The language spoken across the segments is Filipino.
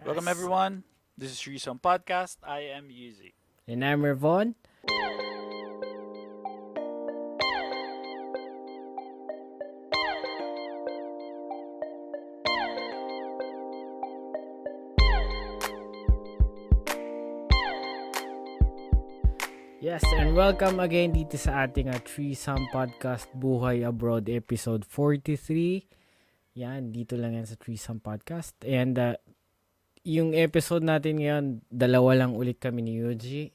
Yes. Welcome everyone. This is Threesome Podcast. I am Yuzi. And I'm Ravon. Yes, and welcome again dito sa ating uh, Threesome Podcast Buhay Abroad episode 43. Yan, dito lang yan sa Threesome Podcast. And uh, yung episode natin ngayon, dalawa lang ulit kami ni Yuji.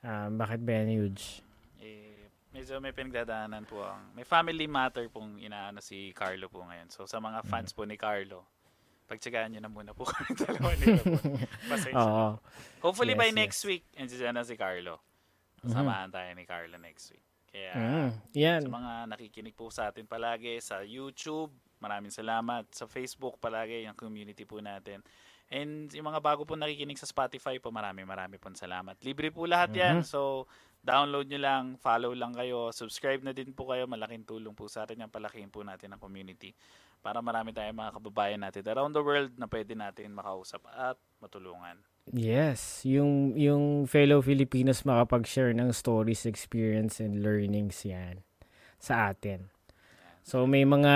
Um, bakit ba yan, Yuji? Eh, medyo may pinagdadaanan po ang... May family matter pong inaano si Carlo po ngayon. So sa mga fans po ni Carlo, pagtsagaan nyo na muna po kami dalawa nila po. Pasensya Oo. na. Hopefully Yes, by yes. next week, nandiyan na si Carlo. Samahan tayo ni Carlo next week. Kaya Mm, yan. sa mga nakikinig po sa atin palagi sa YouTube, maraming salamat. Sa Facebook palagi, yung community po natin. And yung mga bago po nakikinig sa Spotify po, marami marami po salamat. Libre po lahat yan. So, download nyo lang, follow lang kayo, subscribe na din po kayo. Malaking tulong po sa atin yung palakihin po natin ang community. Para marami tayong mga kababayan natin around the world na pwede natin makausap at matulungan. Yes, yung yung fellow Filipinos makapag-share ng stories, experience and learnings yan sa atin. So may mga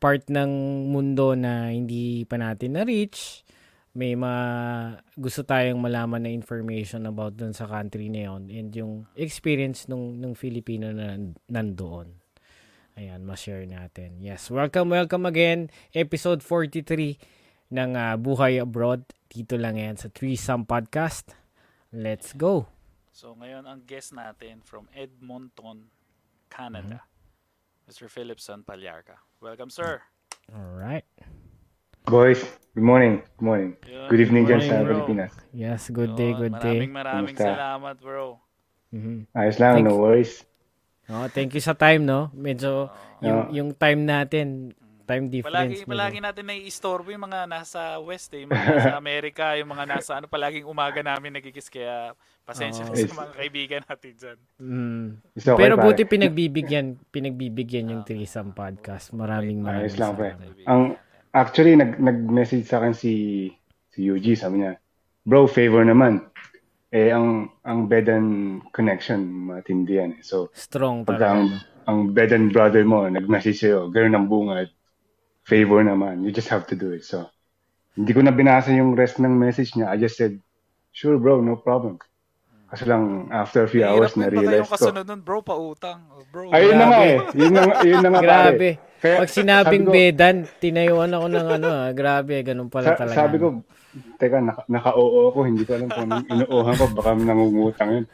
part ng mundo na hindi pa natin na-reach. May mga gusto tayong malaman na information about dun sa country na yun and yung experience nung nung Filipino na nandoon. Ayan, ma-share natin. Yes, welcome, welcome again. Episode 43 ng ah, Buhay Abroad. Dito lang yan sa Threesome Podcast. Let's go. So ngayon ang guest natin from Edmonton, Canada, Mr. Philipson Palyarca. Welcome, sir. Alright. Boys, good morning. Good morning. Yun, Good evening dyan morning, sa bro. Pilipinas. Yes, good day, good day. Maraming maraming Kumusta? salamat, bro. Mhm. Ayos lang, Thanks. no worries. Oh, thank you sa time, no? Medyo yung, Yeah. yung time natin, time difference. Palagi, medyo- palagi natin nai-istorbo yung mga nasa West eh, yung mga nasa Amerika, yung mga nasa ano, palaging umaga namin nagigis kaya pasensya na sa mga kaibigan natin dyan. Mm. Okay, Pero pare. buti pinagbibigyan, pinagbibigyan yung Threesome Podcast. Maraming maraming Ayos lang, pre. Ang, actually, nag, nag-message sa akin si, si Yuji, sabi niya, bro, favor naman. Eh, ang, ang bed and connection, matindi yan. eh. So, Strong pagka ang, ang bed and brother mo, nag-message sa'yo, ganun ang bungad, favor naman. You just have to do it. So, hindi ko na binasa yung rest ng message niya. I just said, sure bro, no problem. Kasi lang, after a few hours, Mahirap din na-realize pa ko. kasunod nun, bro, pautang. Oh, bro, Ayun na nga Grabe. eh. Yun na, nga- yun na nga Grabe. pare. Kaya, Pag sinabing ko- bedan, tinayuan ako ng ano, ah. grabe, ganun pala Sa, talaga. sabi ko, teka, naka, naka-oo ako, hindi ko alam kung anong inuuhan ko, baka nangungutang yun.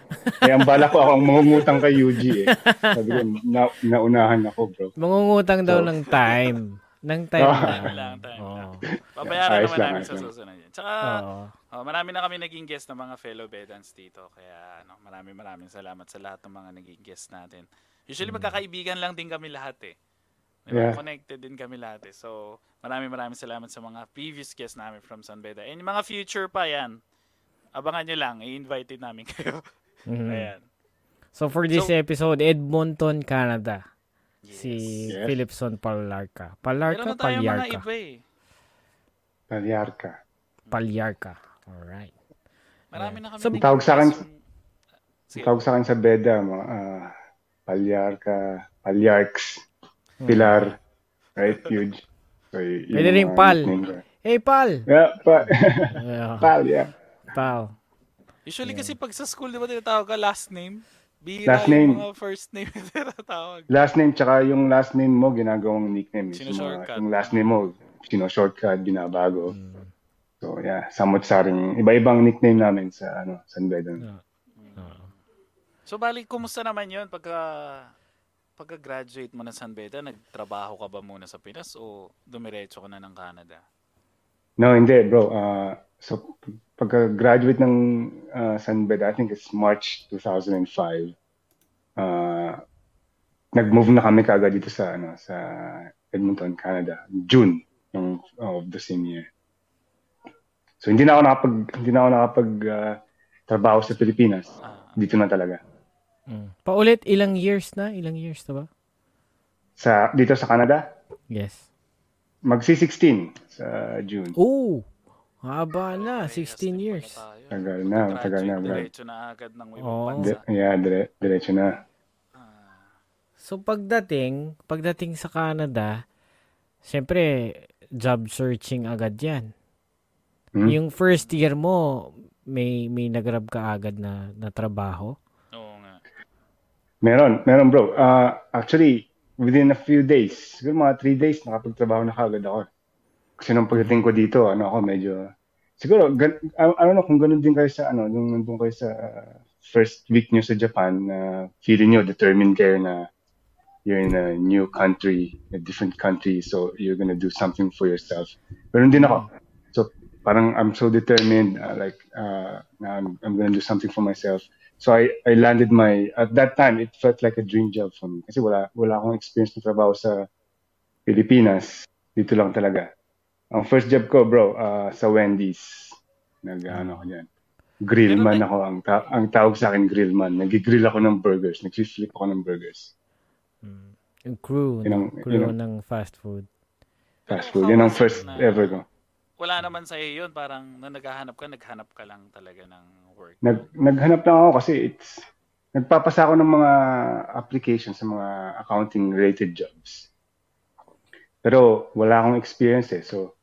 Eh, ang bala ko, ako ang mangungutang kay Yuji eh. Sabi ko, na, naunahan ako, bro. Mangungutang daw So- ng time. Ng time Oh. lang. lang, time Oo. lang. Babayaran Ayos naman lang, namin sa susunod yan. Tsaka, Oo. Oh, marami na kami naging guest ng mga fellow bedans dito. Kaya, ano, maraming maraming salamat sa lahat ng mga naging guest natin. Usually, magkakaibigan lang din kami lahat eh. Di ba? Yeah. Connected din kami lahat eh. So, maraming maraming salamat sa mga previous guests namin from San Beda. And mga future pa yan, abangan nyo lang. I-invite din namin kayo. Mhm. Ayan. So for this So- episode, Edmonton, Canada. Si Yes. Philipson Palarca. Meron Palarca, na mga iba eh. Palyarka. Palyarca. Alright. Marami na kami So, tawag sa akin-. Sige. Tawag sa akin sa beda, mga ah, Palyarka, Palyarks, Pilar, right? Huge. So, Pwede rin Pal. Hey, Pal! Yeah, pa, Yeah, Pal, yeah. Pal. Usually kasi pag sa school, di ba tinatawag ka last name? Bihira Last yung name. mga first name na tinatawag. Last name, tsaka yung last name mo, ginagawang nickname. Yung, mga- Sino-shortcut. yung last name mo, sino-shortcut, binabago. Mm. So, yeah, samot-saring, iba-ibang nickname namin sa, ano, San Bedan. Yeah. Oo. So bali, kumusta naman yun pagka pagka-graduate mo ng San Beda, nagtrabaho ka ba muna sa Pinas o dumiretso ka na ng Canada? No, hindi, bro. Uh, so, pagka-graduate ng uh, San Beda, I think it's March 2005, uh, nag-move na kami kagad dito sa, ano, sa Edmonton, Canada. June yung, of the same year. So, hindi na ako nakapag, hindi na ako nakapag, uh, trabaho sa Pilipinas. Ah, Dito na talaga. Mm. Paulit, ilang years na? Ilang years na ba? Sa, dito sa Canada, Yes. magsi-16 sa June. Oh! Haba na, Parehas 16 din pala years. Tagal na, tagal na, diretso na agad ng ibang Oo. bansa. Yeah, dire, diretso na. Ah, So pagdating, pagdating sa Canada, syempre job searching agad 'yan. Hmm? Yung first year mo, may may nagrab ka agad na na trabaho. oo nga. Meron, meron bro. Uh, actually, within a few days, siguro mga three days, nakapagtrabaho na kagad ako. Kasi nung pagdating ko dito, ano ako medyo, siguro, gan, I, I don't know kung ganun din kayo sa, ano, nung nandun kayo sa uh, first week nyo sa Japan, na feeling nyo, determined kayo na you're in a new country, a different country, so you're gonna do something for yourself. Pero din ako. So, parang I'm so determined, uh, like, uh, na I'm, I'm gonna do something for myself. So I, I landed my, at that time, it felt like a dream job for me. Kasi wala, wala akong experience na trabaho sa Pilipinas. Dito lang talaga. Ang first job ko, bro, uh, sa Wendy's. Nag, ano ako dyan. Grillman ako. Ang, ta- ang tawag sa akin, grillman. Nag-grill ako ng burgers. Nag-flip ako ng burgers. Mm. Yung crew, Yun ang- crew yun ang- ng fast food. Fast food. Yan ang first na- ever ko. Wala naman sa iyo yun. Parang na naghahanap ka, naghanap ka lang talaga ng work. Nag, naghanap lang ako kasi it's, nagpapasa ako ng mga applications sa mga accounting related jobs. Pero wala akong experience eh. So,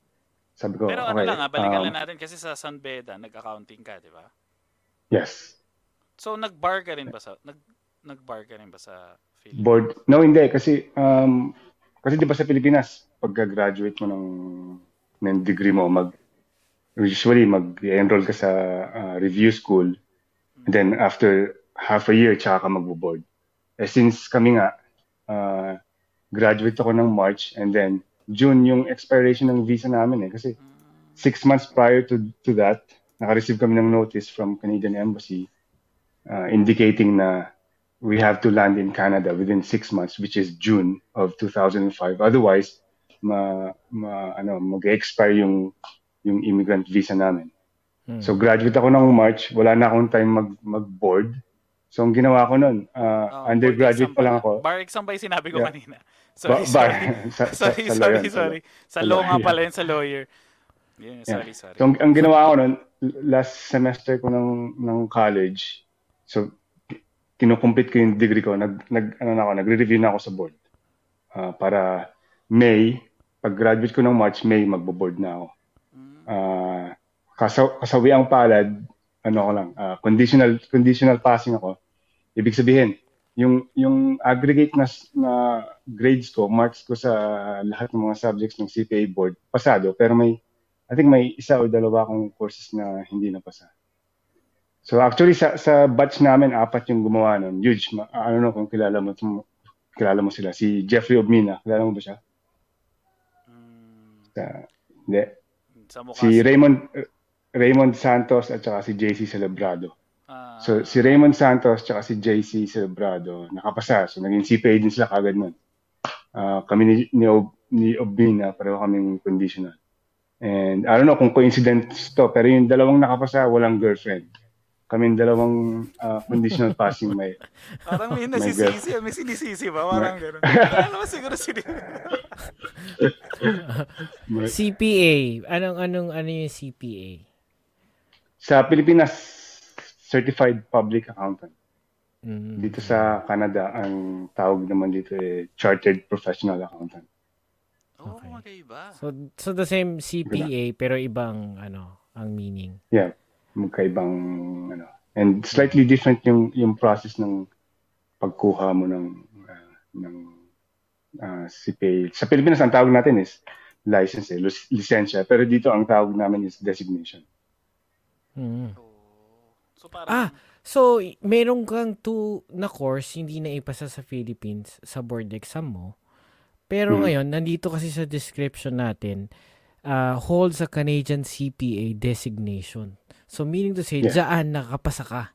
sabi ko, Pero ano okay. lang ha, balikan um, lang natin kasi sa San Beda, nag-accounting ka, di ba? Yes. So, nag-bar ka rin ba sa, nag, nag-bar ka rin ba sa Philippines? Board. No, hindi. Kasi, um, kasi di ba sa Pilipinas, pagka-graduate mo ng, ng degree mo, mag, usually mag-enroll ka sa uh, review school. And then after half a year, tsaka ka magbo-board. Eh, since kami nga, uh, graduate ako ng March and then June yung expiration ng visa namin eh. Kasi six months prior to, to that, naka-receive kami ng notice from Canadian Embassy uh, indicating na we have to land in Canada within six months, which is June of 2005. Otherwise, ma, ma ano, mag-expire yung yung immigrant visa namin. Hmm. So graduate ako ng March, wala na akong time mag mag-board. So ang ginawa ko noon, uh, Oh, undergraduate pa lang ako. Bar exam ba yung sinabi ko Yeah. kanina? Sorry, Ba- bar. sorry. sa, sa, sorry, sa sorry, sa sorry. Sa sa law nga lawyer. pala yun, sa lawyer. Yeah, sorry, sorry. So ang, ang ginawa ko noon, last semester ko ng ng college, so kinukumplit ko yung degree ko, nag, nag ano na ako, nagre-review na ako sa board. Ah, para May, pag graduate ko ng March, May magbo-board na ako. Mm. Ah, kasaw, kasawi ang palad, ano ko lang, ah, conditional conditional passing ako. Ibig sabihin, yung yung aggregate na na grades ko, marks ko sa lahat ng mga subjects ng CPA board, pasado, pero may I think may isa o dalawa akong courses na hindi napasa. So actually sa sa batch namin apat yung gumawa nun. Huge. Ma, don't know kung kilala mo kilala mo sila si Jeffrey Obmina. Kilala mo ba siya? Sa, hindi. sa mukha Si Raymond Raymond Santos at saka si JC Celebrado. Ah, So si Raymond Santos at saka si JC Celebrado nakapasa. So naging CPA din sila kagad nun. Ah, kami ni, ni, Ob, ni Obina, pareho kaming conditional. And I don't know kung coincidence to, pero yung dalawang nakapasa, walang girlfriend. Kaming dalawang ah, conditional passing may. parang may nasisisi, may sinisisi ba? Parang gano'n. Ano naman siguro sini... CPA. Anong anong ano yung CPA? sa Pilipinas, Certified Public Accountant. Mm. Dito sa Canada, ang tawag naman dito eh, Chartered Professional Accountant. Oo, Okay. oh, magkaiba. So so the same CPA pero ibang ano ang meaning. Yeah, magkaibang ano. And slightly different yung yung process ng pagkuha mo ng ah, ng ah, CPA. Sa Pilipinas ang tawag natin is license, eh, lis- lisensya. Pero dito ang tawag namin is designation. Mm. Oo. So parang... Ah, so meron kang two na course hindi na ipasa sa Philippines sa board exam mo. Pero Mhm. ngayon, nandito kasi sa description natin, uh, holds a Canadian CPA designation. So meaning to say, Yeah. dyan nakapasa ka.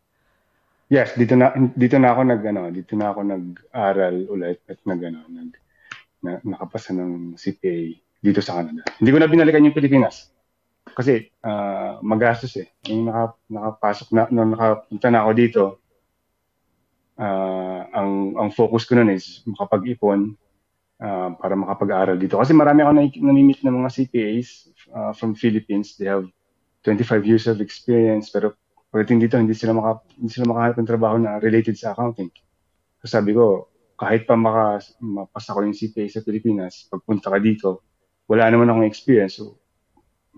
Yes, dito na dito na ako nag ano, dito na ako nag-aral ulit at nag ano, nag na, nakapasa ng CPA dito sa Canada. Hindi ko na binalikan yung Pilipinas. Kasi ah, magastos eh. Yung naka, nakapasok na nung nakapunta na ako dito, ah, ang ang focus ko noon is makapag-ipon ah, para makapag-aral dito. Kasi marami ako na, namimit ng mga CPAs ah, from Philippines. They have 25 years of experience, pero pagdating dito, hindi sila, maka, hindi sila makahanap ng trabaho na related sa accounting. So sabi ko, kahit pa maka, mapasa ko yung CPA sa Pilipinas, pagpunta ka dito, wala naman akong experience. So,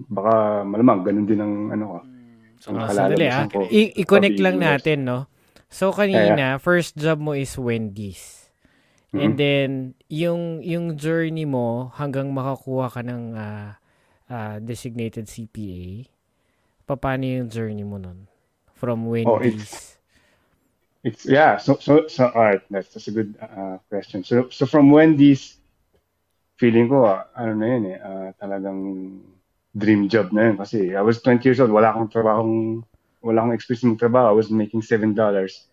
baka malamang ganun din ang ano ko. Mm, so, Ah, nakalalabasan sandali ah. ko. I- i-connect lang Pag-i-US. natin, no? So, kanina, first job mo is Wendy's. And Mhm. then, yung, yung journey mo hanggang makakuha ka ng ah, ah, designated CPA, paano yung journey mo nun? From Oh, Wendy's. It's yeah. So so so all right. That's that's a good uh, question. So so from Wendy's, feeling ko ah, ano na yun eh, ah, talagang dream job na yun kasi I was 20 years old. Wala akong trabahong wala akong experience ng trabaho. I was making seven dollars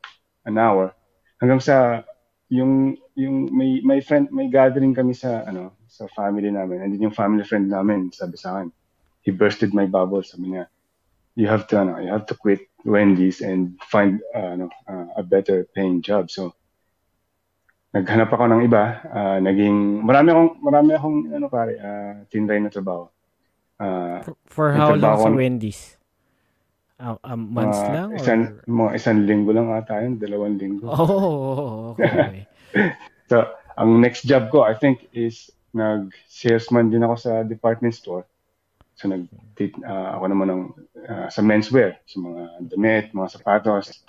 an hour. Hanggang sa yung yung may may friend may gathering kami sa ano sa family namin and then yung family friend namin sabi sa akin he bursted my bubble sabi niya you have to ano, you have to quit Wendy's and find uh, ano, uh, a better paying job. So naghanap ako ng iba, uh, naging marami akong marami akong ano pare, uh, tinry na trabaho. Uh, For, for how long sa Wendy's? Ah, ah, months mga lang? Isang, or? mga isang linggo lang ata yun, dalawang linggo. Oh, okay. So, ang next job ko, I think, is nag-salesman din ako sa department store. So, nag uh, ako naman ng uh, sa menswear, sa mga damit, mga sapatos.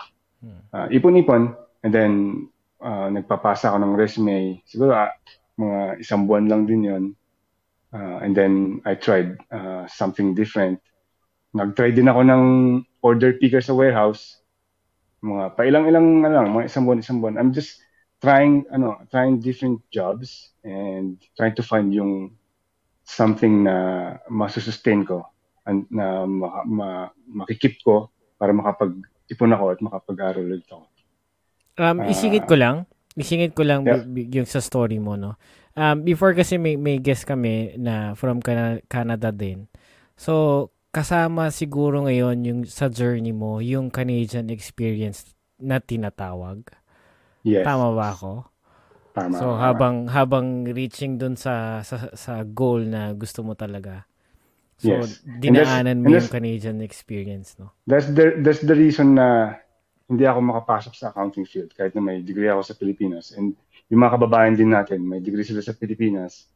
Uh, ipon-ipon. And then, uh, nagpapasa ako ng resume. Siguro, ah, mga isang buwan lang din yon. Uh, and then, I tried uh, something different. Nag-try din ako ng order picker sa warehouse. Mga pailang-ilang, ano lang, mga isang buwan, isang buwan. I'm just trying ano trying different jobs and trying to find yung something na masusustain ko and na ma, ma, makikip ko para makapag-ipon ako at makapag-aral ulit ako. Um, Ah. isingit ko lang. Isingit ko lang Yeah. bi- yung sa story mo, no? Um, before kasi may, may guest kami na from Cana- Canada din. So, kasama siguro ngayon yung sa journey mo, yung Canadian experience na tinatawag. Yes. Tama ba ako? Tama. So, habang habang reaching dun sa sa, sa goal na gusto mo talaga. So, Yes. Dinaanan mo and yung Canadian experience, no? That's the that's the reason na hindi ako makapasok sa accounting field kahit na may degree ako sa Pilipinas. And yung mga kababayan din natin, may degree sila sa Pilipinas,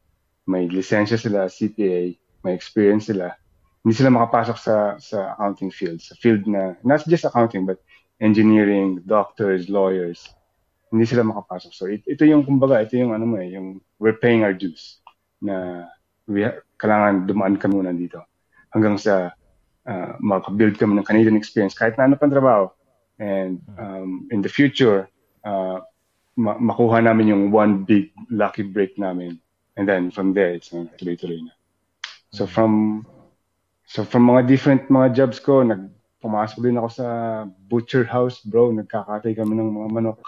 may lisensya sila, CPA, may experience sila. Hindi sila makapasok sa sa accounting field, sa field na not just accounting but engineering, doctors, lawyers. Hindi sila makapasok. So it, ito yung kumbaga, ito yung ano mo eh, yung we're paying our dues na we ha- kailangan dumaan kami muna dito hanggang sa uh, makabuild kami ng Canadian experience kahit na ano pang trabaho. And um, in the future, uh, ma- makuha namin yung one big lucky break namin. And then from there, it's uh, tuloy-tuloy na. So from so from mga different mga jobs ko, nag pumasok din ako sa butcher house, bro. Nagkakatay kami ng mga manok.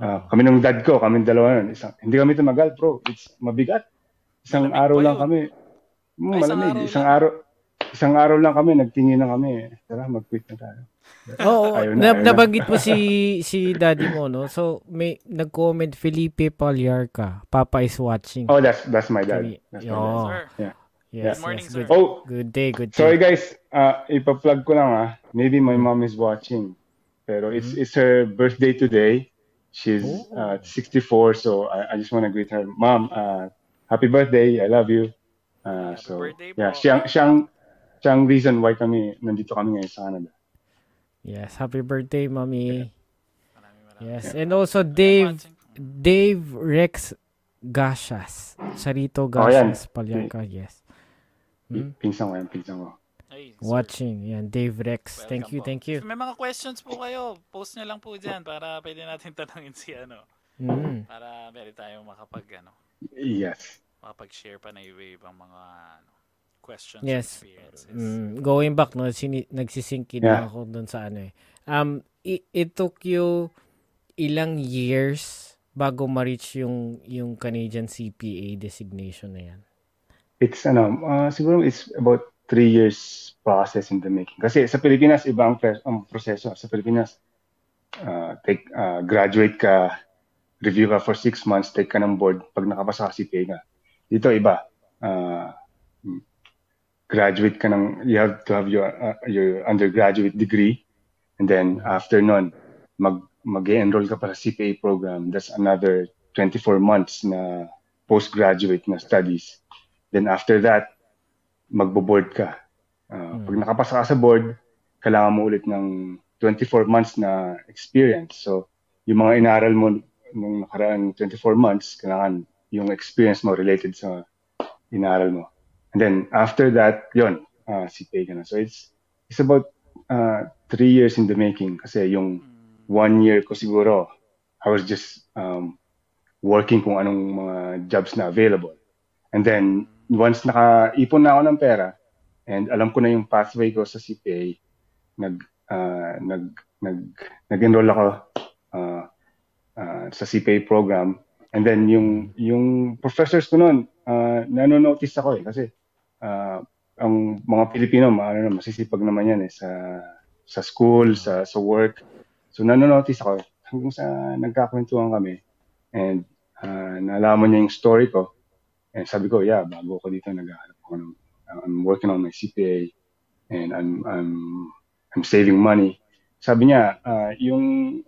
Ah, kami ng dad ko, kami dalawa nun. Isang, hindi kami tumagal, bro. It's mabigat. Isang Malamig araw lang yun? kami. Mm, Ay, isang malamig. araw Isang lang. araw, isang araw lang kami, nagtingin na kami. Tara, mag-quit na tayo. Oo, Ayaw na, na, nabanggit mo si si daddy mo, no? So, may nag-comment Felipe Palyarca. Papa is watching. Oh, that's that's my dad. That's my Oo. dad. Sir, Yeah. yes, Good morning, yes, sir. Good, Oh, good day, good day. sorry guys. Uh, ipa-plug ko lang ah. Maybe my mom is watching. Pero it's it's her birthday today. She's uh, 64, so I, I just want to greet her. Mom, uh, happy birthday. I love you. Uh, Happy so, birthday yeah, siyang, siyang, siyang reason why kami, nandito kami ngayon sa Canada. Yes, happy birthday, mommy. maraming maraming Yes, and also Dave watching. Dave Rex Gashas. Sarito Oh, yan. Gashas Palyarca, yes. Hmm? Pinsan ko yan, pinsan ko. Ay, sir, Watching. Yan, Dave Rex. Thank welcome you, po. thank you. If may mga questions po kayo, post nyo lang po dyan para pwede natin tanongin si ano. Mm. Para pwede tayong makapag, ano, Yes. makapag-share pa na iba-ibang mga ano, questions Yes. experiences. Mm, going back, no, sini- nagsisingkid Yeah. na ako dun sa ano eh. Um, it, it took you ilang years bago ma-reach yung, yung Canadian CPA designation na yan? It's ano, uh, siguro it's about three years process in the making. Kasi sa Pilipinas, iba ang, pre- ang proseso. Sa Pilipinas, uh, take, uh, graduate ka, review ka for six months, take ka ng board, pag nakapasa ka CPA ka. Dito, iba. Uh, graduate ka ng, you have to have your, uh, your undergraduate degree. And then after nun, mag, mag-enroll ka pa sa CPA program. That's another 24 months na postgraduate na studies. Then after that, magbo-board ka. Uh, Pag nakapasa ka sa board, kailangan mo ulit ng 24 months na experience. So, yung mga inaral mo nung nakaraan 24 months, kailangan yung experience mo related sa inaral mo. And then after that, yon uh, CPA ka na. So it's it's about uh, three years in the making kasi yung one year ko siguro, I was just um, working kung anong mga jobs na available. And then once nakaipon na ako ng pera and alam ko na yung pathway ko sa CPA, nag uh, nag nag nag-enroll ako uh, uh, sa CPA program And then yung yung professors ko noon, uh, nanonotice ako eh kasi uh, ang mga Pilipino, ano na, masisipag naman yan eh sa sa school, sa sa work. So nanonotice ako hanggang sa nagkakwentuhan kami. And uh, nalaman niya yung story ko. And sabi ko, yeah, bago ako dito naghahanap ako ng I'm working on my CPA and I'm I'm I'm saving money. Sabi niya, uh, yung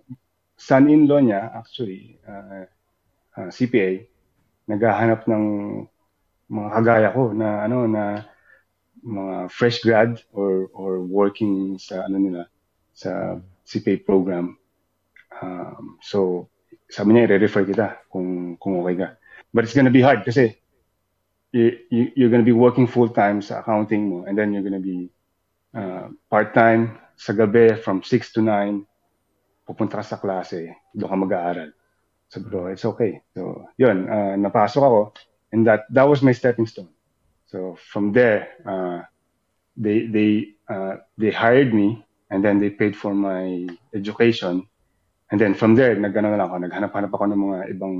son-in-law niya actually uh, uh, CPA, naghahanap ng mga kagaya ko na ano na mga fresh grad or or working sa ano nila sa CPA program. Um, so sabi niya i-refer kita kung kung okay ka. But it's gonna be hard kasi you, you, you're gonna be working full time sa accounting mo and then you're gonna be uh, part time sa gabi from 6 to 9 pupunta ka sa klase, doon ka mag-aaral. Sabi ko, it's okay. So, yun, uh, napasok ako. And that, that was my stepping stone. So, from there, uh, they, they, uh, they hired me and then they paid for my education. And then from there, nagano na lang ako, naghanap-hanap ako ng mga ibang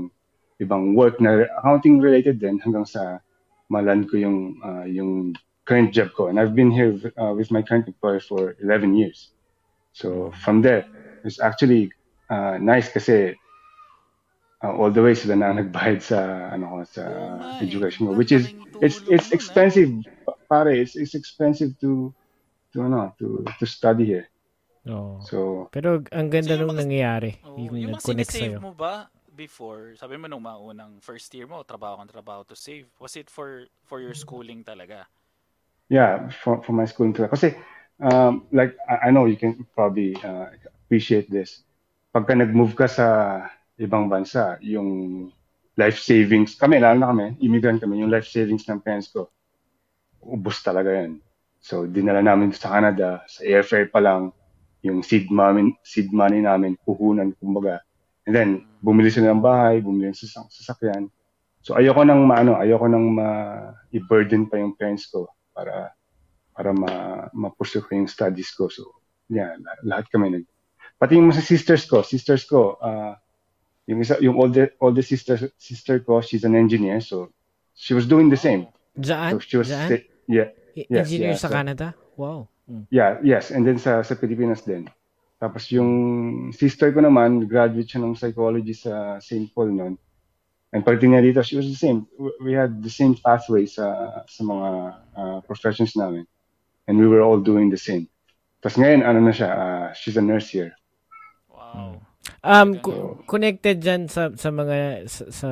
ibang work na accounting related din hanggang sa malan ko yung uh, yung current job ko. And I've been here uh, with my current employer for 11 years. So from there, it's actually uh, nice kasi uh, all the way sila na nagbayad sa ano ko sa education ko which is it's it's expensive pare it's, it's expensive to to ano to to study here Oo. so Pero ang ganda So, nung nangyayari. Oo, yung yung nag-connect sa'yo. mo ba before, sabi mo nung mga unang first year mo, trabaho kang trabaho to save. Was it for for your schooling talaga? yeah for, for my school too. kasi um, like I, I know you can probably uh, appreciate this pagka nag-move ka sa ibang bansa yung life savings kami lalo na kami immigrant kami yung life savings ng parents ko ubos talaga yan so dinala namin sa Canada sa airfare pa lang yung seed money seed money namin puhunan kumbaga and then bumili sila ng bahay bumili ng sasak- sasakyan so ayoko nang maano ayoko nang ma i-burden pa yung parents ko para para ma ma-pursue ko yung studies ko so yeah la- lahat kami nag pati yung mga sisters ko sisters ko ah yung isa yung older older sister sister ko she's an engineer so she was doing the same Diyan? so she was Diyan? yeah I- yes, Engineer yeah, sa so- Canada? Wow. Mm. Yeah, yes. And then sa, sa Pilipinas din. Tapos yung sister ko naman, graduate siya ng psychology sa St. Paul noon. And pagdating niya dito, she was the same. We- had the same pathway sa, sa mga uh, professions namin. And we were all doing the same. Tapos ngayon, ano na siya, uh, she's a nurse here. Wow. Um, co- connected dyan sa, sa mga sa, sa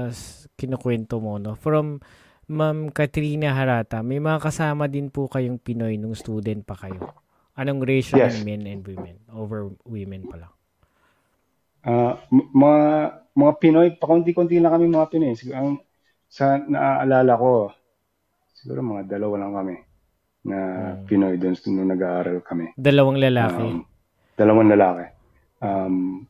kinukwento mo, no? From Ma'am Katrina Harata, may mga kasama din po kayong Pinoy nung student pa kayo. Anong ratio Yes. ng men and women over women pa lang? Uh, m- mga mga Pinoy, pakunti-kunti lang kami mga Pinoy. Siguro, ang, sa naaalala ko, siguro mga dalawa lang kami na Mm. Pinoy doon nung nag-aaral kami. Dalawang lalaki. Um, dalawang lalaki. Um,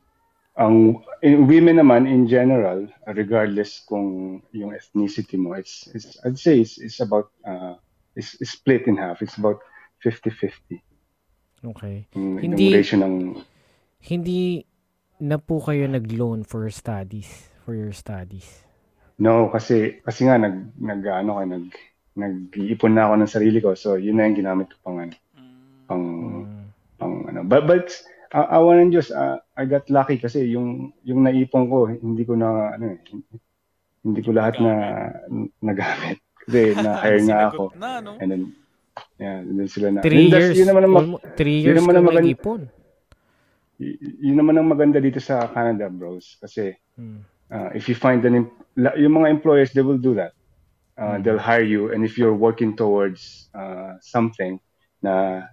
ang in, women naman in general, regardless kung yung ethnicity mo, it's, it's I'd say it's, it's about uh, it's, it's split in half. It's about 50-50 okay. yung, yung Hindi- ng Hindi na po kayo nag-loan for studies, for your studies. no kasi kasi nga nag nag ano ka nag nag-iipon na ako ng sarili ko. So yun na yung ginamit ko pang ano, Mm. pang Mm. pang ano. But, but uh, awa ng Diyos, uh, I got lucky kasi yung yung naipon ko, hindi ko na ano eh, hindi ko lahat na nagamit. Kasi na-hire nga ako. Na, no? And then Yeah, doon sila na. Three Yun, that's- years. Yun naman ang, mag- three yun years naman ka ang maganda- nag-ipon. y- yun naman ang maganda dito sa Canada, bros. Kasi Hmm. uh, if you find an yung mga employers they will do that uh, they'll hire you and if you're working towards uh, something na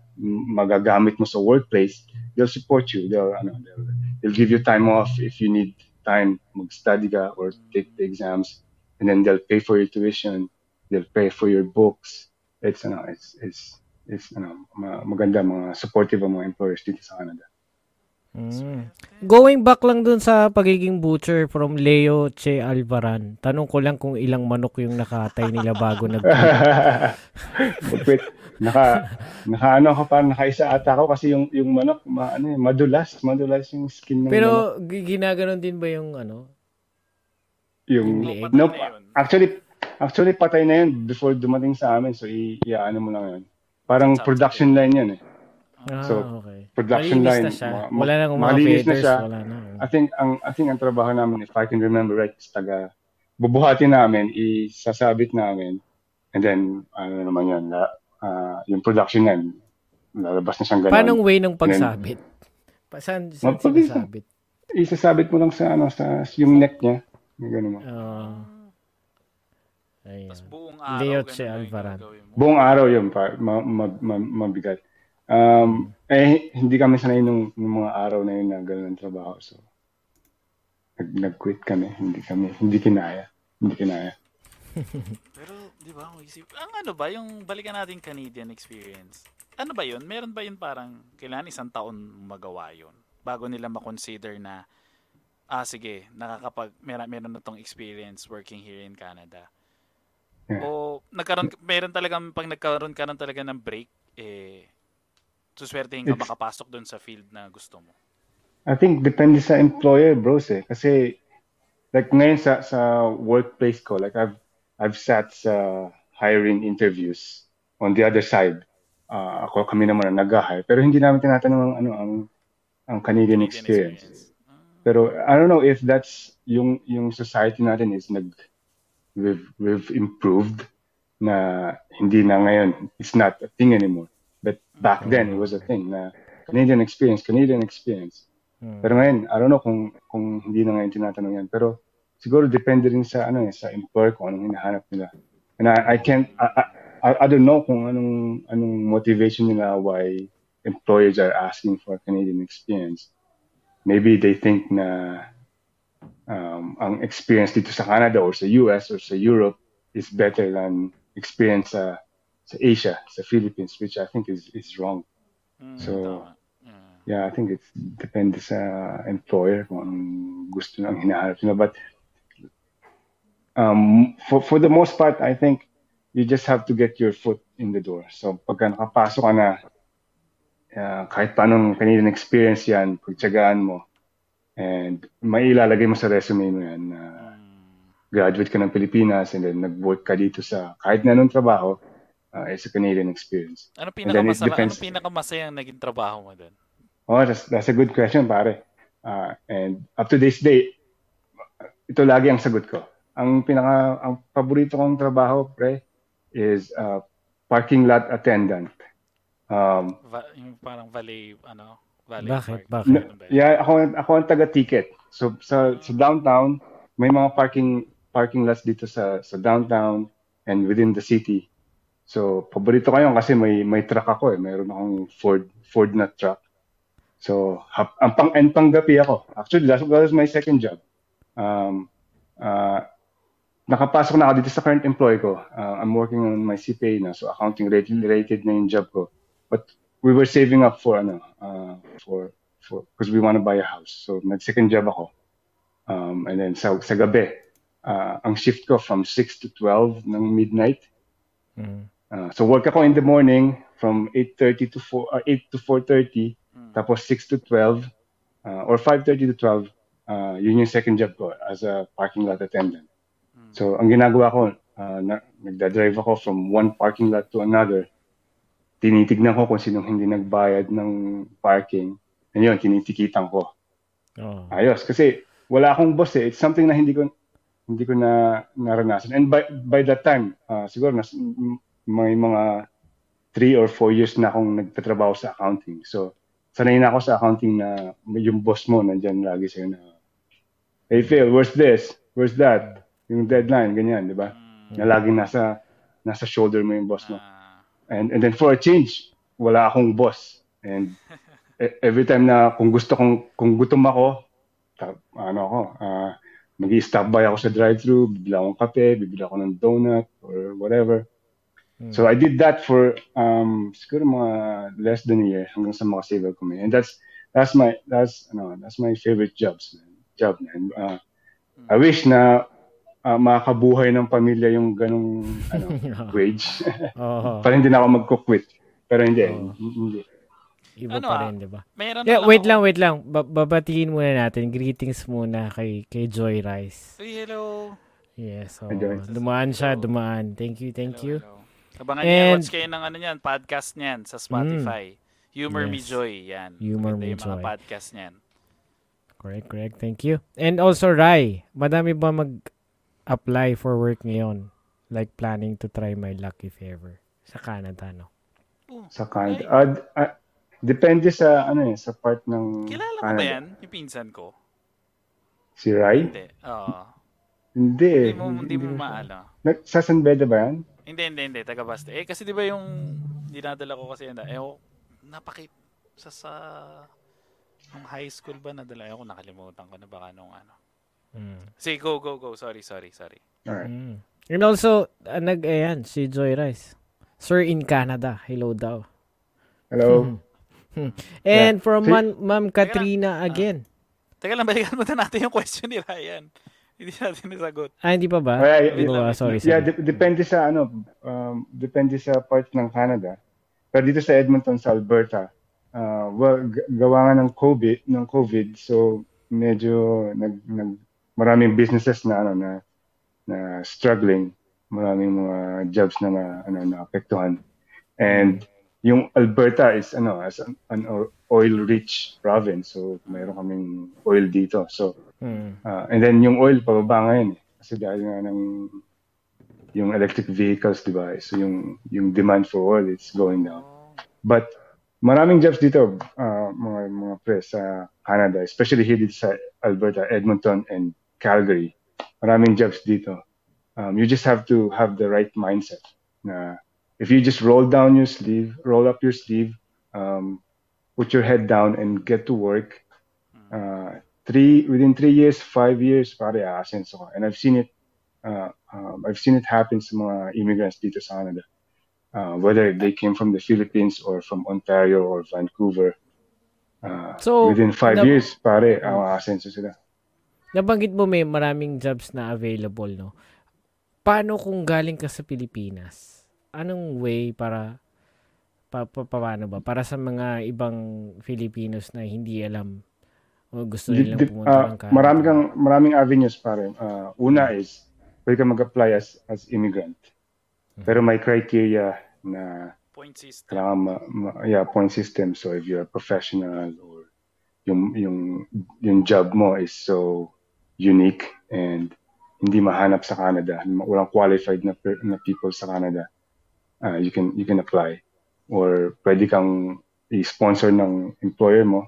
magagamit mo sa workplace they'll support you they'll ano they'll, they'll give you time off if you need time mag-study ka or take the exams and then they'll pay for your tuition they'll pay for your books it's ano it's it's it's ano ma- maganda mga supportive ang mga employers dito sa Canada Mm. Going back lang dun sa pagiging butcher from Leo Che Alvaran. Tanong ko lang kung ilang manok yung nakatay nila bago nag Wait, naka naka ano ka pa nakaisa ata ako kasi yung yung manok ma, ano, eh, madulas, madulas yung skin ng manok. Pero gi- ginaganon din ba yung ano? Yung liig. no, Patay na yun. actually actually patay na yun before dumating sa amin so i, i ano mo lang yun. Parang chop, production line yun eh. Ah, So, okay. production Malinis line, na siya. ma- Wala nang mga malinis na feathers. siya. Wala na. I think ang I think ang trabaho namin if I can remember right is taga bubuhatin namin, isasabit namin and then ano naman yun, la, ah, yung production line lalabas na siyang ganun. Paano way ng pagsabit? Pa, saan, saan sinasabit? isasabit mo lang sa ano sa yung neck niya. Yung ganun mo. Ah, ayun. Tapos buong araw, Leo ganun Che lang yung Alvaran. Buong araw yun pa ma, ma, ma, mabigat. Um, eh hindi kami sanay nung, nung mga araw na yun na ganun ang trabaho. So nag, nag-quit kami. Hindi kami hindi kinaya. Hindi kinaya. Pero, di ba, ako isip, ang ano ba, yung balikan natin Canadian experience, ano ba yun? Meron ba yun parang, kailangan isang taon magawa yun? Bago nila makonsider na, ah, sige, nakakapag, meron, meron na tong experience working here in Canada. Yeah. O, nagkaroon, meron talagang, pag nagkaroon ka ng talaga ng break, eh, suswertehin ka makapasok doon sa field na gusto mo. I think depende sa employer, bros eh. Kasi like ngayon sa sa workplace ko, like I've I've sat sa hiring interviews on the other side. Uh, ako kami naman ang nag-hire pero hindi namin tinatanong ang ano ang ang Canadian, Canadian experience. Ah, Pero I don't know if that's yung yung society natin is nag we've we've improved na hindi na ngayon it's not a thing anymore. But back then it was a thing na Canadian experience, Canadian experience. Hmm. Pero ngayon, I don't know kung kung hindi na ngayon tinatanong yan. Pero siguro depende rin sa ano eh, sa employer kung anong hinahanap nila. And I, I can't I, I, I don't know kung anong anong motivation nila why employers are asking for Canadian experience. Maybe they think na um, ang experience dito sa Canada or sa US or sa Europe is better than experience sa sa Asia, sa Philippines, which I think is is wrong. Mm, So, tama. Mm. Yeah, I think it's depende sa employer kung gusto lang hinahanap nila. But um, for, for the most part, I think you just have to get your foot in the door. So pagka nakapasok ka na, uh, kahit paanong Canadian experience yan, pagtsagaan mo, and may ilalagay mo sa resume mo yan na Mm. graduate ka ng Pilipinas and then nag-work ka dito sa kahit na anong trabaho, uh, it's a Canadian experience. Ano pinakamasarap, depends- ano pinakamasayang naging trabaho mo doon? Oh, that's, that's a good question, pare. Uh, and up to this day, ito lagi ang sagot ko. Ang pinaka, ang paborito kong trabaho, pre, is uh, parking lot attendant. Um, Va- yung parang valet, ano, valet Bakit? park. Bakit? Yun? yeah, ako, ako ang taga-ticket. So, sa, sa downtown, may mga parking parking lots dito sa sa downtown and within the city. So, paborito ko yun kasi may may truck ako eh. Mayroon akong Ford Ford na truck. So, hap, ang pang and panggapi ako. Actually, that was my second job. Um, uh, nakapasok na ako dito sa current employee ko. Uh, I'm working on my CPA na, so accounting related, related na yung job ko. But we were saving up for ano, uh, for for because we want to buy a house. So nag-second job ako. Um, and then sa, sa gabi, uh, ang shift ko from 6 to 12 ng midnight. Hmm. Uh, so work ako in the morning from 8:30 to 4 uh, 8 to 4:30 Mm. tapos 6 to 12 uh, or 5:30 to 12 uh, yun yung second job ko as a parking lot attendant. Mm. So ang ginagawa ko uh, na, nagda-drive ako from one parking lot to another. Tinitignan ko kung sinong hindi nagbayad ng parking. And yun, tinitikitan ko. Oh. Ayos kasi wala akong boss eh. It's something na hindi ko hindi ko na naranasan. And by by that time, uh, siguro nas, may mga three or four years na akong nagtatrabaho sa accounting. So, sanay na ako sa accounting na yung boss mo nandyan lagi sa'yo na, hey Phil, where's this? Where's that? Yung deadline, ganyan, di ba? Na laging nasa, nasa shoulder mo yung boss mo. And, and then for a change, wala akong boss. And e- every time na kung gusto kong, kung gutom ako, ano ako, ah mag stop by ako sa drive-thru, bibili akong kape, bibili ako ng donut or whatever. So I did that for um siguro mga less than a year hanggang sa makasave ako. And that's that's my that's ano, that's my favorite jobs, man. Job, man. Uh, I wish na uh, makakabuhay ng pamilya yung ganong ano, wage. Oo. Para hindi na ako magko-quit. Pero hindi, Oo. hindi. Iba Ano, pa ah, rin, di ba? Meron Yeah, na wait ako- lang, wait lang. Ba- babatiin muna natin. Greetings muna kay kay Joy Rice. Uy, hello. Yes, so dumaan siya, Hello. dumaan. Thank you, thank Hello, you. hello. Abangan niyo, And- watch kayo ng ano niyan, podcast niyan sa Spotify. Humor Me Yes. Joy, yan. Humor Maganda Me yung mga Joy. podcast niyan. Correct, correct. Thank you. And also, Rai, madami ba mag-apply for work ngayon? Like planning to try my luck if ever. Sa Canada, no? Sa Canada. Ah, d- ah, depende sa ano eh, sa part ng Kilala mo Canada. ba yan? Yung pinsan ko? Si Rai? Hindi. Oo. Hindi. eh. Hindi mo, hindi mo ko siya- maala. Na- Sa San Beda ba yan? Hindi, hindi, hindi. Taga Basta. Eh, kasi di ba yung dinadala ko kasi yan. Eh, oh, napakit sa sa nung high school ba nadala ako nakalimutan ko na baka nung ano. Mm. Sige, go, go, go. Sorry, sorry, sorry. Alright. Mm. And also, uh, nag, ayan, si Joy Rice. Sir in Canada. Hello daw. Hello? And from Si- Man, Ma'am Katrina again. Teka lang, balikan mo na natin yung question ni Ryan. Hindi natin nasagot. Ah, hindi pa ba? Ay, Hindi pa ba? lang. Sorry, Yeah, sorry. de- depende sa ano, um, depende sa part ng Canada. Pero dito sa Edmonton, sa Alberta, uh, well, g- gawa nga ng COVID, ng COVID, so medyo nag, nag maraming businesses na ano na na struggling, maraming mga jobs na na ano na apektuhan. And yung Alberta is ano as an, an oil rich province, so mayroon kaming oil dito. So Mm. Ah, and then yung oil pababa ngayon eh. Kasi dahil nga ng yung electric vehicles, di ba? So yung yung demand for oil is going down. But maraming jobs dito, ah, mga mga pre sa Canada, especially here dito sa Alberta, Edmonton and Calgary. Maraming jobs dito. Um, you just have to have the right mindset. Na if you just roll down your sleeve, roll up your sleeve, um, put your head down and get to work. Uh, three within three years, five years, pare aasenso ka. And I've seen it. Uh, um, I've seen it happen sa mga immigrants dito sa Canada. Uh, whether they came from the Philippines or from Ontario or Vancouver. Uh, So, within five na- years, pare, uh, aasenso sila. Nabanggit mo may maraming jobs na available, no? Paano kung galing ka sa Pilipinas? Anong way para pa, pa, paano ba? Para sa mga ibang Filipinos na hindi alam o gusto nilang pumunta ah, ng Canada. marami kang maraming avenues pare. Uh, una is pwede ka mag-apply as as immigrant. Pero may criteria na Point system. kailangan ma, ma- yeah, point system. So if you're a professional or yung yung yung job mo is so unique and hindi mahanap sa Canada, walang qualified na na people sa Canada, uh, you can you can apply or pwede kang i-sponsor ng employer mo.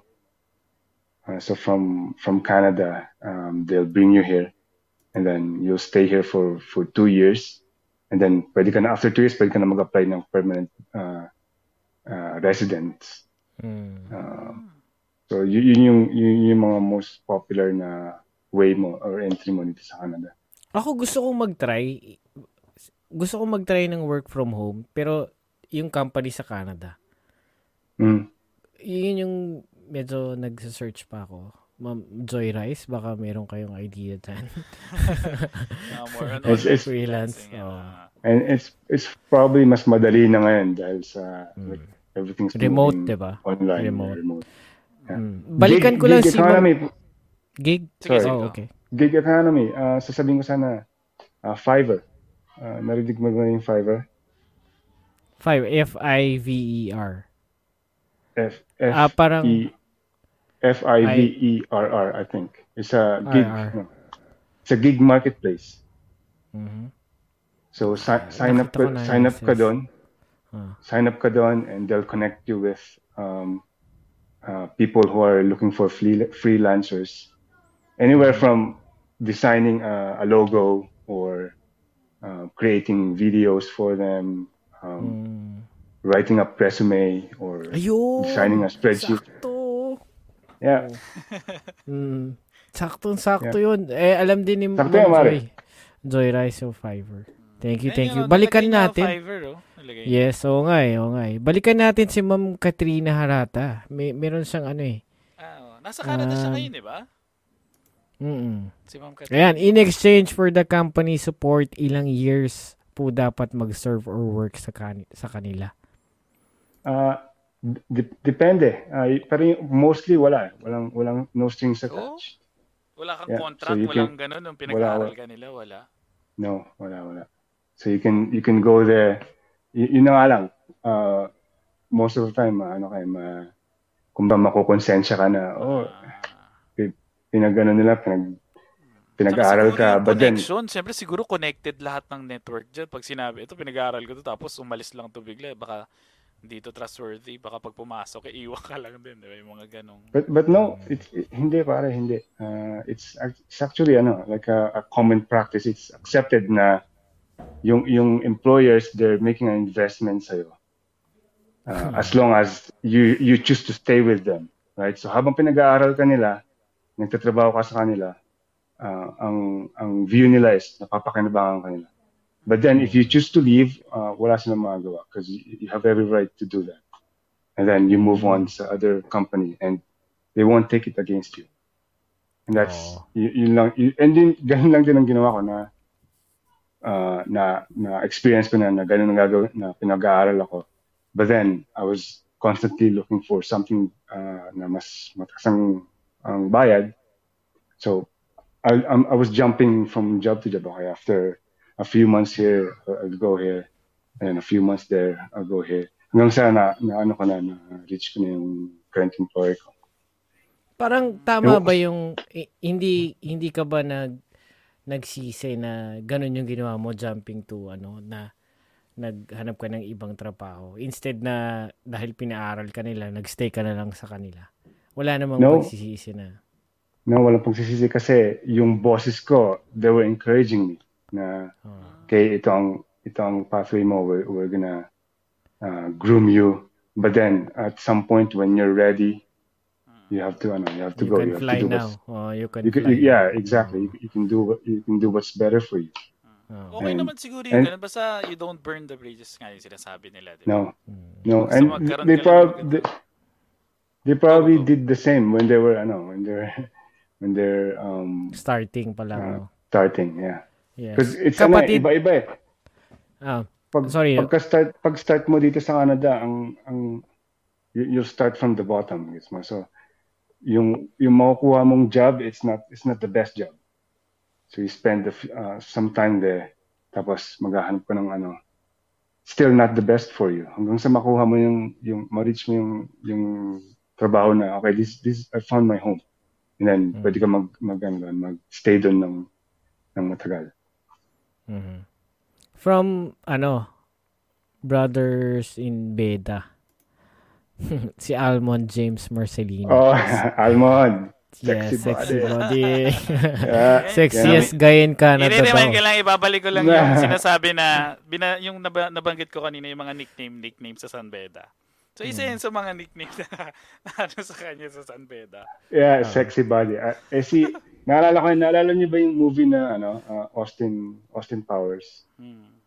Uh, so from from Canada, um, they'll bring you here and then you'll stay here for for two years and then pwede ka na after two years pwede ka na mag-apply ng permanent uh, uh, residence. Mm. Uh, so yun, yun yung yun yung mga most popular na way mo or entry mo dito sa Canada. Ako gusto kong mag-try. Gusto kong mag-try ng work from home. Pero yung company sa Canada. Mm. Yun yung medyo nag-search pa ako. Ma'am Joy Rice, baka meron kayong idea dyan. Uh, more on It's- it's- Freelance, ah. And it's it's probably mas madali na ngayon dahil sa like, everything's. Remote, moving diba? Online, Remote. remote. Yeah. Mm. Balikan Gig- ko lang gig si Ma'am- Gig? Sige, sige. Oh, okay. gig economy. Uh, sasabihin ko sana uh, Fiverr. Uh, narinig mo ba yung Fiverr? Five. F-I-V-E-R. F F Ah, parang- E F I V E R R I think. It's a gig. No. It's a gig marketplace. Mhm. So si- sign up ka, na sign up ka doon. Ah. Sign up ka doon and they'll connect you with um, uh, people who are looking for free, freelancers. Anywhere from designing a, a logo or uh, creating videos for them, um, Mm. writing up resume or Ayun! designing a spreadsheet. Sakto! Yeah. Mm. Saktong-sakto yun. Eh, alam din ni Sakto yan, Mare. Joy. Joy Rice of Fiverr. Thank you, thank yun, you. Balikan natin. Fiverr, oh. Yes, oo nga eh, oo nga eh. Balikan natin si Ma'am Katrina Harata. May, meron siyang ano eh. Ah. Nasa Canada siya Um, ngayon, di ba? Mm-mm. Si Ma'am Kat. Ayan, in exchange for the company support, ilang years po dapat mag-serve or work sa, kan- sa kanila? Uh, d- depende. Uh, pero yung- mostly wala. Walang, walang no strings attached. Wala kang Yeah, so contract, you walang ganun. Nung pinag-aaral ka nila, wala. No, wala, wala. So you can you can go there. Y- yun na nga lang. Uh, most of the time, uh, ano kayo, ma, kung ba makukonsensya ka na, oh, Ah. Pinag-ano nila, pinag, pinag-aaral Tsaka ka. yung But then, connection, siyempre siguro connected lahat ng network dyan. Pag sinabi, ito pinag-aaral ko to, tapos umalis lang to bigla. Baka dito trustworthy. Baka pag pumasok, eh, iwan ka lang din. Di ba? Yung mga ganong. but, but no, it's, it, hindi pare, hindi. Uh, it's, ac- it's actually, ano, like a, a common practice. It's accepted na yung, yung employers, they're making an investment sa'yo. Uh, as long as you, you choose to stay with them. Right? So habang pinag-aaral ka nila, nagtatrabaho ka sa kanila, uh, ang ang view nila is napapakinabangan ka nila. But then if you choose to leave, uh, wala silang magagawa because you, you have every right to do that. And then you move on sa other company and they won't take it against you. And that's Oo. y- yun lang y- and din ganun lang din ang ginawa ko na uh, na na experience ko na na ganun ang gagawin na pinag-aaral ako. But then I was constantly looking for something uh, na mas mataas ang, bayad. So I, I'm- I was jumping from job to job. Okay, after a few months here, I'll go here. And a few months there, I'll go here. Hanggang sa na, na ano ko na, na reach ko na yung current employer ko. Parang tama Yung- ba yung i- hindi hindi ka ba nag nagsisi na ganun yung ginawa mo jumping to ano na naghanap ka ng ibang trabaho instead na dahil pinaaral ka nila nagstay ka na lang sa kanila wala namang No. pagsisisi na No, walang pagsisisi kasi yung bosses ko, they were encouraging me na oh, okay, ito ang ito ang pathway mo. We're, we're gonna uh, groom you. But then at some point when you're ready, you have to ano, you have to you go. can you have fly to do now what's- oh, you can You can, fly yeah, exactly. You, you can do what you can do what's better for you. Oh. Okay And- naman siguro yung and- ganun. Basta you don't burn the bridges nga yung sinasabi nila. Di ba? No, Mm. no, Basta and they maganda- they, they probably go. did the same when they were ano when they're when they're um starting pa lang uh, no? starting. Yeah, yes because it's ano, kapatid iba-iba eh. ah, Pag, Sorry. Pagka-start, pag-start mo dito sa Canada, ang, ang, you, you'll start from the bottom. Gets mo? So, yung, yung makukuha mong job, it's not, it's not the best job. So, you spend the, f- uh, some time there, tapos maghahanap ka ng ano, still not the best for you. Hanggang sa makuha mo yung, yung, ma-reach mo yung, yung trabaho na, okay, this, this, I found my home. And then, Mm. pwede ka mag, mag, ano, mag-stay doon ng, ng matagal. mhm. from ano brothers in Beda si Almond James Marcelino Oh, Almond. yes sexy sexy body. body Yeah. sexiest guy in Canada Hindi naman daw kailangan ibabalik ko lang yung sinasabi na bina, yung naba, nabanggit ko kanina yung mga nickname nickname sa San Beda. So isa Hmm. yun sa mga nickname na, na ano sa kanya sa San Beda. Yeah, sexy body. Ah, eh si, naalala ko, naalala niyo ba yung movie na ano, ah, Austin Austin Powers? Hmm.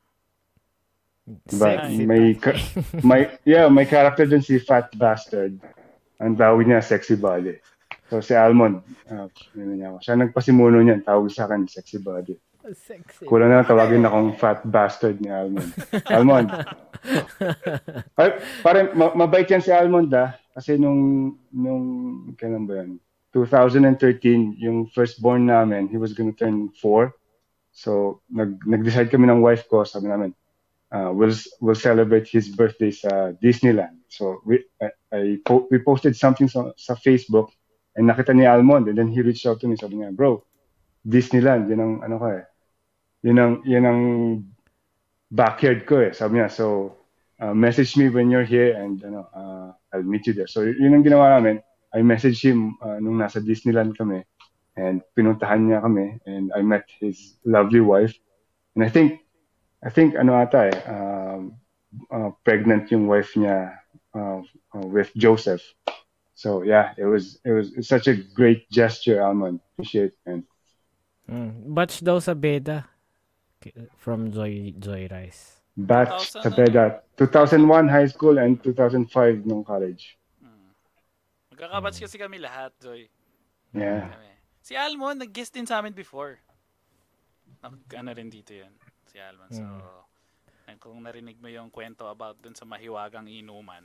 Diba? sexy May, ka- may, yeah, may character dun si Fat Bastard. Ang tawag niya, sexy body. So si Almond, uh, ano niya ako. Siya nagpasimuno niyan, tawag sa akin, sexy body. Sexy Kulang na lang tawagin akong fat bastard ni Almond. Almond. Ay, pare, ma- mabait yan si Almond ah. Kasi nung, nung, kailan ba yan? 2013, yung firstborn namin, he was gonna turn 4. So, nag, nag-decide kami ng wife ko, sabi namin, uh, we'll, we'll celebrate his birthday sa Disneyland. So, we, I, I po- we posted something sa, sa Facebook and nakita ni Almond and then he reached out to me, sabi niya, bro, Disneyland, yun ang ano ko eh. Yun ang, yun ang backyard ko eh. Sabi niya, so, uh, message me when you're here and ano, uh, I'll meet you there. So yun ang ginawa namin. I messaged him uh, nung nasa Disneyland kami and pinuntahan niya kami and I met his lovely wife. And I think I think ano ata eh, um, uh, pregnant yung wife niya uh, uh, with Joseph. So yeah, it was it was such a great gesture, Almond. Appreciate and Mm. Batch daw sa Beda from Joy Joy Rice. batch 2000 sa Beda. 2001 high school and 2005 nung college. Magkakabats kasi kami lahat, Joy. Yeah. Kami. Si Almon, nag-guest din sa amin before. Nag, ano rin dito yun, si Almon. So, and kung narinig mo yung kwento about dun sa mahiwagang inuman,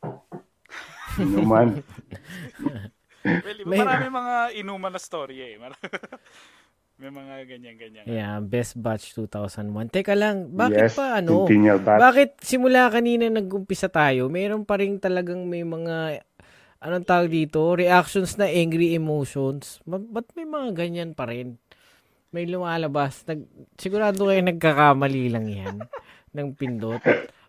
Inuman. well, di ba, May- marami mga inuman na story eh. Mar- May mga ganyan-ganyan. Yeah, best batch 2001. Teka lang, bakit yes, pa ano? Bakit simula kanina nag-umpisa tayo, mayroon pa rin talagang may mga anong tawag dito, reactions na angry emotions. Ba- ba't may mga ganyan pa rin? May lumalabas. Nag, sigurado kayo nagkakamali lang yan ng pindot.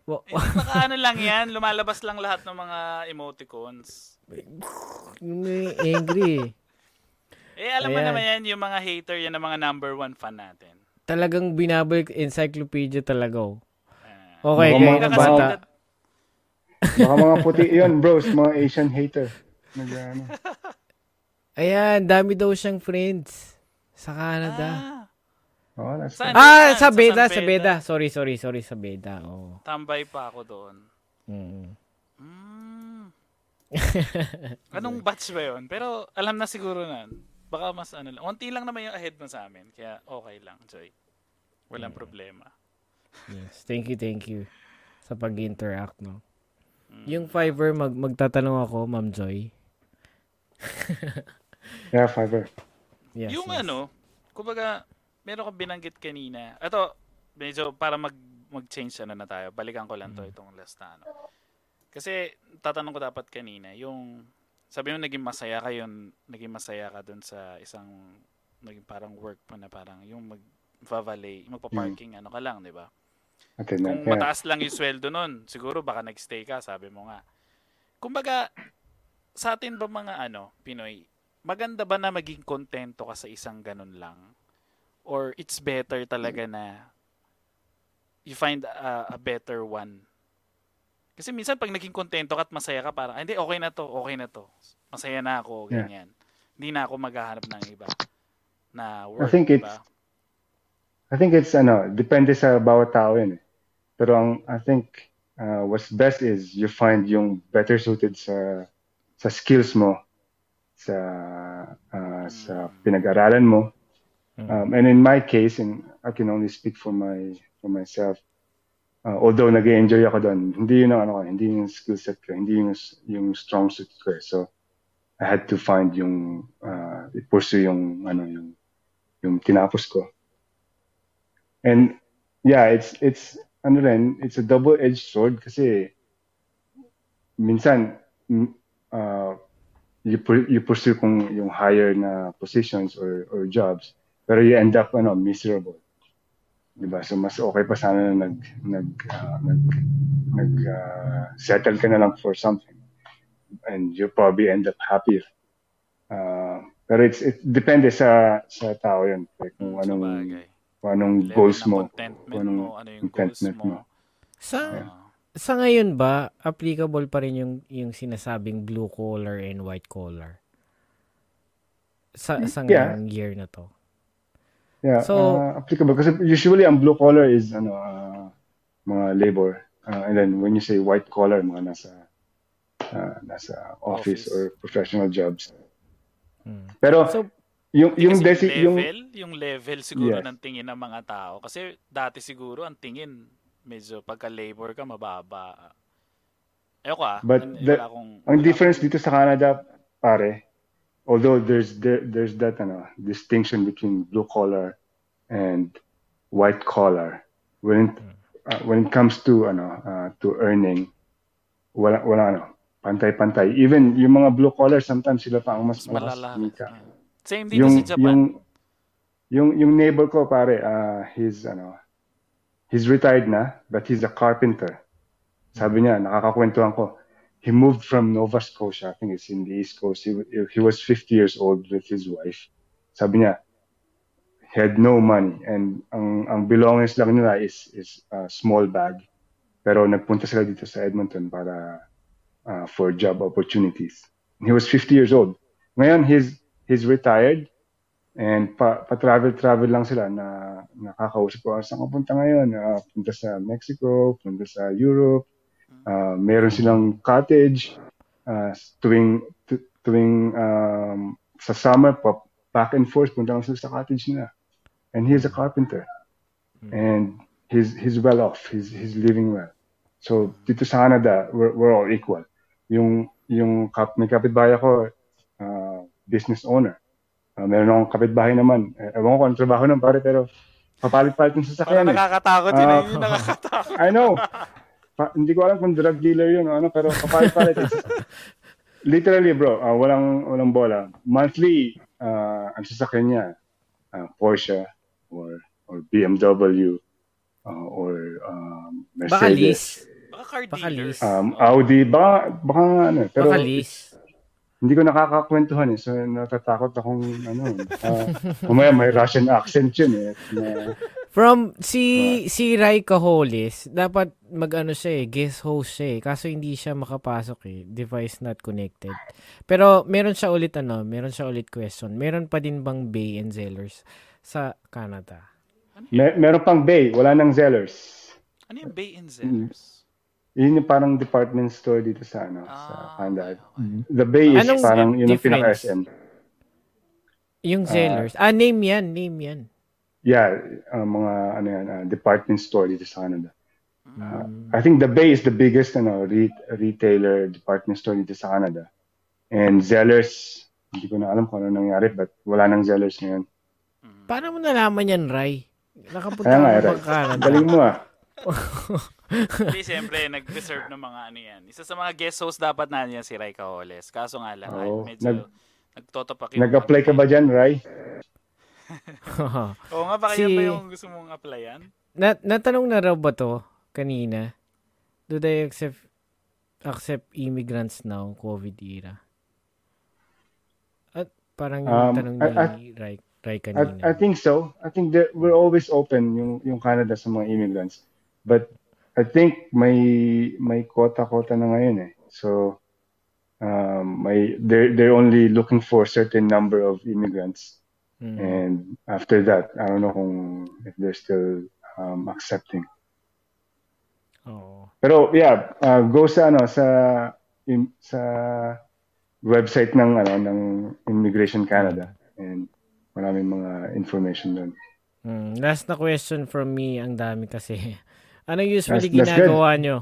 Wa- Eh, ano lang yan, lumalabas lang lahat ng mga emoticons. May angry eh. Alam mo Ayan. naman yan, yung mga hater, yan ang mga number one fan natin. Talagang binabalik encyclopedia talaga oh. Ah. Okay, Mga kayo mga bata. Baka mga puti yun, bros. Mga Asian hater. Nag, ano. Ayan, dami daw siyang friends sa Canada. Ah, Oh, that's Saan? Ah, Sa sa Beda, San sa Beda. Sorry, sorry, sorry, sa Beda. Oh. tambay pa ako doon. Mm. Mm. Anong batch ba yun? Pero alam na siguro na. Baka mas ano lang. Unti lang naman yung ahead mo sa amin. Kaya okay lang, Joy. Walang problema. Yes. Thank you, thank you sa pag-interact, no. Yung Fiverr, mag magtatanong ako, Ma'am Joy. Yeah, Fiverr. Yes, yung yes. ano, kumbaga, meron kang binanggit kanina. Ito, medyo para mag mag-change ano na tayo. Balikan ko lang to itong last na ano. Kasi tatanong ko dapat kanina, yung sabi mo naging masaya ka yun, naging masaya ka dun sa isang naging parang work mo na parang yung mag valet, magpa-parking ano ka lang, 'di ba? Attendant. Kung Yeah. mataas lang yung sweldo nun, siguro baka nag-stay ka, sabi mo nga. Kumbaga, sa atin ba mga ano, Pinoy, maganda ba na maging kontento ka sa isang ganun lang? Or it's better talaga na you find a, a better one? Kasi minsan pag naging kontento ka at masaya ka, parang, "Ah, hindi, okay na to, okay na to. Masaya na ako, Yeah. ganyan. Hindi na ako maghahanap ng iba na work, think diba? it's- I think it's ano, depende sa bawat tao yun eh. Pero ang I think uh, what's best is you find yung better suited sa sa skills mo sa uh, sa pinag-aralan mo. Um, and in my case, and I can only speak for my for myself. Uh, although nag-enjoy ako doon, hindi yun ang ano ko, hindi yung skill set ko, hindi yung yung strong suit ko. eh. So I had to find yung uh, pursue yung ano yung yung tinapos ko. And yeah, it's it's ano rin, it's a double-edged sword kasi minsan uh, you pu- you pursue kung yung higher na positions or or jobs pero you end up ano miserable. 'Di ba? So mas okay pa sana na nag nag uh, nag, nag uh, settle ka na lang for something and you probably end up happier. Uh, pero it's it depende sa sa tao 'yun. Like, kung Sa anong bagay. kung anong Level goals mo. contentment kung anong mo, ano yung goals contentment mo. mo. Sa Ah. sa ngayon ba applicable pa rin yung yung sinasabing blue collar and white collar? Sa sa Yeah. ngayong year na to. Yeah, So- uh, applicable kasi usually ang blue collar is ano uh, mga labor. Uh, and then when you say white collar, mga nasa uh, nasa office, Office. or professional jobs. Hmm. Pero So yung yung desi yung level, yung level siguro Yes. ng tingin ng mga tao. Kasi dati siguro ang tingin medyo pagka labor ka mababa. Ayoko ah. But An- the- wala akong- ang difference akong- dito sa Canada pare although there's there, there's that ano distinction between blue collar and white collar when it, uh, when it comes to ano uh, to earning wala wala ano pantay-pantay even yung mga blue collar sometimes sila pa ang mas malala. Same dito yung sa Japan. yung yung yung neighbor ko pare uh, he's ano he's retired na but he's a carpenter Sabi niya, nakakakwentuhan ko, he moved from Nova Scotia, I think it's in the East Coast. He, he was 50 years old with his wife. Sabi niya, he had no money and ang ang belongings lang nila is is a small bag. Pero nagpunta sila dito sa Edmonton para uh, for job opportunities. He was 50 years old. Ngayon he's he's retired and pa, pa travel travel lang sila na nakakausap ko ah, saan ka punta ngayon uh, punta sa Mexico punta sa Europe uh, meron silang cottage uh, tuwing tu, tuwing um, sa summer pa, back and forth punta lang sa cottage nila and he's a carpenter and he's he's well off he's he's living well so dito sa Canada we're, we're all equal yung yung kap, may kapitbahay ako uh, business owner Uh, meron akong kapitbahay naman. Eh, ewan ko anong trabaho ng pare, pero papalit-palit yung sasakyan. Parang eh. nakakatakot yun. Ah. eh, yun nakakatakot. I know. Pa- hindi ko alam kung drug dealer yun o ano, pero papalit-palit. It's- literally, bro, uh, walang walang bola. Monthly, uh, ang sasakyan niya, uh, Porsche or or BMW uh, or um. Mercedes. Baka car Baka dealer. lease. Um, Audi, baka, baka ano. Pero Baka lease. hindi ko nakakakwentuhan eh. So, natatakot akong ano. Uh, kumaya may Russian accent yun eh. Na, From si si Rai Caholis, dapat mag-ano siya eh, guest host siya eh. Kaso hindi siya makapasok eh. Device not connected. Pero meron siya ulit ano, meron siya ulit question. Meron pa din bang Bay and Zellers sa Canada? Mer- meron pang Bay, wala nang Zellers. Ano yung Bay and Zellers? Yun yung parang department store dito sa ano, sa Ah, Canada. okay, okay. The Bay is Anong parang yun difference? pinaka-SM. Yung Zellers. Ah, name yan, name yan. Yeah, uh, mga ano yan, uh, department store dito sa Canada. Mm. Uh, I think the Bay is the biggest ano, re- retailer department store dito sa Canada. And Zellers, hindi ko na alam kung ano nangyari, but wala nang Zellers ngayon. Paano mo nalaman yan, Rai? Nakapunta ka Ray. ba Canada? Galing mo ah. Hindi, siyempre, nag-reserve ng mga ano yan. Isa sa mga guest host dapat na yan si Ray Caoles. Kaso nga lang, ay, Oo. medyo Nag- nagtotopak yung... Nag-apply ka ba dyan, Rai? Oo nga, baka Si- yan ba yung gusto mong applyan? Na, natanong na raw ba to kanina? Do they accept accept immigrants now, COVID era? At parang yung Um, tanong I- ni Rai, Rai I, kanina. I think so. I think that we're always open yung yung Canada sa mga immigrants. But I think may may quota-quota na ngayon eh. So um, may they're they're only looking for a certain number of immigrants. Mm. And after that, I don't know kung if they're still um, accepting. Oo. Pero yeah, uh, go sa ano sa in, sa website ng ano ng Immigration Canada and maraming mga information doon. Mm, last na question from me, ang dami kasi. Ano usually That's- that's good. ginagawa nyo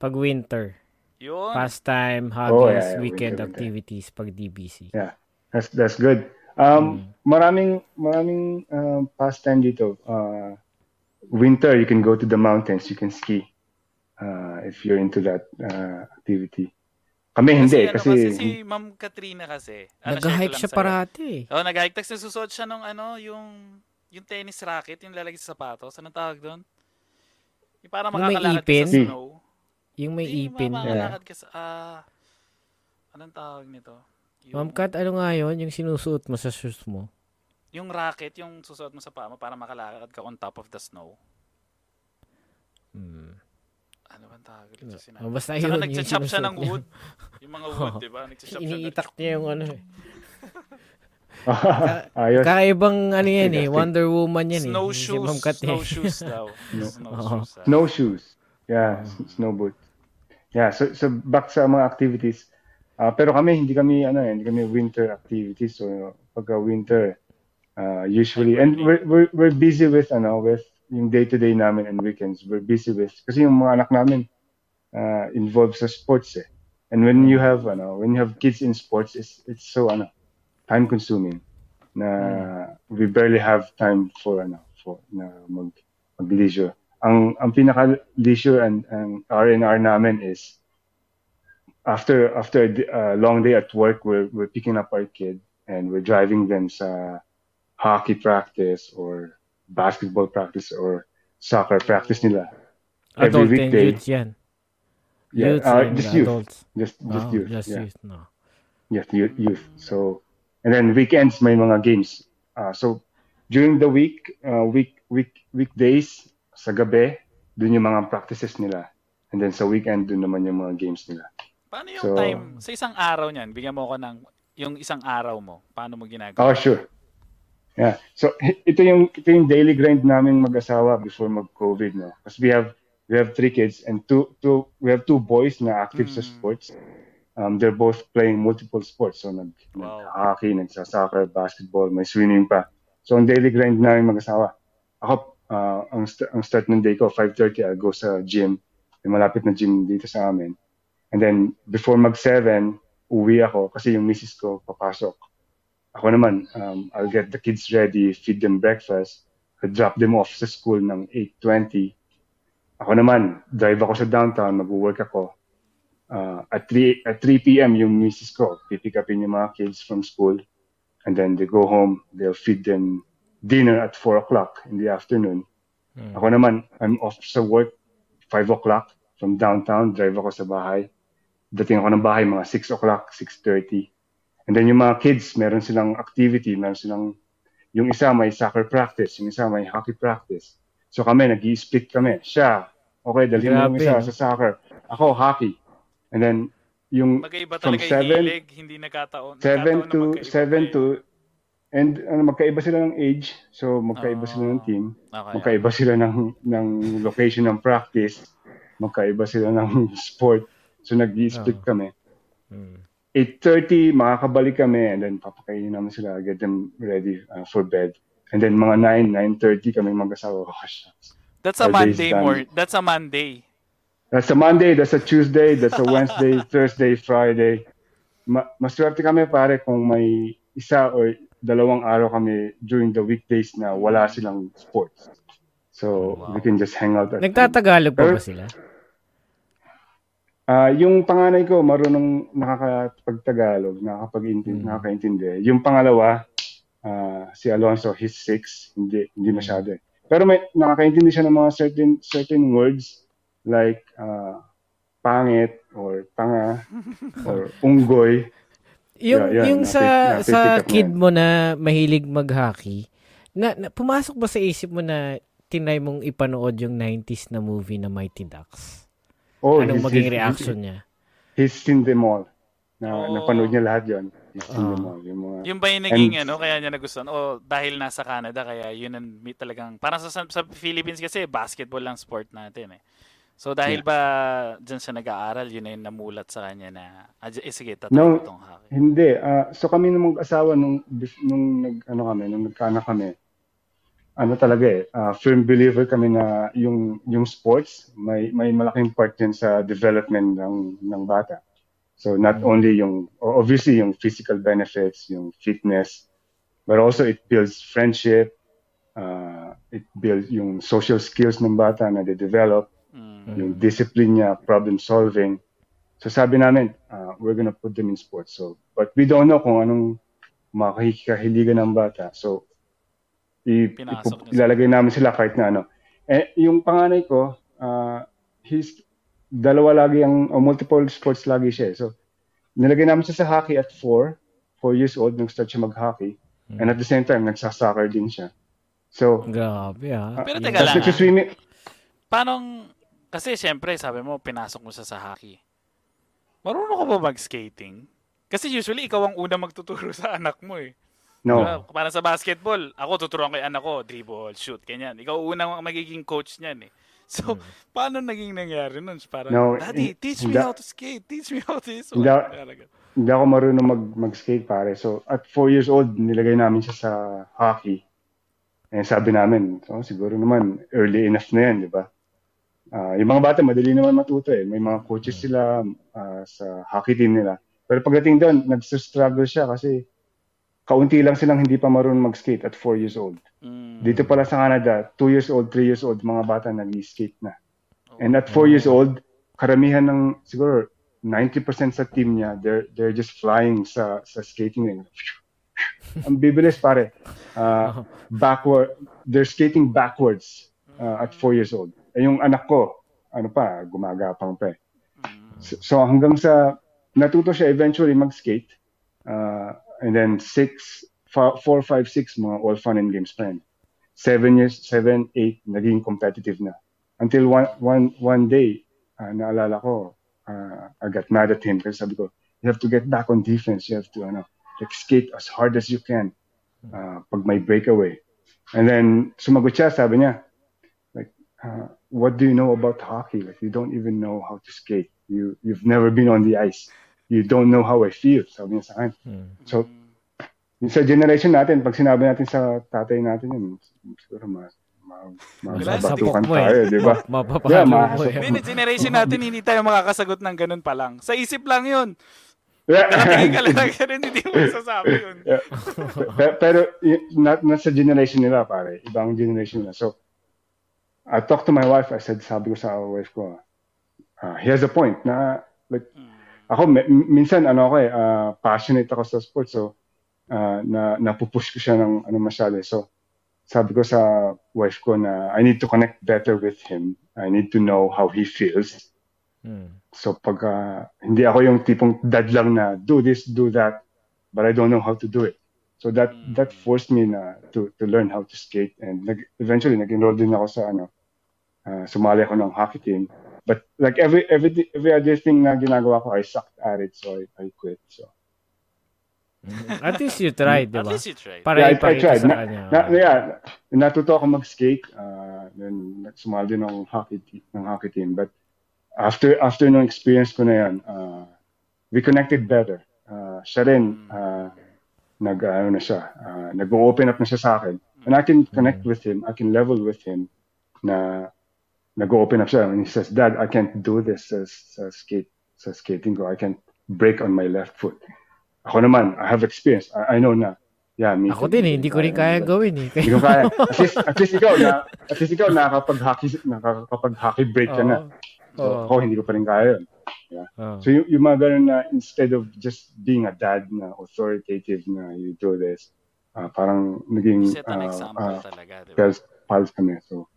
pag winter? Yun. Pastime, Oh, hobbies, yeah, yeah, weekend winter, winter. activities pag DBC. Yeah, that's that's good. Um, maraming maraming um, pastime dito. Uh, winter, you can go to the mountains, you can ski. Uh, if you're into that uh, activity. Kami hindi ano, kasi, kasi si Ma'am Katrina kasi. Ano, Nag-hike siya parati eh. Oh, nag-hike. Tapos nagsusuot siya nung ano, yung yung tennis racket, yung lalagay sa sapatos. Anong tawag doon? Yung para Yung may makakalakad ka ipin? sa snow. Yung may Hindi, ipin. makakalakad ka sa, ah, anong tawag nito? Yung, Ma'am Kat, ano nga yun? Yung sinusuot mo sa shoes mo? yung racket, yung susuot mo sa paa mo para makalakad ka on top of the snow. Hmm. Ano bang tawag dito? Sinabi? Oh, basta Saka yun. yung nagcha-chop siya ng wood. Yung mga wood, di ba? Nagcha-chop siya. Iniitak niya yung ano eh. ayos. Kakaibang ano yan eh. Wonder Woman yan eh. Si Snowshoes. Ma'am Kat eh. Snowshoes daw. No. Snowshoes. ah. Snowshoes. Yeah, s- snow boot. Yeah, so so back sa mga activities. Ah, pero kami hindi kami ano eh, hindi kami winter activities. So pagka winter uh, usually and we're, we're we're busy with ano with yung day-to-day namin and weekends. We're busy with kasi yung mga anak namin uh, involved sa sports eh. And when you have ano, when you have kids in sports it's it's so ano time consuming na we barely have time for ano for na mag mag-leisure. Ang ang pinaka leisure and ang R&R namin is after after a a long day at work we're we're picking up our kid and we're driving them sa hockey practice or basketball practice or soccer practice nila every Adult weekday. youth yan. Yeah, Youth uh, just youth. adults. Just just Oh, youth. just yeah. youth, no. Yes, youth, youth. So, and then weekends may mga games. Uh, so, during the week, uh, week, week, weekdays, sa gabi, dun yung mga practices nila. And then sa weekend, dun naman yung mga games nila. Paano yung So- time, sa isang araw niyan, bigyan mo ko ng, yung isang araw mo, paano mo Oh, ginagawa? sure. Yeah. So, ito yung, ito yung daily grind namin mag-asawa before mag-COVID, no? Kasi we have, we have three kids and two, two, we have two boys na active sa Mm. sports. Um, they're both playing multiple sports. So, nag, Wow. nag-hockey, nagsa-soccer, basketball, may swimming pa. So, ang daily grind namin mag-asawa. Ako, uh, ang, st- ang start ng day ko, 5.30, I'll go sa gym. May malapit na gym dito sa amin. And then, before mag-7, uwi ako kasi yung misis ko papasok. Ako naman, um, I'll get the kids ready, feed them breakfast, I'll drop them off sa school ng 8.20. Ako naman, drive ako sa downtown, mag-work ako. Uh, at 3 at 3 p.m. yung misis ko, pipick upin yung mga kids from school. And then they go home, they'll feed them dinner at 4 o'clock in the afternoon. Mm. Ako naman, I'm off sa work 5 o'clock from downtown, drive ako sa bahay. Dating ako ng bahay mga 6 o'clock, 6.30. And then yung mga kids, meron silang activity, meron silang, yung isa may soccer practice, yung isa may hockey practice. So kami, nag split kami. Siya, okay, dalhin mo yung isa sa soccer. Ako, hockey. And then, yung Magkaiba from talaga yung seven- hilig, hindi nagkataon. 7 nagkataon na to magkaiba 7 kayo. to and ano magkaiba sila ng age so magkaiba Ah. sila ng team Okay. magkaiba sila ng ng location ng practice magkaiba sila ng sport so nag-split Oo. kami Mm. 8.30 makakabalik kami and then papakainin namin sila get them ready uh, for bed and then mga 9 9.30 kami mag-asawa oh, shucks. That's a Our Monday more. That's a Monday. That's a Monday, that's a Tuesday, that's a Wednesday, Thursday, Friday. Ma- maswerte kami pare kung may isa or dalawang araw kami during the weekdays na wala silang sports. So, Wow. we can just hang out at Nagtatagalog pa ba sila? Ah, yung panganay ko marunong nakakapagtagalog, nakakapag-intindi, Mm. nakakaintindi. Yung pangalawa, ah, si Alonso, he's six, hindi hindi masyado. eh. Pero may nakakaintindi siya ng mga certain certain words like ah, pangit or tanga or unggoy. Yung Yeah, yeah, yung sa napipick sa mo kid mo na mahilig mag-hockey, na, na pumasok ba sa isip mo na tinry mong ipanood yung 90s na movie na Mighty Ducks? Oh, Anong he's- maging he's- reaction niya? He's seen them all. Na, Oh. Napanood niya lahat yon. He's seen Ah. them all. Yung mga, Yung ba yung naging And- ano, kaya niya nagustuhan? O dahil nasa Canada, kaya yun ang may talagang, parang sa, sa Philippines kasi, basketball lang sport natin eh. So dahil Yeah. ba dyan siya nag-aaral, yun na yung namulat sa kanya na, ah, eh sige, tatry No. ko tong hockey. Hindi. ah, so kami nung mag-asawa nung, nung nag, ano kami, nung nagkaanak kami, ano talaga eh, ah, firm believer kami na yung yung sports may may malaking part din sa development ng ng bata. So not only yung obviously yung physical benefits, yung fitness, but also it builds friendship, uh, it builds yung social skills ng bata na they develop, Mm. yung discipline niya, problem solving. So sabi namin, uh, we're gonna put them in sports. So, but we don't know kung anong makakahiligan ng bata. So, i- Pinasok ipu- ilalagay namin sila kahit na ano. Eh, yung panganay ko, uh, he's, dalawa lagi ang, o multiple sports lagi siya. eh. So, nilagay namin siya sa hockey at 4, 4 years old, nung start siya mag-hockey. And at the same time, nagsasoccer din siya. So, Grabe ah. Pero Yung- teka lang, nagsiswimming, Paano, kasi syempre, sabi mo, pinasok mo siya sa hockey. Marunong ka ba mag-skating? Kasi usually, ikaw ang una magtuturo sa anak mo eh. No. Diba? Para sa basketball, ako tuturuan ko yung anak ko, dribble, shoot, ganyan. Ikaw unang magiging coach niyan eh. So, paano naging nangyari nun? Parang, No, Daddy, teach me hindi- how to skate. Teach me how to this Hindi- hindi ako marunong mag, mag-skate pare. So, at 4 years old, nilagay namin siya sa hockey. And sabi namin, so, siguro naman, early enough na yan, di ba? Ah, yung mga bata, madali naman matuto eh. May mga coaches sila ah, sa hockey team nila. Pero pagdating doon, nagsistruggle siya kasi kaunti lang silang hindi pa marunong mag-skate at 4 years old. Mm. Dito pala sa Canada, 2 years old, 3 years old, mga bata nag-skate na. And at 4 years old, karamihan ng, siguro, 90% sa team niya, they're, they're just flying sa, sa skating ring. Ang bibilis pare. Uh, backward, they're skating backwards uh, at 4 years old. Eh, yung anak ko, ano pa, gumagapang pa eh. Mm. So, so hanggang sa natuto siya eventually mag-skate. Uh, and then six, four, five, six, mga all fun and games rin. Seven years, seven, eight, naging competitive na. Until one, one, one day, uh, naalala ko, uh, I got mad at him kasi sabi ko, you have to get back on defense. You have to, ano, like, skate as hard as you can uh, pag may breakaway. And then, sumagot siya, sabi niya, like, uh, what do you know about hockey? Like, you don't even know how to skate. You, you've never been on the ice. You don't know how I feel, sabi niya sa akin. Hmm. So, yung sa generation natin, pag sinabi natin sa tatay natin yun, siguro ma, ma, Wala, mabatukan sapok mo eh. tayo, di ba? Mapapalo Yeah, mo ma- eh. Hindi, generation natin, hindi tayo makakasagot ng ganun pa lang. Sa isip lang yun. Yeah. Nakatingin ka lang ganun, hindi mo sasabi yun. Yeah. Pe- Pero y- na, nasa generation nila pare, ibang generation nila. So I talked to my wife, I said, sabi ko sa wife ko, uh, he has a point na like ako minsan ano ako eh, uh, passionate ako sa sports so uh, na napupush ko siya ng ano masyado. eh. So sabi ko sa wife ko na I need to connect better with him. I need to know how he feels. Hmm. So pag ah, hindi ako yung tipong dad lang na do this, do that, but I don't know how to do it. So that Mm. that forced me na to to learn how to skate and nag, eventually nag-enroll din ako sa ano ah, sumali ako ng hockey team. But like every every every other thing na ginagawa ko, I sucked at it so I, I quit. So At least you tried, di At ba? least you tried. Para yeah, I, I tried. sa Na, kanya. na, yeah, natuto ako mag-skate. Uh, then sumali din ng hockey team, ng hockey team. But after after nung experience ko na yan, uh, we connected better. Uh, siya rin, uh, nag, ano na siya, uh, nag-open up na siya sa akin. And I can connect with him, I can level with him na nag-open up siya. And he says, Dad, I can't do this sa, sa skate, sa skating ko. I can't break on my left foot. Ako naman, I have experience. I, I know na. Yeah, me Ako din eh, hindi ko rin kaya gawin eh. Hindi ko kaya. At least, at least ikaw, na, at least ikaw nakakapag-hockey, nakakapag-hockey break ka na. So, Oo. ako, hindi ko pa rin kaya yun. Oo. So, yung, yung mga ganun na, instead of just being a dad na authoritative na you do this, ah, parang naging Set an ah, example ah, talaga, di ba? pals, kami. So.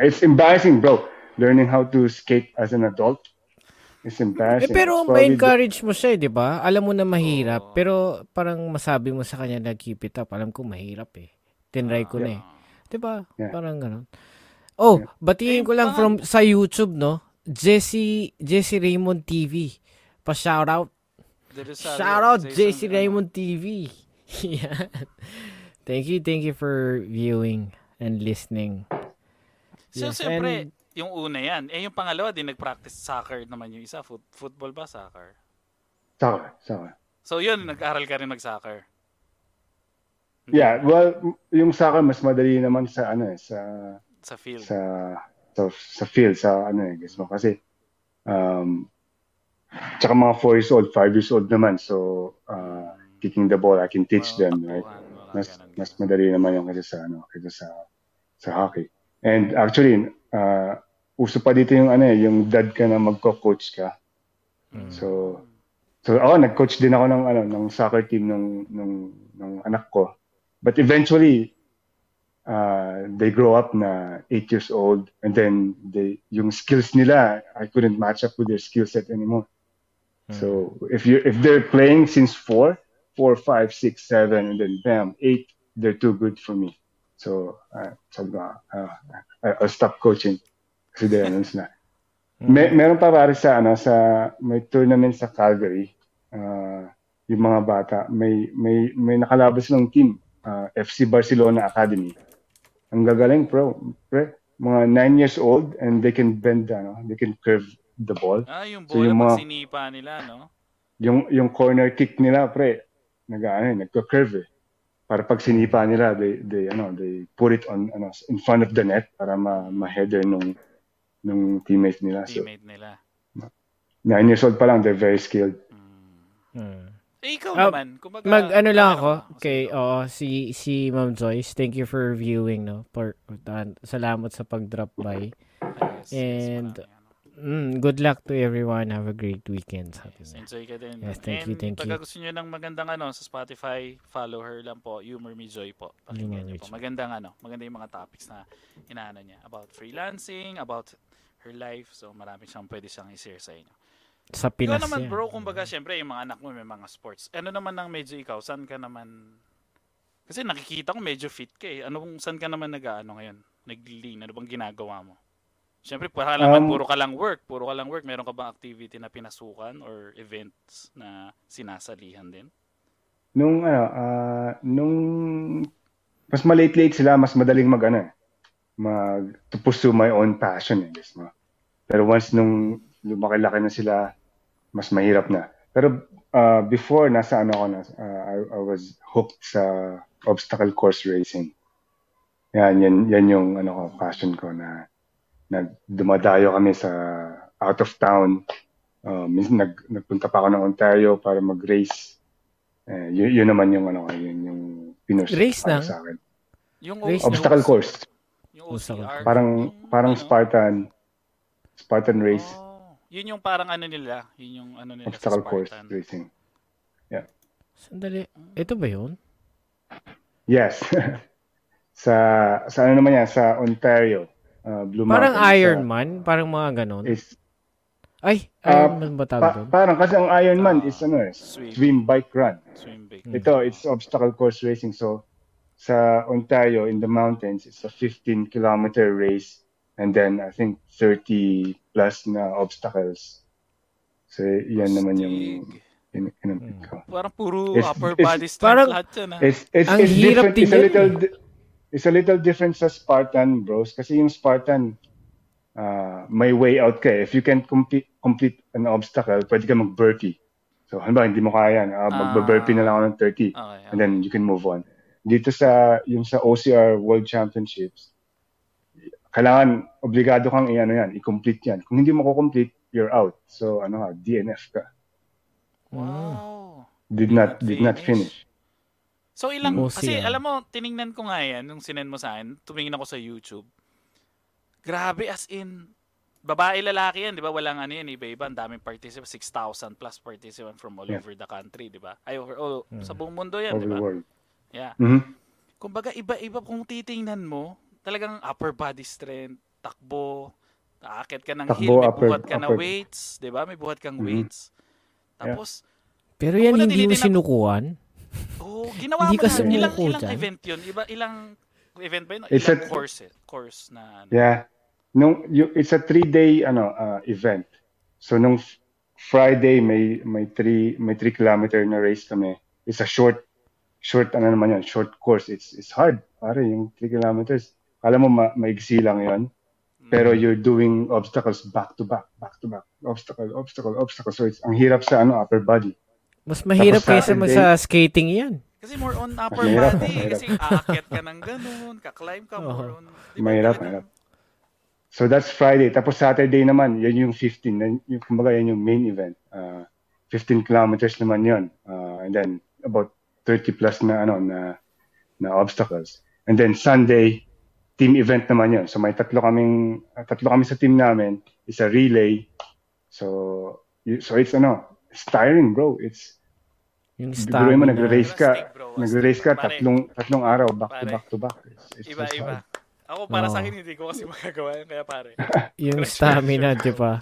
It's embarrassing, bro. Learning how to skate as an adult, it's Eh, embarrassing. pero probably the- ma-encourage mo siya, eh, di ba? Alam mo na mahirap, Oo. pero parang masabi mo sa kanya na keep it up. Alam ko mahirap eh. Tinry ko na eh. Di ba? Yeah. Parang ganun. Oh, batiin Eh, ko lang from sa YouTube, no? Jesse, Jesse Raymond TV. Pa-shoutout. De Rosario, Shoutout Jason, Jesse ano, Raymond TV. Yan. Thank you, thank you for viewing and listening. So, Yes, siyempre, yung una yan. Eh, yung pangalawa, din nag-practice soccer naman yung isa. Foot- football ba? Soccer? Soccer, soccer. So, yun, nag-aral ka rin mag-soccer. Yeah, well, yung soccer mas madali naman sa ano eh, sa Sa field. sa sa, sa field sa ano eh, guess mo kasi um tsaka mga 4 years old, 5 years old naman so uh, kicking the ball I can teach Mga them right mas mas madali naman yung kasi sa ano kasi sa sa hockey and actually uh, uso pa dito yung ano eh yung dad ka na magko-coach ka. So so ako nag-coach din ako ng ano ng soccer team ng ng ng anak ko. But eventually uh, they grow up na 8 years old and then they yung skills nila I couldn't match up with their skill set anymore. So if you if they're playing since 4 4 5 6 7 and then bam 8 they're too good for me so uh, sabi ko uh, I- I'll stop coaching. Kasi ano na May, meron pa pare sa ano sa may tournament sa Calgary. Uh, yung mga bata may may may nakalabas ng team uh, FC Barcelona Academy. Ang gagaling pro pre mga 9 years old and they can bend ano they can curve the ball. Ah, yung So, bola yung pag mga- sinipa nila, no? yung yung corner kick nila pre nag ano nagko-curve eh para pag sinipa nila they they ano they put it on ano in front of the net para ma, ma-header nung nung teammate nila so Teammate nila. 9 years old pa lang they're very skilled Hmm. Eh, ikaw Ah, naman. Kumbaga, Mag ano lang ako ka? kay Sige. oo si si Ma'am Joyce. Thank you for viewing no. For, uh, salamat sa pag-drop by. Yes, yes, and. Mm, good luck to everyone. Have a great weekend. Sabi Yes, enjoy ka din. Yes, thank you, And thank you. pagka gusto nyo ng magandang ano sa Spotify, follow her lang po, Humor Me Joy po. Pakinggan nyo po. Magandang ano, maganda yung mga topics na inaano niya about freelancing, about her life. So marami siyang pwede siyang i-share sa inyo. Sa Ikaw Pinas naman yan. bro, kumbaga syempre yung mga anak mo may mga sports. Ano naman ang medyo ikaw, saan ka naman Kasi nakikita ko medyo fit ka eh. Ano saan ka naman nag-ano ngayon? Nag-lean, ano bang ginagawa mo? Syempre, para naman Um, puro ka lang work, puro ka lang work. Meron ka bang activity na pinasukan or events na sinasalihan din? Nung ano, ah, nung mas malate-late sila, mas madaling mag ano, mag to pursue my own passion, eh, guess mo. Pero once nung lumaki-laki na sila, mas mahirap na. Pero ah, before nasa ano ako na, ah, I, I was hooked sa obstacle course racing. Yan, yan, yan yung ano ko, passion ko na nagdumadayo kami sa out of town. Minsan nag, nagpunta pa ako ng Ontario para mag-race. Eh, yun, yun naman yung ano, yun yung pinus Race para lang? sa akin. Yung Race Obstacle course. Yung OCR. Parang yung parang? Spartan Spartan race, Oh, yun yung parang ano nila, yun yung ano nila obstacle sa course racing. Sandali. Ito ba yun? Yes. sa sa ano naman yan sa Ontario. Uh, Blue Parang Mountains, Ironman? Parang mga ganon? uh, is Ay, Ah, Ironman ba tawag pa- doon? parang kasi ang Ironman Ah, is ano eh, swim. swim bike run. Swim big. Mm. Ito, it's obstacle course racing. So, sa Ontario, in the mountains, it's a 15 kilometer race. And then, I think 30 plus na obstacles. So, yan naman yung Astig. in- inampit ko. Parang puro It's- upper it's- body strength parang- lahat yan ah. It's, it's, Ang it's hirap different. It's a little, it's a little different sa Spartan, bros. Kasi yung Spartan, uh, may way out ka eh. If you can complete, complete an obstacle, pwede ka mag-burpee. So, halimbawa, hindi mo kaya yan. Uh, mag-burpee na lang ako ng 30. Okay, and then you can move on. Dito sa yung sa OCR World Championships, kailangan obligado kang i-ano yan, i-complete yan. Kung hindi mo ko-complete, you're out. So ano ka, DNF ka. Wow. Did not did not finish. So ilang, Mm. kasi OCR. alam mo, tiningnan ko nga yan, nung sinend mo sa akin, tumingin ako sa YouTube. Grabe as in, babae lalaki yan, di ba? Walang ano yan, iba-iba, ang daming participants, 6,000 plus participants from all Yeah. over the country, di ba? Ay, over, oh, Mm. sa buong mundo yan, di ba? Yeah. Mhm. Kumbaga, iba-iba kung titingnan mo, talagang upper body strength, takbo, aakit ka ng Takbo, hill, may upper- buhat ka na upper- weights, di ba? May buhat kang Mhm. weights. Tapos, Pero yan hindi mo sinukuan? Oh, ginawa Hindi mo ka na. Ilang, sumuko ilang dyan? event yun? Iba, ilang event ba yun? It's Ilang a- course, eh? course na ano? Yeah. Nung you, it's a three-day ano uh, event. So nung f- Friday may may 3 may 3 kilometer na race kami. It's a short short ano naman yan, short course. It's it's hard. Pare, yung 3 kilometers. Alam mo ma- maigsi lang 'yon. Pero you're doing obstacles back to back, back to back. Obstacle, obstacle, obstacle. So it's ang hirap sa ano upper body. Mas mahirap Tapos kaysa Saturday- sa skating yan. Kasi more on upper mahirap, body. mahirap. Kasi aakyat ka ng ganun, kaklimb ka more on. Mahirap, mahirap. So that's Friday. Tapos Saturday naman, yan yung 15. Yan, yung, kumbaga yan yung main event. Uh, 15 kilometers naman yun. Uh, and then about 30 plus na ano na na obstacles. And then Sunday, team event naman yun. So may tatlo kaming tatlo kami sa team namin. It's a relay. So so it's ano, it's tiring, bro. It's Yung Bigurin mo, stamina. nagre-race ka. Nagre-race ka Pare. tatlong tatlong araw back to Pare. back to back. It's, it's Iba, iba. hard. Ako para sa Oo. akin, hindi ko kasi magagawa yun. Kaya pare. Yung stamina, di ba?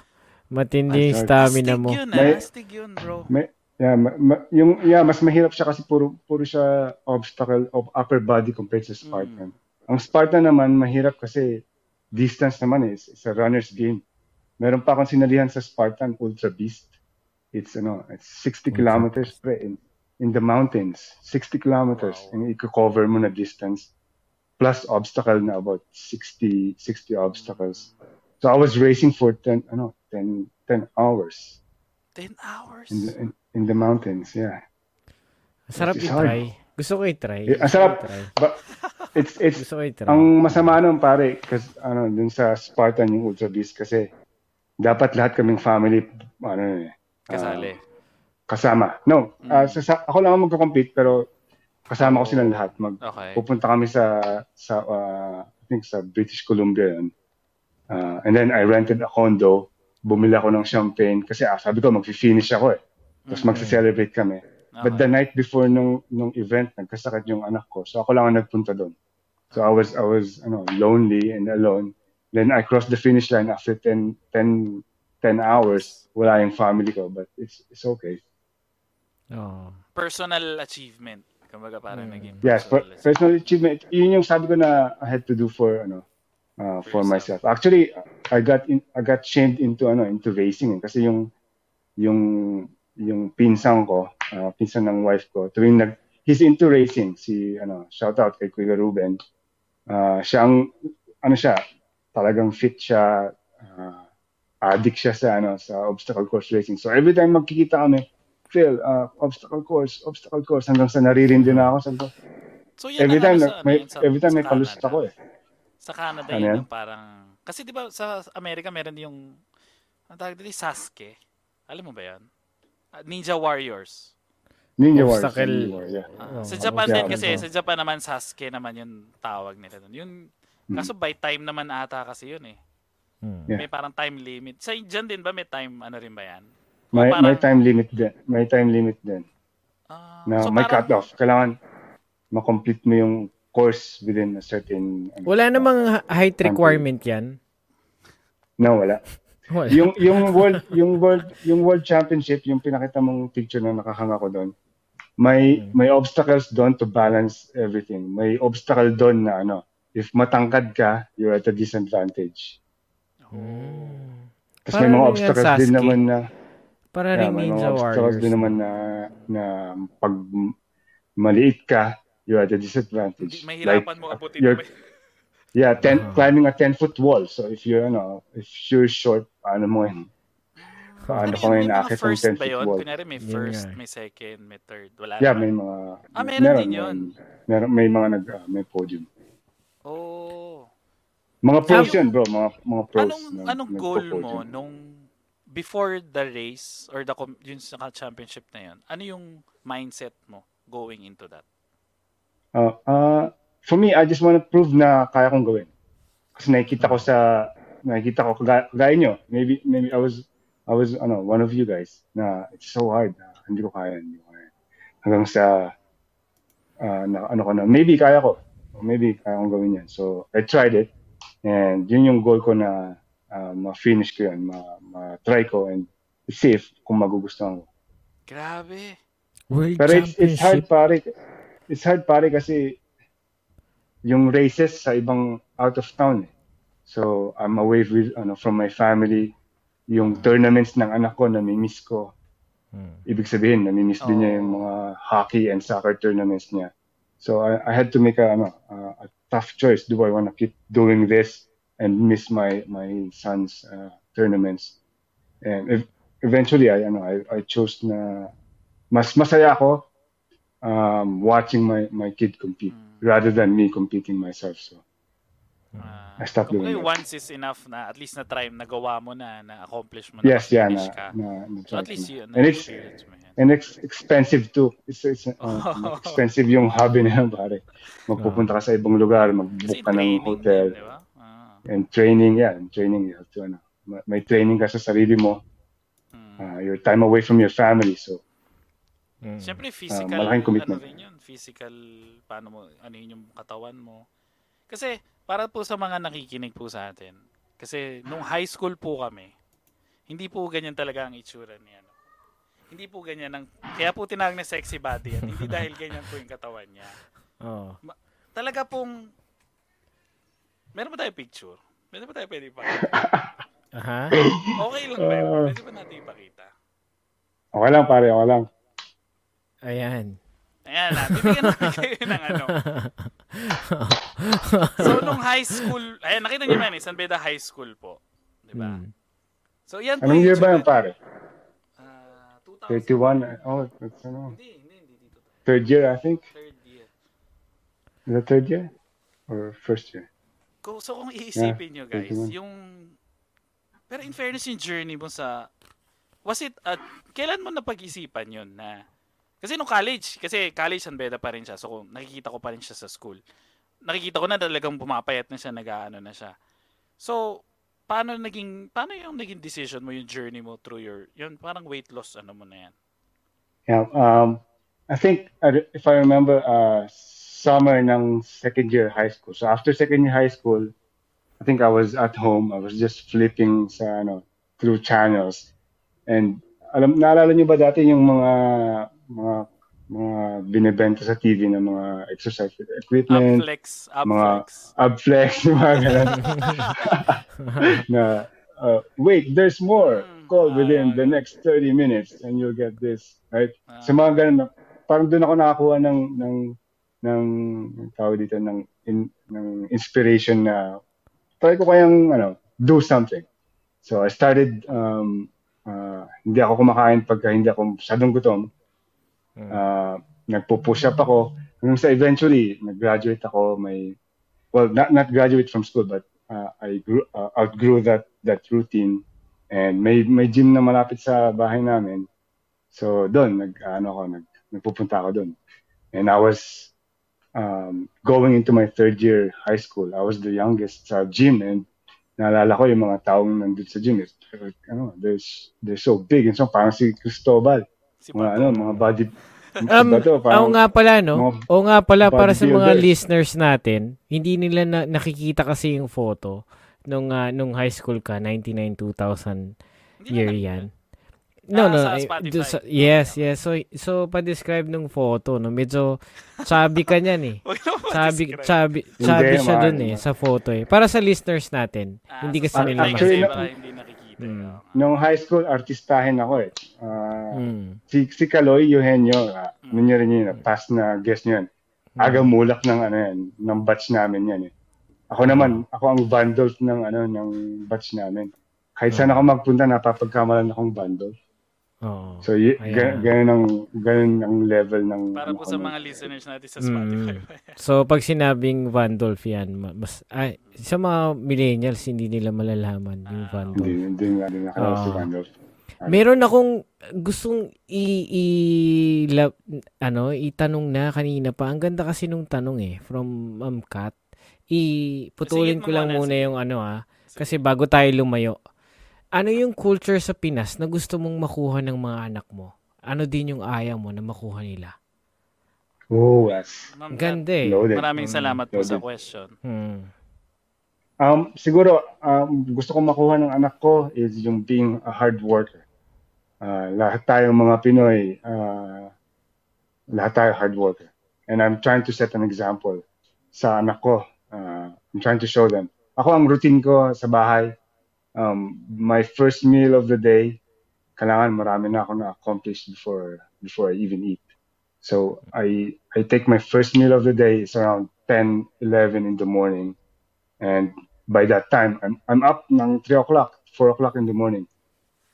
Matindi yung stamina Astig mo. yun, May- ah. Astig yun, bro. May, yeah, ma, ma- yung yeah, mas mahirap siya kasi puro puro siya obstacle of upper body compared sa Spartan. Ang Spartan naman mahirap kasi distance naman eh. It's, it's a runner's game. Meron pa akong sinalihan sa Spartan Ultra Beast. It's ano, it's 60 Ultra kilometers pre in, in the mountains. 60 kilometers Wow. and i-cover mo na distance plus obstacle na about 60 60 obstacles. So I was racing for 10 ano, 10 10 hours 10 hours. in the, in, in the mountains, yeah. Sarap i-try. Gusto ko i-try. Ang Gusto sarap. i-try. But it's it's Gusto ko i-try. ang masama nun pare kasi ano dun sa Spartan yung Ultra Beast kasi dapat lahat kaming family ano eh Kasali. kasama. No, Mm. ah, sa, sa- ako lang ang magko-compete pero kasama ko silang lahat. Mag Okay. pupunta kami sa sa ah, I think sa British Columbia yun. Ah, and then I rented a condo. Bumili ako ng champagne kasi ah, sabi ko magfi-finish ako eh. Tapos Mm. magse-celebrate kami. But the night before nung nung event, nagkasakit yung anak ko. So ako lang ang nagpunta doon. So I was I was ano lonely and alone. Then I crossed the finish line after 10 10 10 hours, wala yung family ko, but it's it's okay. Oh. Personal achievement. Kumbaga parang Mm. naging Yes, per- personal personal achievement. Yun yung sabi ko na I had to do for ano uh, For for myself. Actually, I got in, I got shamed into ano into racing kasi yung yung yung pinsan ko, uh, pinsan ng wife ko, tuwing nag he's into racing si ano shout out kay Kuya Ruben. Uh, siya ang ano siya, talagang fit siya, uh, addict siya sa ano sa obstacle course racing. So every time magkikita kami, Phil, uh, obstacle course, obstacle course hanggang sa naririndi na ako. Ko, So yan every time na, sa, may, ano sa- every time may sa Canada. ako eh. Sa Canada Ano yun parang kasi 'di ba sa Amerika meron yung ang tawag dito Sasuke. Alam mo ba 'yan? Ah, Ninja Warriors. Ninja. Obstacle. Ninja Wars, yeah. Ah, Oh, sa Japan din kasi, sa Japan naman Sasuke naman yung tawag nila doon. Yung Hmm. kaso by time naman ata kasi yun eh. Hmm. Yeah. May parang time limit. Sa dyan din ba may time ano rin ba 'yan? May, parang- may time limit din. May time limit din. Ah, Na so may parang- cut-off. Kailangan ma-complete mo yung course within a certain... ano, Wala namang height requirement yan. No, wala. Wala. yung yung world yung world yung world championship yung pinakita mong picture na nakahanga ko doon may may obstacles doon to balance everything may obstacle doon na ano if matangkad ka you're at a disadvantage Hmm. kasi may Parang mga obstacles din naman na Para yeah, rin may Ninja mga obstacles Warriors. din naman na na pag maliit ka you're at a disadvantage mahirapan mo abutin you're- mo. yeah ten, Ah. climbing a 10 foot wall so if you're ano if you're short paano mo yun Ano paano ka ngayon may nakakit ng first 10 ba foot yun? wall Kunyari may first, eh. may second, may third. Wala Yeah, may mga Ah, meron din yun. Meron, may mga nag ah, may podium. Mga pros Anong- yun, bro. Mga mga pros. Anong na- anong goal mo nung before the race or the com- yun sa championship na yun? Ano yung mindset mo going into that? Uh, uh, for me, I just want to prove na kaya kong gawin. Kasi nakikita ko sa nakikita ko kagaya, kagaya nyo. Maybe maybe I was I was ano, one of you guys na it's so hard. na hindi ko kaya, hindi ko kaya. Hanggang sa uh, na, ano ko na, maybe kaya ko. Maybe kaya kong gawin yan. So, I tried it. And yun yung goal ko na uh, ma-finish ko yun, ma- ma-try ko and see if kung magugustuhan ko. Grabe. World Pero it's, it's hard pare. It's hard pare kasi yung races sa ibang out of town. eh. So I'm away with ano from my family. Yung tournaments ng anak ko nami-miss ko. Hmm. Ibig sabihin nami-miss din niya yung Oh. mga hockey and soccer tournaments niya. So I, I had to make a ano uh, a tough choice. Do I want to keep doing this and miss my my son's uh, tournaments? And ev- eventually I ano I, I chose na mas masaya ako um, watching my my kid compete Mm. rather than me competing myself. So Ah, I stopped doing that. once is enough na at least na try nagawa mo na na accomplish mo na Yes, yeah, na, na, na, So at least yun, and it's mo yan. And it's expensive too. It's, it's uh, Oh. expensive yung hobby na yan, pare. Magpupunta ka sa ibang lugar, mag-book ka ng hotel, din, di ba? Ah. and training, yeah, and training, you have to, ano, ma- may training ka sa sarili mo, Mm. uh, your time away from your family, so, Hmm. Siyempre physical malaking commitment. ano rin yun, physical paano mo ano yun yung katawan mo. Kasi para po sa mga nakikinig po sa atin. Kasi nung high school po kami, hindi po ganyan talaga ang itsura niya. Hindi po ganyan ang kaya po tinawag na sexy body yan. Hindi dahil ganyan po yung katawan niya. Oh. Talaga pong Meron ba tayo picture? Meron ba tayo pwede ipakita? Aha. Okay lang ba yun? Ah. Pwede ba natin ipakita? okay lang, pare, okay lang. Ayan. Ayan na, bibigyan natin kayo ng ano. So, nung high school, ayan, nakita niyo man eh, San Beda High School po. Di ba? Hmm. So, yan po Anong yung year ba yan, pare? Ah, 2000. 31? Oh, that's, ano, Hindi, hindi, hindi dito. third year, I think. Third year. That third year? Or first year? Kung, so, kung iisipin nyo, guys, 31. yung... Pero in fairness, yung journey mo sa... Was it... at kailan mo napag-isipan yun na... Kasi nung college, kasi college San Beda pa rin siya. So, kung nakikita ko pa rin siya sa school. Nakikita ko na talagang pumapayat na siya, nag-ano na siya. So, paano naging... Paano yung naging decision mo, yung journey mo through your... Yun, parang weight loss, ano mo na yan? Yeah, um, I think if I remember, uh, summer ng second year high school. So after second year high school, I think I was at home. I was just flipping sa ano, through channels. And alam naalala niyo ba dati yung mga mga mga binebenta sa TV ng mga exercise equipment, Upflex, mga upflex. abflex, mga ganun. na, uh, wait, there's more. Call Ah, within yeah, the next 30 minutes and you'll get this. Right? Ah. Sa mga ganun, parang doon ako nakakuha ng, ng, ng, ng tawag dito, ng, in, ng inspiration na try ko kayang, ano, do something. So I started, um, uh, hindi ako kumakain pagka hindi ako masyadong gutom. Uh, nagpo-push up ako. Hanggang sa eventually, nag-graduate ako, may, well, not, not graduate from school, but uh, I grew, uh, outgrew that, that routine. And may, may gym na malapit sa bahay namin. So, doon, nag, ano ako, nag, nagpupunta ako doon. And I was um, going into my third year high school. I was the youngest sa gym and naalala ko yung mga taong nandun sa gym. Is, ano, they're, they're so big. And so, parang si Cristobal. Si Mga, ano, mga body, Um, bato, Oo nga pala, no? mga Oo nga pala, para sa mga bodybuilders. listeners natin, hindi nila na, nakikita kasi yung photo nung, ah, nung high school ka, 99-2000 Hindi year yan. No, Ah, no. sa eh, Spotify. do- sa- yes, yes. So, so pa-describe nung photo, no? Medyo chubby ka niyan eh. Chubby, chubby, chubby siya dun eh, sa photo eh. Para sa listeners natin, Ah, hindi sa kasi nila Actually, hindi nakikita. Mm. Nung high school, artistahin ako eh. Ah, Mm. si, si Kaloy Eugenio, uh, ano niya rin yun, past na guest niyo yan. Aga mulak ng ano yan, ng batch namin yan eh. Ako naman, ako ang vandal ng ano ng batch namin. Kahit saan ako magpunta, napapagkamalan akong vandal. Oo. So, y- Ayan. ga- ganun ang, ganun ang level ng... Para ano po sa nun. mga listeners natin sa Spotify. So, pag sinabing Vandolph yan, ma- mas, ay, sa mga millennials, hindi nila malalaman yung Ah, Vandolph. Hindi, hindi nga din nakalaw si Ah. Vandal. Meron akong gustong i, i la- ano, itanong na kanina pa. Ang ganda kasi nung tanong eh from um, Kat. I putulin ko lang muna, yung ano ah kasi bago tayo lumayo. Ano yung culture sa Pinas na gusto mong makuha ng mga anak mo? Ano din yung ayaw mo na makuha nila? Oh, yes. Ma'am, Ganda eh. Loaded. Maraming salamat po sa question. Hmm. Um, siguro, um, gusto kong makuha ng anak ko is yung being a hard worker. Uh, lahat tayong mga Pinoy, uh, lahat tayo hard worker. And I'm trying to set an example sa anak ko. Uh, I'm trying to show them. Ako, ang routine ko sa bahay, um, my first meal of the day, kailangan marami na ako na-accomplish before, before I even eat. So, I, I take my first meal of the day, it's around 10, 11 in the morning. And by that time, I'm, I'm up ng 3 o'clock, 4 o'clock in the morning.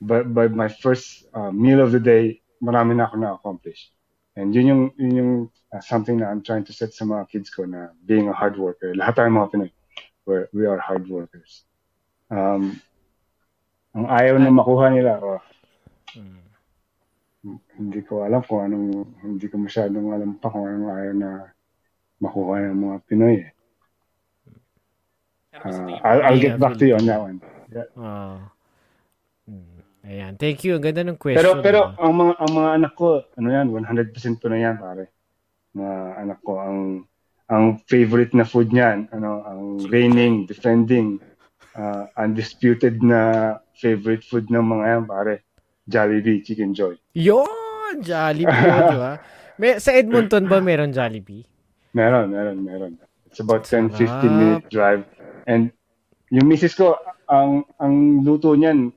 But by my first uh, meal of the day, marami na ako na-accomplish. And yun yung, yun yung uh, something na I'm trying to set sa mga kids ko na being a hard worker. Lahat tayo mga Pinoy, we're, we are hard workers. Um, ang ayaw na makuha nila, oh, hindi ko alam kung anong, hindi ko masyadong alam pa kung anong ayaw na makuha ng mga Pinoy. Uh? I'll, I'll get back to you on that one. Yeah. Ah. Hmm. Ayan. Thank you. Ang ganda ng question. Pero pero ah. ang mga ang mga anak ko, ano yan, 100% ko na yan, pare. Mga anak ko ang ang favorite na food niyan, ano, ang reigning, defending, uh, undisputed na favorite food ng mga yan, pare. Jollibee, Chicken Joy. Yun! Jollibee, yun, di ba? May, sa Edmonton ba meron Jollibee? Meron, meron, meron. It's about 10, Sarap. 15 minute drive. And yung misis ko, ang ang luto niyan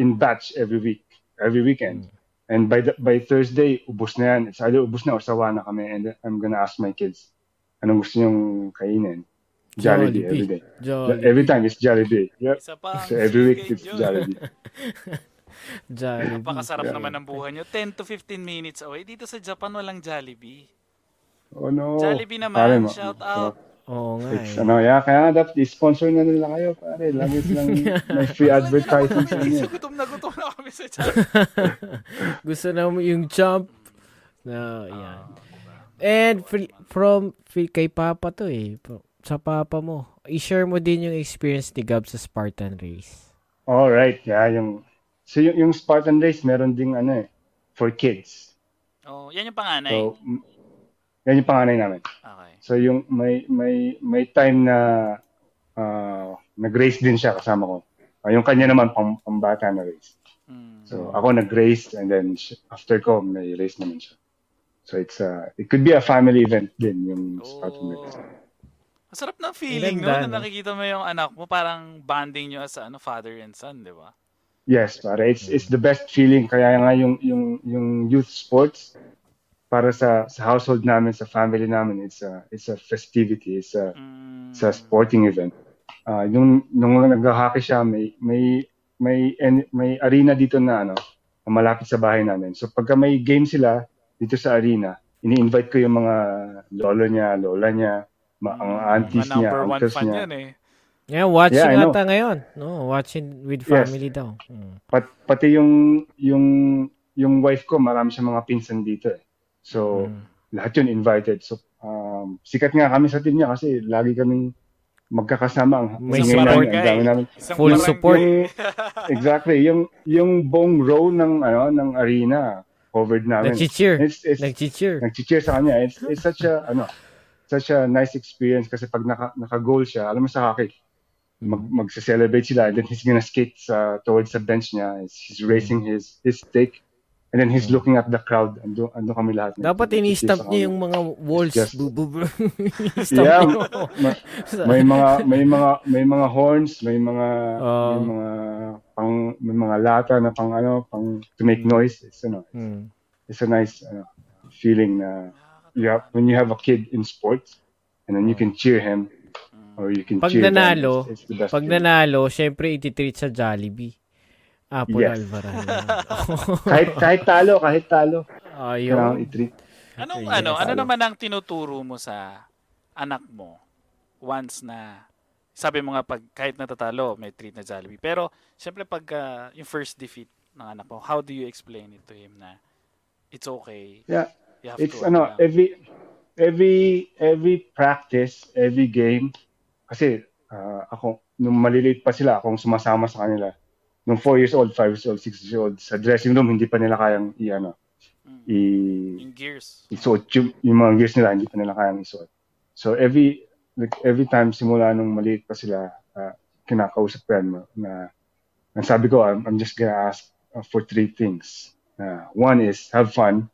in batch every week, every weekend. And by the, by Thursday, ubos na yan. It's either ubos na or sawa na kami. And I'm gonna ask my kids, anong gusto niyong kainin? Jollibee, every day. Jollibee. Every time it's Jollibee. Yep. Isa pa ang So every week it's. Jollibee. Jollibee. Napakasarap Yeah. naman ng buhay nyo. 10 to 15 minutes away. Dito sa Japan, walang Jollibee. Oh no. Jollibee naman, Pare, shout out. Oo nga It's, eh. ano, yeah, kaya nga dapat i-sponsor na nila kayo, pare. Lagi silang may free advertising sa inyo. gutom na gutom na kami sa Jollibee. Gusto na mo yung jump. Na, yan. Ah, And fr- from fr- kay Papa to eh. Sa Papa mo. I-share mo din yung experience ni Gab sa Spartan Race. All right, yeah, yung so yung, yung Spartan race meron ding ano eh for kids. Oh, yan yung panganay. So yan yung panganay namin. Okay. So yung may may may time na uh, nag-race din siya kasama ko. Uh, yung kanya naman, pang, pambata na race. Mm. So, ako nag-race and then sh- after ko, may race naman siya. So, it's uh, it could be a family event din, yung Spartan Oh. race. Masarap na feeling, no? Na nakikita mo yung anak mo, parang bonding nyo as ano, father and son, di ba? Yes, para it's it's the best feeling kaya nga yung yung yung youth sports para sa sa household namin, sa family namin, it's a it's a festivity, it's a Mm. it's a sporting event. Ah, yung nung nag-hockey siya, may may may en- may arena dito na ano, malapit sa bahay namin. So pagka may game sila dito sa arena, ini-invite ko yung mga lolo niya, lola niya, ma- ang aunties Mga niya, number one uncles fan niya. yan eh. Yeah, watching Yeah, ata ngayon. No, watching with Yes. family daw. Mm. Pat, pati yung yung yung wife ko, marami siya mga pinsan dito eh. So, Mm. lahat yun invited. So, um, sikat nga kami sa team niya kasi lagi kaming magkakasama. Ang May support namin, dami eh. namin. Full barangay. support. Yung, exactly. Yung, yung buong row ng, ano, ng arena, covered namin. It's, it's, Nag-cheer. nag-cheer sa kanya. It's, it's such a, ano, such a nice experience kasi pag naka, naka-goal siya, alam mo sa hockey, mag, magse-celebrate sila and then he's gonna skate sa, towards the bench niya. He's raising his, his stick and then he's looking at the crowd. Ando, ando kami lahat. Dapat ini-stamp niya yung mga walls. Just- Bu- bu- bu- ini-stamp Yeah, ma- may mga may mga may mga horns, may mga Oh. may mga pang may mga lata na pang ano, pang to make noise. It's ano, Mm. it's a nice ano, feeling na you have, when you have a kid in sports and then you can cheer him or you can Pag cheer them, nanalo, it's, it's the best Pag feeling. nanalo, syempre ititreat sa Jollibee. Apple Yes. Alvarado. kahit kahit talo, kahit talo, kailangan Ayun. i-treat. Anong Yes. ano, ano Talo. naman ang tinuturo mo sa anak mo once na sabi mo nga pag kahit natatalo, may treat na Jollibee. Pero syempre pag ah, yung first defeat ng anak mo, how do you explain it to him na it's okay? Yeah. You have It's to ano, ano, every every every practice, every game kasi ah, ako nung maliliit pa sila, akong sumasama sa kanila. Nung 4 years old, 5 years old, 6 years old, sa dressing room hindi pa nila kayang i ano, mm, i yung gears. isuot yung, yung mga gears nila, hindi pa nila kayang isuot. So every like every time simula nung maliit pa sila, ah, kinakausap ko yan na ang sabi ko, I'm, I'm just gonna ask uh, for three things. Uh, one is have fun.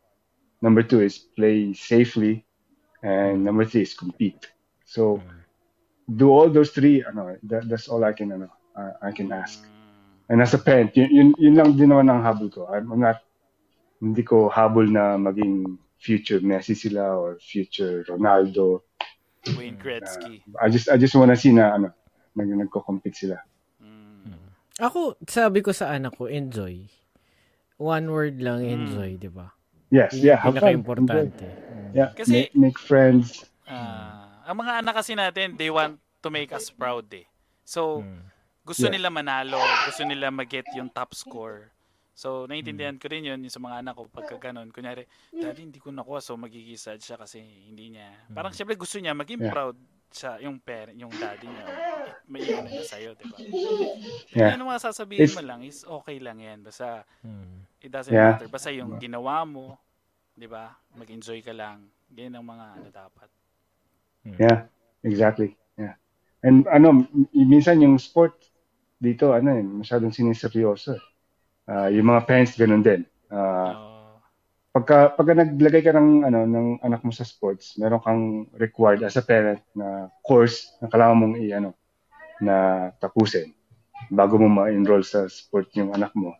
Number two is play safely. And number three is compete. So do all those three. Ano, that, that's all I can ano, uh, I can ask. Mm, And as a parent, yun, yun, yun lang din naman ang habol ko. I'm I'm not, hindi ko habol na maging future Messi sila or future Ronaldo. Wayne Gretzky. I just I just wanna see na ano, nag nagko-compete sila. Mm. Ako, sabi ko sa anak ko, enjoy. One word lang, enjoy, di ba? Yes, yeah, yung have fun. pinaka-importante. Yeah, Kasi- make, make friends. Ah, ang mga anak kasi natin, they want to make us proud eh. So, Mm. gusto Yeah. nila manalo, gusto nila mag-get yung top score. So, naiintindihan ko rin yun, yung sa mga anak ko, pagka ganun. Kunyari, daddy, hindi ko nakuha, so magiging sad siya kasi hindi niya. Parang syempre gusto niya maging Yeah. proud siya, yung parent, yung daddy niya. May iwan niya sa'yo, di ba? Yeah. Ano mga sasabihin It's- mo lang is okay lang yan. Basta, Mm. it doesn't Yeah. matter. Basta yung ginawa mo, di ba? Mag-enjoy ka lang. Yan ang mga ano dapat. Yeah, exactly. Yeah. And ano, minsan yung sport dito, ano eh, masyadong siniseryoso. Ah, yung mga parents ganun din. Ah, Oo. pagka pagka naglagay ka ng ano ng anak mo sa sports, meron kang required as a parent na course na kailangan mong i ano na tapusin bago mo ma-enroll sa sport yung anak mo.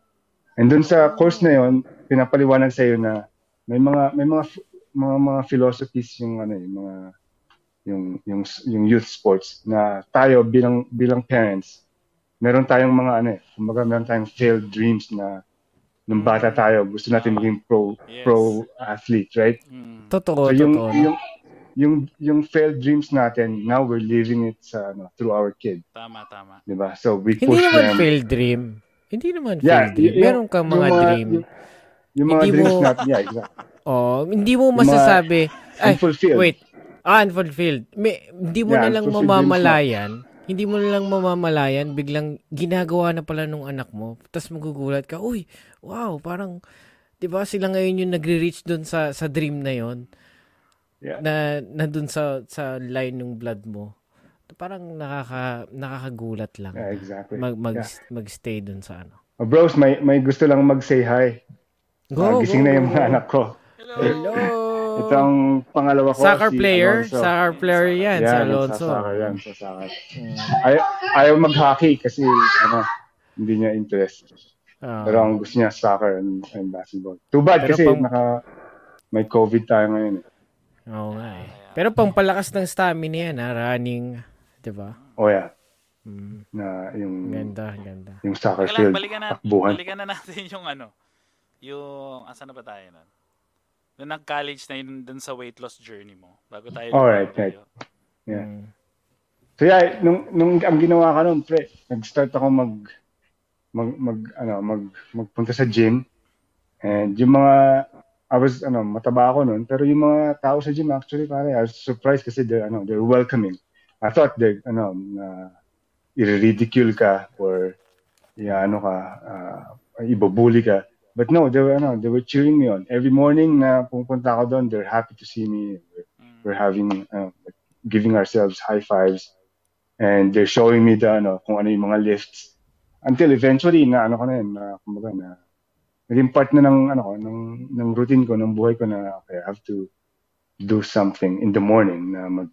And dun sa course na yon, pinapaliwanag sa iyo na may mga may mga mga mga philosophies yung ano yung mga yung yung yung youth sports na tayo bilang bilang parents meron tayong mga ano eh, kumbaga meron tayong failed dreams na nung bata tayo gusto natin maging pro Yes. pro athlete, right? Mm. Totoo, So yung totoo. yung yung yung failed dreams natin, now we're living it sa ano through our kid, Tama, tama. 'di ba? So we Hindi push naman them. failed dream. Hindi naman Yeah, failed dream. Meron kang mga yung dream. Yung, yung mga Hindi dreams mo- natin, yeah, exactly. Oh, hindi mo masasabi, ay, Unfulfilled. wait, ah, unfulfilled. May, hindi mo Yeah, na lang mamamalayan, hindi mo na lang mamamalayan, biglang ginagawa na pala nung anak mo, tapos magugulat ka, uy, wow, parang, di ba sila ngayon yung nagre-reach doon sa, sa dream na yon Yeah. na nandun sa sa line ng blood mo. parang nakaka nakakagulat lang. Yeah, exactly. Mag mag Yeah. magstay dun sa ano. Oh, bros, may may gusto lang mag-say hi. Ah, gising na yung mga anak ko. Hello. Ito ang pangalawa ko. Soccer si player, Alonso. soccer player 'yan, si Yan, Alonso. Sa soccer yan, sa soccer. Ay, ayaw mag-hockey kasi ano, hindi niya interest. Ah. Pero ang gusto niya soccer and, and basketball. Too bad Pero kasi pang- naka may COVID tayo ngayon. eh. Oo nga eh. Pero pangpalakas ng stamina yan, ha? running, 'di ba? Oh yeah, Mm, na yung ganda, ganda. yung soccer lang, field, balikan na, takbuhan. balikan na natin yung ano, yung, asan na ba tayo nun? Nung nag-college na yun dun sa weight loss journey mo. Bago tayo. Alright, lumayo. Yeah. Mm. So yeah, nung nung ang ginawa ko noon, pre, nag-start ako mag mag, mag ano, mag magpunta sa gym. And yung mga I was ano, mataba ako noon, pero yung mga tao sa gym actually pare, I was surprised kasi they ano, they're welcoming. I thought they ano, na i-ridicule ka or yeah, ano ka, uh, ibubuli ka. But no, they were ano, they were cheering me on. Every morning na pumunta ako doon, they're happy to see me. Mm. We're having uh, giving ourselves high fives and they're showing me the ano kung ano yung mga lifts until eventually na ano ko na yun na kumbaga na naging part na ng ano ko ng ng routine ko ng buhay ko na okay I have to do something in the morning na mag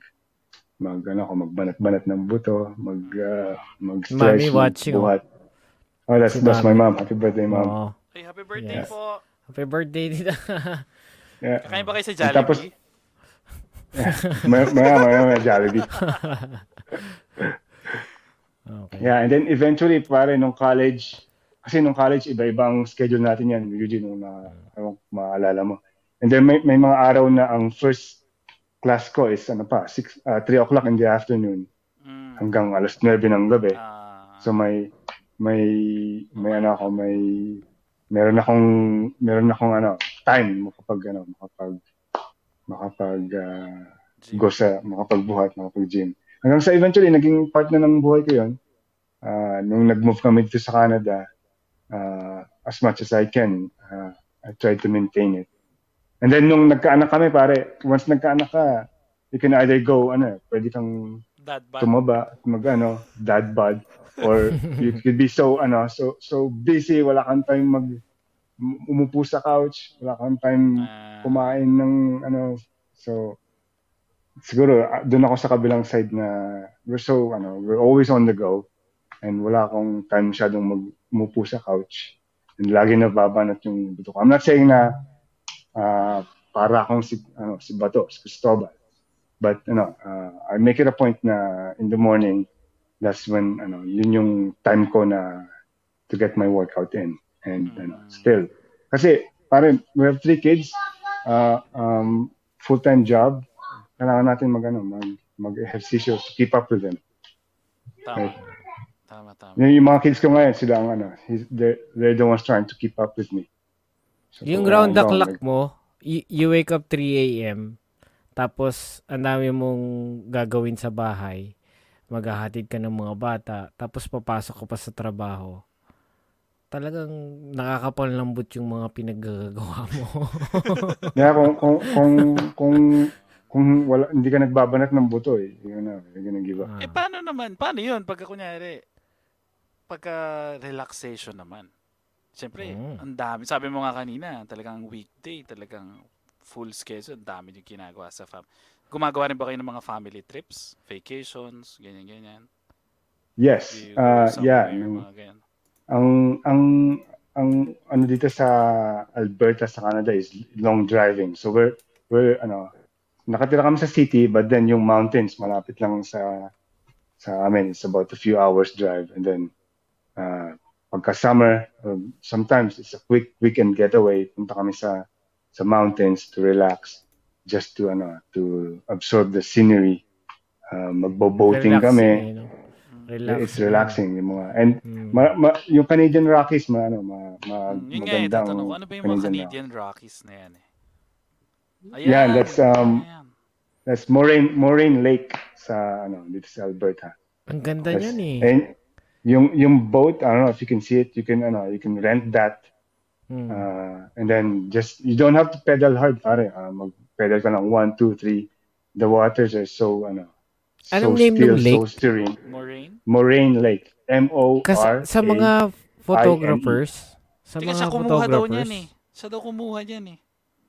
mag ano ko magbanat-banat ng buto mag uh, mag-stretch Mommy watching, oh. oh that's Si that's my mom happy birthday mom Oo. Hey, happy birthday Yes. po. Happy birthday dito. yeah Kakain ba kayo sa Tapos- Jollibee? maya maya maya, maya Jollibee okay. Yeah, and then eventually, pare, nung college, kasi nung college, iba-ibang schedule natin yan, Eugene, nung na, ko, maalala mo. And then may, may mga araw na ang first class ko is, ano pa, 6, uh, 3 o'clock in the afternoon Mm. hanggang alas 9 ng gabi. Ah, So may, may, may ano ako, may, meron akong, meron akong ano, time makapag, ano, makapag, makapag, uh, gym. go sa makapagbuhat, makapag-gym. Hanggang sa eventually, naging part na ng buhay ko yun. Ah, nung nag-move kami dito sa Canada, ah, as much as I can, ah, I try to maintain it. And then nung nagkaanak kami, pare, once nagkaanak ka, you can either go, ano, pwede kang Dad bod. tumaba, mag ano, dad bod, or you could be so, ano, so, so busy, wala kang time mag, umupo sa couch, wala kang time Ah, kumain ng ano so siguro ah, doon ako sa kabilang side na we're so ano we're always on the go and wala akong time masyadong magmupo sa couch and lagi na babanat yung buto ko. I'm not saying na ah, para akong si ano si Bato, si Cristobal. But ano, ah, I make it a point na in the morning that's when ano yun yung time ko na to get my workout in and ano still kasi pare we have three kids uh, um, full-time job, kailangan natin mag, ano, mag, mag-ehersisyo to keep up with them. tama. Tama, tama. Yung, yung mga kids ko ngayon, sila ang ano, they're, they're the ones trying to keep up with me. So, Yung round the clock like, mo, y- you wake up 3 a.m. Tapos, ang dami mong gagawin sa bahay. Maghahatid ka ng mga bata. Tapos, papasok ka pa sa trabaho. Talagang nakakapalambot yung mga pinaggagawa mo. Yeah, kung, kung, kung, kung, kung wala, hindi ka nagbabanat ng buto eh, yun na, you're gonna give up. Eh, paano naman? Paano yun? Pagka kunyari, pagka relaxation naman. Siyempre, Mm. ang dami. Sabi mo nga kanina, talagang weekday, talagang full schedule, ang dami yung ginagawa sa fam. Gumagawa rin ba kayo ng mga family trips? Vacations? Ganyan-ganyan? Yes, Do you go uh, yeah. yung- mga ganyan? ang, ang, ang, ano dito sa Alberta, sa Canada is long driving. So we're, we're, ano, nakatira kami sa city, but then yung mountains, malapit lang sa, sa amin. It's about a few hours drive. And then, uh, pagka summer, um, sometimes it's a quick weekend getaway. Punta kami sa, sa mountains to relax, just to, ano, to absorb the scenery. Uh, magbo-boating kami. Relaxing, you know? It's relaxing yung mga, and Mm. Ma, ma, yung Canadian Rockies, ma, ano, ma, ma, Hmm, yun nga eh, magandang tatanong ko, ano ba yung mga Canadian Canadian Rockies na yan eh? Yan, that's, um, ayan. That's Moraine, Moraine Lake sa, ano, dito sa Alberta. Ang ganda That's- niyan eh. And yung, yung boat, I don't know if you can see it, you can, ano, you can rent that, Mm. uh, and then just, you don't have to pedal hard, pare. Uh, mag-pedal ka ng one, two, three. The waters are so, ano, Anong so name still, ng lake? so serene. Moraine? Moraine Lake. M-O-R-A. Kasi sa mga photographers, sa Teka, mga siya kumuha daw photographers, niyan eh. Siya daw kumuha niyan eh.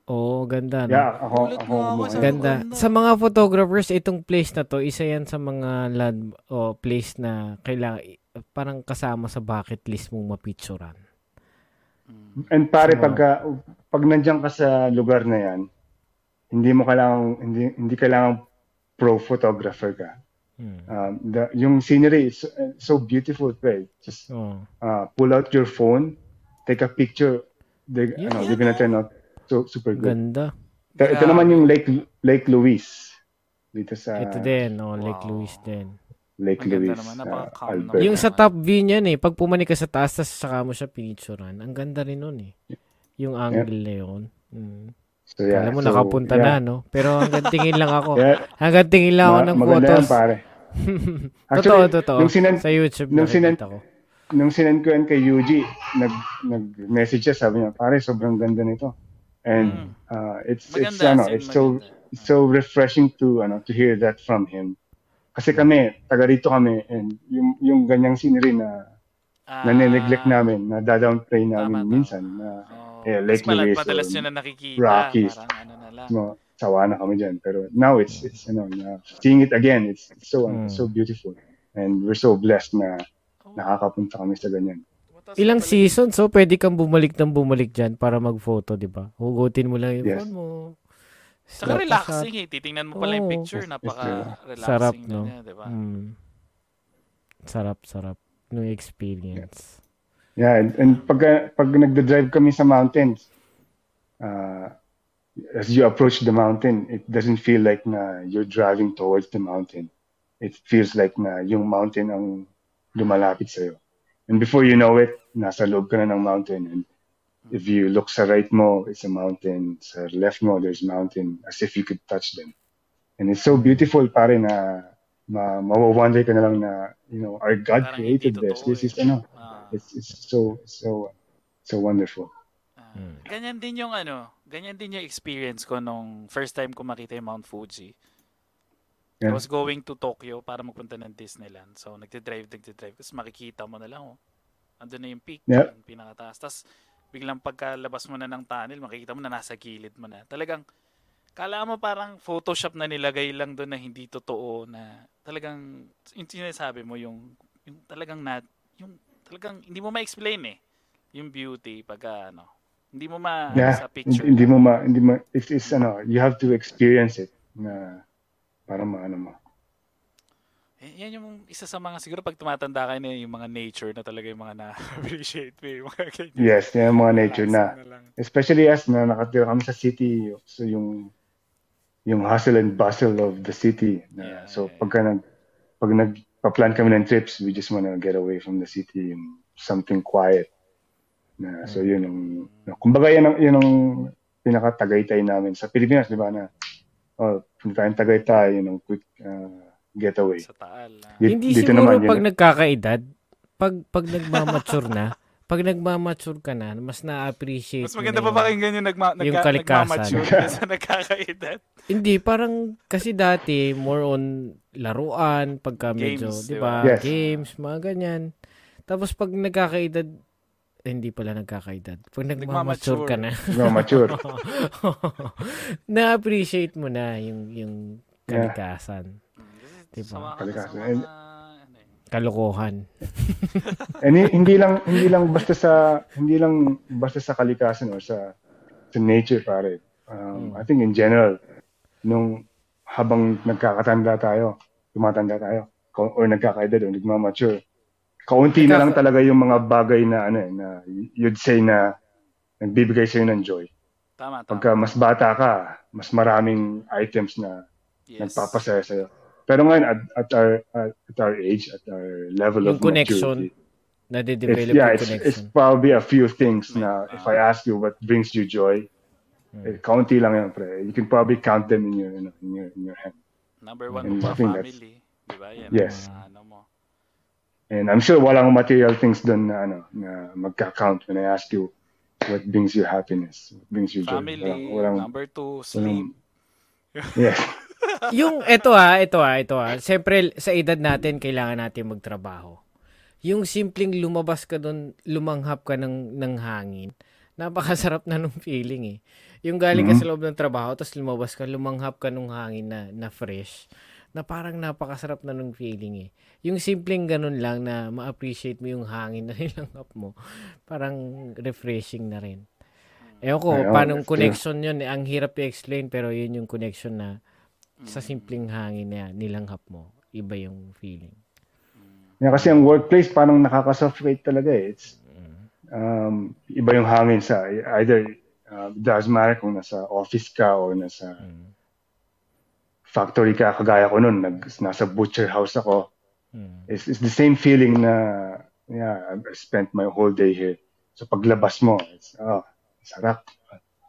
Oo, ganda. No? Yeah, ako, ako, ako sa- Ganda. Sa mga photographers, itong place na to, isa yan sa mga land o place na kailangan parang kasama sa bucket list mong mapicturan. And pare, So, pagka, pag nandiyan ka sa lugar na yan, hindi mo kailangan, hindi, hindi kailangan pro photographer ka. Hmm. Um, the, yung scenery is uh, so beautiful, pre. Just Oo. uh, pull out your phone, take a picture. They, Yeah, ano, yeah, they're gonna no? turn out so super good. Ganda. Ito, ito Grabe. naman yung Lake Lake Louise dito sa Ito din, oh, Lake Wow. Louise din. Lake Ang Louise, naman, uh. Yung sa top view niyan eh, pag pumanik ka sa taas, tas saka mo siya pinicturan. Ang ganda rin nun eh. Yung angle na yun. Mm. So yeah, Alam mo, so, nakapunta yeah. na, no? Pero hanggang tingin lang ako. Yeah, Hanggang tingin lang ako ma- ng maganda photos. yan, pare. totoo, Actually, totoo. nung sinan- sa YouTube nung sinan- ko. nung sinend ko yan kay Yuji, nag, nag-message siya, sabi niya, pare, sobrang ganda nito. And Mm. uh, it's, it's, Maganda, ano, as in it's so, maganda. it's so refreshing to, ano, to hear that from him. Kasi kami, taga rito kami, and yung, yung ganyang scenery na, Ah, na neglect namin, na downplay namin Tama, minsan, na, oh, Lake Lake Louise madalas nyo na nakikita. Rockies. Parang ano na lang. no, sawa na kami dyan. Pero now it's, it's, you know, na, seeing it again, it's, it's so, Mm. ano, so beautiful. And we're so blessed na Oh, nakakapunta kami sa ganyan. Ilang seasons, so pwede kang bumalik ng bumalik dyan para mag-photo, di ba? Hugutin mo lang yung Yes. phone mo. Saka relaxing eh. Titingnan mo pala yung Oo. picture. Napaka-relaxing Sarap, na no? niya, di ba? Mm. Sarap, sarap. No experience. Yeah, and, and pag, pag nagda-drive kami sa mountains, uh, as you approach the mountain, it doesn't feel like na you're driving towards the mountain. It feels like na yung mountain ang lumalapit sa'yo. And before you know it, nasa loob ka na ng mountain. And if you look sa right mo, it's a mountain. Sa left mo, there's mountain, as if you could touch them. And it's so beautiful pare na ma mawawonder ka na lang na, you know, our God Parang created this. This eh. is, ano, Ah, it's it's so so so wonderful. ah. Mm. Ganyan din yung ano, ganyan din yung experience ko nung first time ko makita yung Mount Fuji. I Yeah. was going to Tokyo para magpunta ng Disneyland. So, nagte-drive, nagte-drive. Tapos makikita mo na lang, oh. Andun na yung peak, Yeah. yung pinakataas. Tapos, biglang pagkalabas mo na ng tunnel, makikita mo na nasa gilid mo na. Talagang, kala mo parang Photoshop na nilagay lang doon na hindi totoo na talagang, yung sinasabi mo, yung, yung talagang na, yung talagang, hindi mo ma-explain eh. Yung beauty, pagka ano, hindi mo ma, Yeah, sa picture. hindi mo ma hindi mo it's, it's ano, you have to experience it na para maano mo. Eh, yan yung isa sa mga, siguro pag tumatanda ka na yung mga nature na talaga yung mga na-appreciate mo. Yung mga ganyan. Yes, yan ang mga nature na. Lang. Especially as na nakatira kami sa city, so yung yung hustle and bustle of the city. Na, Yeah, so yeah, pagka nag pag nagpa-plan kami ng trips, we just wanna get away from the city, yung something quiet. Na, so yun ang, no, kumbaga yan ang, yun ang pinaka-tagaytay namin sa Pilipinas, di ba na, oh, punta tayong Tagaytay, yun ang quick uh, getaway. Sa Taal. ah. Di- Hindi dito siguro naman, yun pag ang- nagkakaedad, pag pag nagmamature na, pag nagmamature ka na, mas na-appreciate Mas mo maganda na pa yung- pakinggan yung nagma, yung nagka, kalikasan. nagmamature kaysa nagkakaedad. Hindi, parang kasi dati more on laruan, pagka medyo, Games, di di ba? Yes. Games, mga ganyan. Tapos pag nagkakaedad, eh, hindi pala nagkakaedad. Pag nagmamature ka na, No, mature. na-appreciate mo na yung yung Yeah. kalikasan, Diba? Sama ka na sa Kalikasan. mga, And-. Kalokohan. And hi- hindi lang hindi lang basta sa hindi lang basta sa kalikasan or sa sa nature pare. Um, Hmm. I think in general nung habang nagkakatanda tayo, tumatanda tayo or nagkakaedad o nagmamature, kaunti na lang talaga yung mga bagay na ano eh, na you'd say na nagbibigay sa'yo ng joy. Tama, tama. Pagka mas bata ka, mas maraming items na yes. nagpapasaya sa'yo. Pero ngayon, at, at, our, at our age, at our level Yung of connection, maturity, it's, Nade-develop yeah, yung it's, it's connection. probably a few things na May- if I ask you what brings you joy, Hmm. eh, kaunti lang yan, pre. You can probably count them in your, in your, in your hand. Number one And mo family. Di ba? Yan Yes. mga ano mo. And I'm sure walang material things doon na, ano, na magka-count when I ask you what brings you happiness, what brings you joy. Family, Walang, walang, number two, sleep. yes. Yung, eto ha, eto ha, eto ha. Siyempre, sa edad natin, kailangan natin magtrabaho. Yung simpleng lumabas ka doon, lumanghap ka ng, ng hangin. Napakasarap na nung feeling eh. Yung galing ka Mhm. sa loob ng trabaho, tapos lumabas ka, lumanghap ka nung hangin na, na fresh. Na parang napakasarap na nung feeling eh. Yung simpleng ganun lang na ma-appreciate mo yung hangin na nilanghap mo. Parang refreshing na rin. Ewan ko, Ayun, paano that's true. connection yun? eh. Ang hirap i-explain pero yun yung connection na sa simpleng hangin na nilanghap mo. Iba yung feeling. Yeah, kasi ang workplace parang nakaka-suffocate talaga eh. It's, um, iba yung hangin sa, either, uh, doesn't matter kung nasa office ka or nasa Mm. factory ka, kagaya ko nun, nag, nasa butcher house ako. Mm. It's, it's the same feeling na, yeah, I spent my whole day here. So paglabas mo, it's, oh, sarap.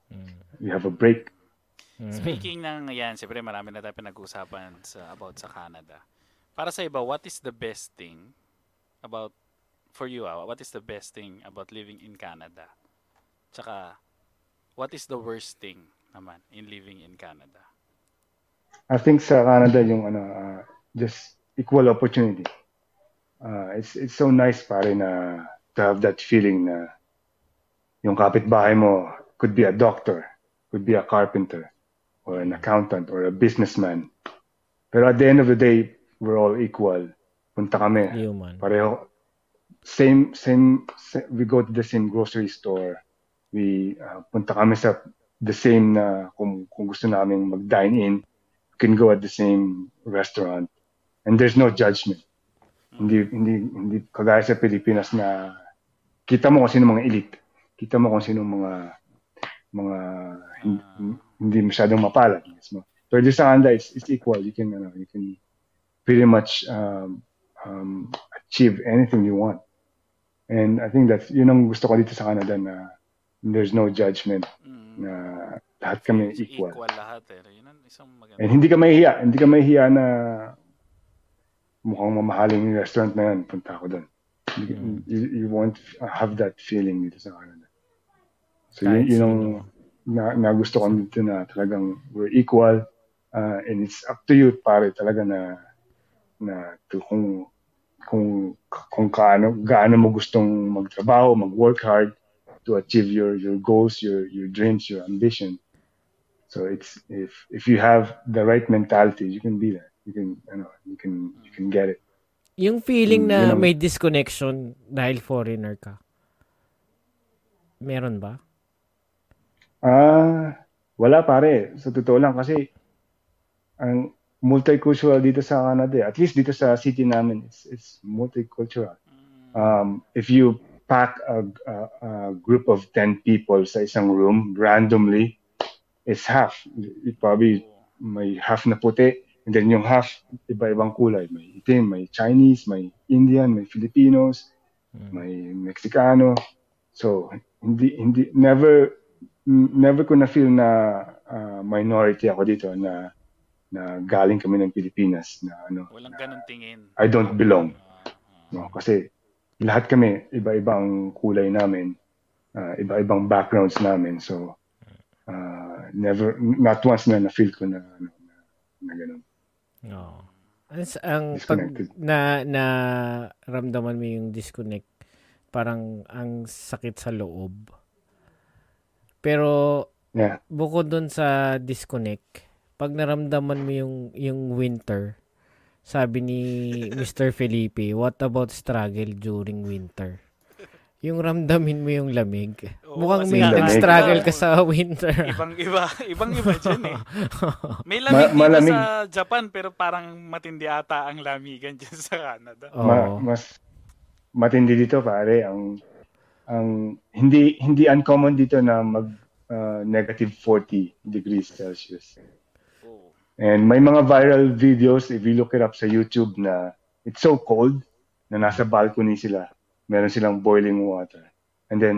Mm. You have a break. Mm. Speaking ng yan, siyempre marami na tayo pinag-usapan sa, about sa Canada. Para sa iba, what is the best thing about, for you, ah, what is the best thing about living in Canada? Tsaka, what is the worst thing naman in living in Canada? I think sa Canada yung ano uh, just equal opportunity. Uh, it's it's so nice pare na to have that feeling na yung kapitbahay mo could be a doctor, could be a carpenter or an accountant or a businessman. Pero at the end of the day, we're all equal. Punta kami. Human. Pareho same same, sa- we go to the same grocery store. We uh, punta kami sa the same na kung kung gusto namin mag-dine in, we can go at the same restaurant. And there's no judgment. Hindi hindi hindi kagaya sa Pilipinas na kita mo kung sino mga elite. Kita mo kung sino mga mga hindi masyadong mapalad. Yes, mo. Pero dito sa Canada, it's, it's equal. You can, ano, you can pretty much um, um, achieve anything you want. And I think that's, yun ang gusto ko dito sa Canada na there's no judgment Mm. na lahat kami equal. Equal lahat eh. Yun ang isang maganda. And hindi ka mahihiya. Hindi ka mahihiya na mukhang mamahaling yung restaurant na yan. Punta ako doon. Ka- You, you won't have that feeling dito sa Canada. So yun, Kahit yun ang sino. Na, na gusto ko dito na talagang we're equal. uh, and it's up to you pare talaga na na to kung kung kung kaano gaano mo gustong magtrabaho, mag-work hard to achieve your your goals, your your dreams, your ambition. So it's if if you have the right mentality, you can be there. You can you know, you can you can get it. Yung feeling Mm, na ang- may disconnection dahil foreigner ka. Meron ba? Ah, wala pare. Sa totoo lang kasi ang multicultural dito sa Canada, at least dito sa city namin, it's, it's multicultural. Um, if you pack a, a, a group of 10 people sa isang room randomly, it's half. It probably may half na puti, and then yung half, iba-ibang kulay. May itim, may Chinese, may Indian, may Filipinos, may Mexicano. So, hindi, hindi, never, never ko na feel na ah, minority ako dito na na galing kami ng Pilipinas na ano Walang ganun tingin. I don't belong Ah, ah. no kasi lahat kami iba-iba ang kulay namin ah, iba-ibang backgrounds namin so ah, never not once na na feel ko na ano na, na ganun Oo. Ang, ang pag Disconnected. na na ramdaman mo yung disconnect, parang ang sakit sa loob. Pero yeah bukod dun sa disconnect, pag naramdaman mo yung yung winter, sabi ni Mr. Felipe, what about struggle during winter? Yung ramdamin mo yung lamig. Oo, Mukhang may lamig. ka sa winter. Ibang-iba. Ibang-iba dyan eh. May lamig Ma- dito malamig. sa Japan pero parang matindi ata ang lamigan dyan sa Canada. Oo. Ma- mas matindi dito pare ang ang hindi hindi uncommon dito na mag ah, negative 40 degrees Celsius. And may mga viral videos, if you look it up sa YouTube, na it's so cold na nasa balcony sila. Meron silang boiling water. And then,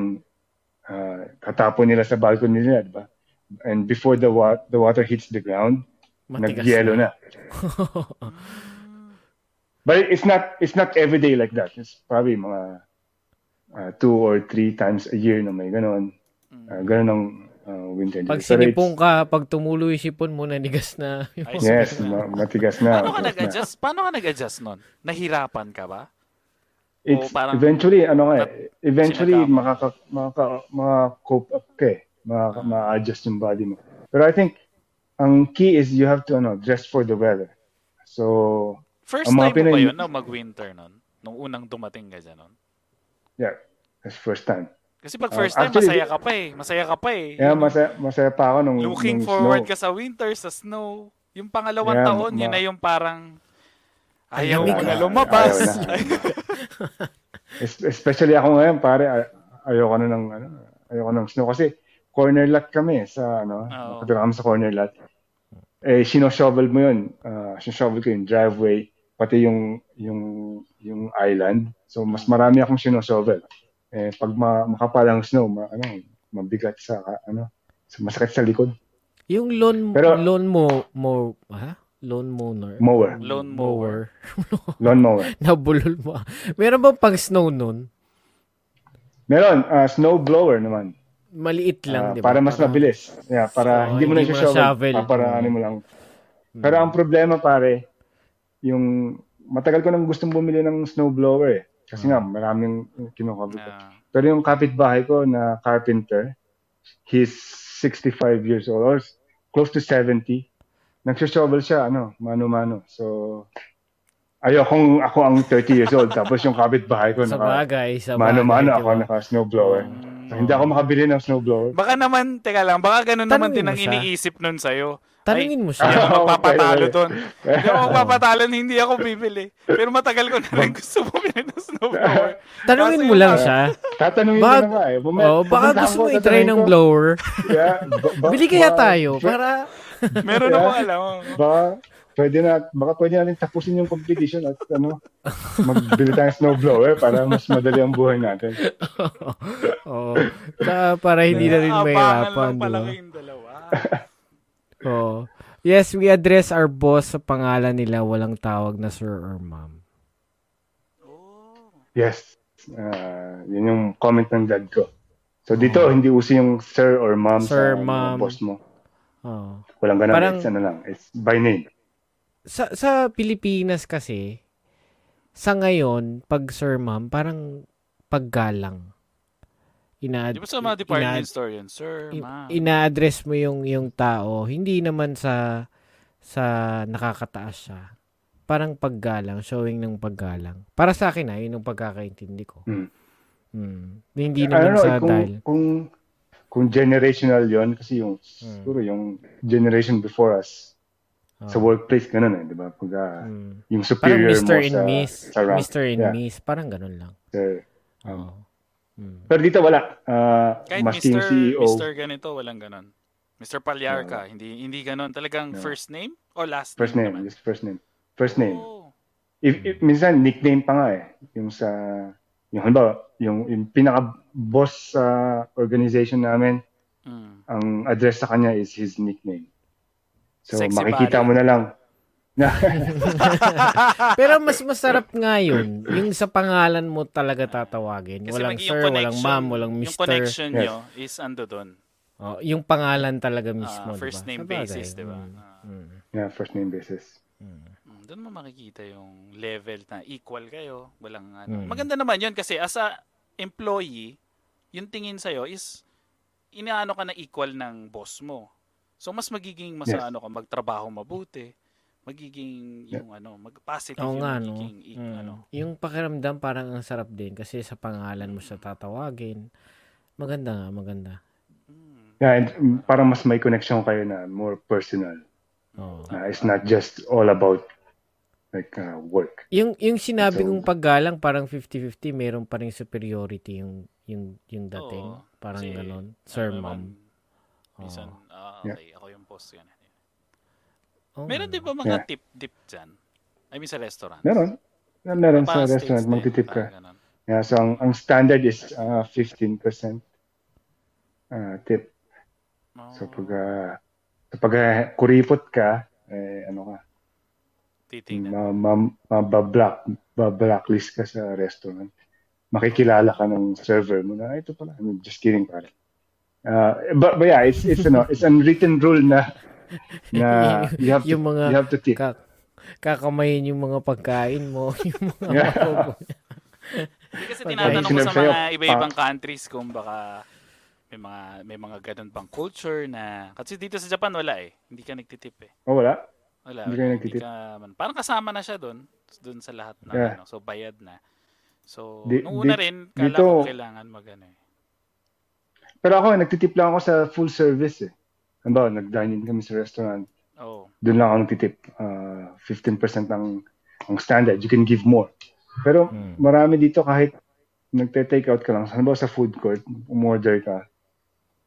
uh, katapon nila sa balcony nila, di ba? And before the, wa- the water hits the ground, nag-yellow na. But it's not it's not every day like that. It's probably mga uh, two or three times a year na may ganon. Uh, ganon ang uh, winter Pag Pero sinipong ka, pag tumulo yung sipon mo, nanigas na. Ay, Yes, ma- matigas na. Paano ka matigas na. nag-adjust? Paano ka nag-adjust nun? Nahirapan ka ba? It's O parang- eventually ano nga, eh, eventually makaka makaka maka-cope up ka eh. Ma-adjust yung body mo. Pero I think ang key is you have to ano, dress for the weather. So, First time mo ba yun na mag-winter nun? Nung unang dumating ka dyan nun? Yeah, that's first time. Kasi pag Uh, first time, actually, masaya ka pa eh. Masaya ka pa eh. Yeah, Yun, masaya, masaya pa ako nung Looking nung forward snow. ka sa winter, sa snow. Yung pangalawang Yeah, taon, yun ma- na yung parang Ay, ayaw ka. na lumabas. Ayaw Es- Especially ako ngayon, pare, ay- ayoko na ng ano, ayoko ng snow kasi corner lot kami sa ano, nakatira kami sa corner lot. Eh sino-shovel mo 'yun. Ah, sino-shovel ko yung driveway, pati yung yung yung island. So mas marami akong sino-shovel. Eh pag ma, makapal ang snow, ma, ano, mabigat sa ano, sa- masakit sa likod. Yung lawn, Pero- lawn mo, mo, ha? Lawn mower. Mower, Lawn mower. lawn mower. Nabulol mo. Meron bang pang snow nun? Meron, ah, snow blower naman. Maliit lang, Ah, di ba? Para mas Parang- mabilis. Yeah, para Oo, hindi mo na i-shovel. shovel. Ah, para Mm. ano mo lang. Pero ang problema pare, yung matagal ko nang gustong bumili ng snowblower eh. Kasi nga maraming kinukover ko. Ah. Pero yung kapitbahay ko na carpenter, he's 65 years old or close to 70. Nagsho-shovel siya ano, mano-mano. So ayokong ako ang 30 years old tapos yung kapitbahay ko Sa naka bagay, sa bagay. mano-mano ako ba? naka snowblower. So, hindi ako makabili ng snowblower. Baka naman, teka lang, baka ganun naman Tanungin din ang iniisip nun sa'yo. Tanungin mo Hindi siya. ako Ah, magpapatalo doon. Hindi ako magpapatalo, hindi ako bibili. Pero matagal ko na rin gusto bumili ng snowblower. Tanungin mo lang siya. Tatanungin Baka- ko na nga eh. Bumaya- Oh, baka gusto mo i-try ng blower. Yeah, ba- ba- Bili kaya ba- tayo ba- para Meron Yeah. ako alam. Baka pwede na, baka pwede natin tapusin yung competition at ano, magbili tayong snowblower para mas madali ang buhay natin. Oo. Tsaka para hindi na rin Abangan mahirapan, lang di pala ba? kayong dalawa. Oo. Yes, we address our boss sa pangalan nila, walang tawag na sir or ma'am. Oh. Yes. Ah, yun yung comment ng dad ko. So dito, hindi uso yung sir or ma'am Sir, sa ma'am. boss mo. Oo. Walang ganun. Parang- it's ano lang. It's by name. Sa sa Pilipinas kasi sa ngayon, pag sir ma'am, parang paggalang. Ina Di ba sa mga department store yun? Sir, in- ma'am. ina-address mo yung yung tao, hindi naman sa sa nakakataas siya. Parang paggalang, showing ng paggalang. Para sa akin ah, yun yung pagkakaintindi ko. Hmm. Hmm. Hindi I naman know, sa eh, kung, dahil. kung, kung generational yon kasi yung, Hmm. siguro yung generation before us, Oh. sa workplace, ganun eh, di ba? Pag ah, Hmm. yung Parang superior Mr. mo and sa, Miss. sa rank. Mr. and Yeah. Miss. Parang ganun lang. Sir. Oo. Hmm. Pero dito wala. Ah, Kahit Mr. CEO. Mr. ganito, walang ganon. Mr. Palyarca, hindi hindi ganon. Talagang No. first name o last First name, name. naman? Just first name. First name. Oh. If, if, minsan, nickname pa nga eh. Yung sa, yung halimbawa, yung, yung pinaka-boss sa organization namin, Mm. ang address sa kanya is his nickname. So, Sexy makikita pare. mo na lang. Pero mas masarap nga yun. Yung sa pangalan mo talaga tatawagin. Kasi walang sir, walang ma'am, walang Yung mister. connection Yes. nyo is ando doon. Oh, yung pangalan talaga Ah, mismo. diba? first name bagay. basis, di ba? Mm, Ah. mm, yeah, first name basis. mm. Mm, Doon mo makikita yung level na equal kayo. Walang ano. Mm. Maganda naman yun kasi as a employee, yung tingin sa'yo is inaano ka na equal ng boss mo. So mas magiging mas Yes. ano ka magtrabaho mabuti. Magiging yung ano, mag positive Oo yung nga, no? magiging Mm. ano. Yung pakiramdam parang ang sarap din kasi sa pangalan mo siya tatawagin. Maganda nga, maganda. Mm. Yeah, and mm, parang mas may connection kayo na more personal. Oh. Uh, it's not just all about like uh, work. Yung yung sinabi So- kong paggalang parang 50-50, meron pa ring superiority yung yung yung dating. Oo. parang Kasi, ganon. Sir, ano ma'am. naman, Minsan, Oo. ah, Yeah. okay, ako yung boss yan. Oo Meron din ba mga Yeah. tip-tip dyan? I mean sa restaurant. Meron. Yeah, meron sa Parang restaurant, magtitip ka. ganun. Yeah, so ang, ang standard is uh, 15% uh, tip. Oh, So pag, uh, pag uh, kuripot ka, eh, ano ka, titingnan. ma, ma, mabablock, blacklist ka sa restaurant. Makikilala ka ng server mo na, "Ah, ito pala. I'm just kidding, pare. Uh, but, but yeah, it's it's ano, it's unwritten rule na na you have to, yung mga you have to tip. Ka- kakamayin yung mga pagkain mo, yung mga Yeah. Hindi kasi tinatanong ko sa sa'yo, mga iba-ibang countries kung baka may mga may mga ganun bang culture na kasi dito sa Japan wala eh. Hindi ka nagtitip eh. Oh, wala? Wala. Hindi kayo nagtitip? ka man- parang kasama na siya doon, doon sa lahat ng Yeah. ano, so bayad na. So, Di- nung una di- rin, kala dito- ko kailangan mag ano eh. Pero ako, nagtitip lang ako sa full service eh. Halimbawa, nag-dine in kami sa restaurant. Oh, Doon lang ako nagtitip. Uh, 15% ang, ang standard. You can give more. Pero Hmm. marami dito kahit nagte-take out ka lang. Halimbawa sa food court, umorder ka.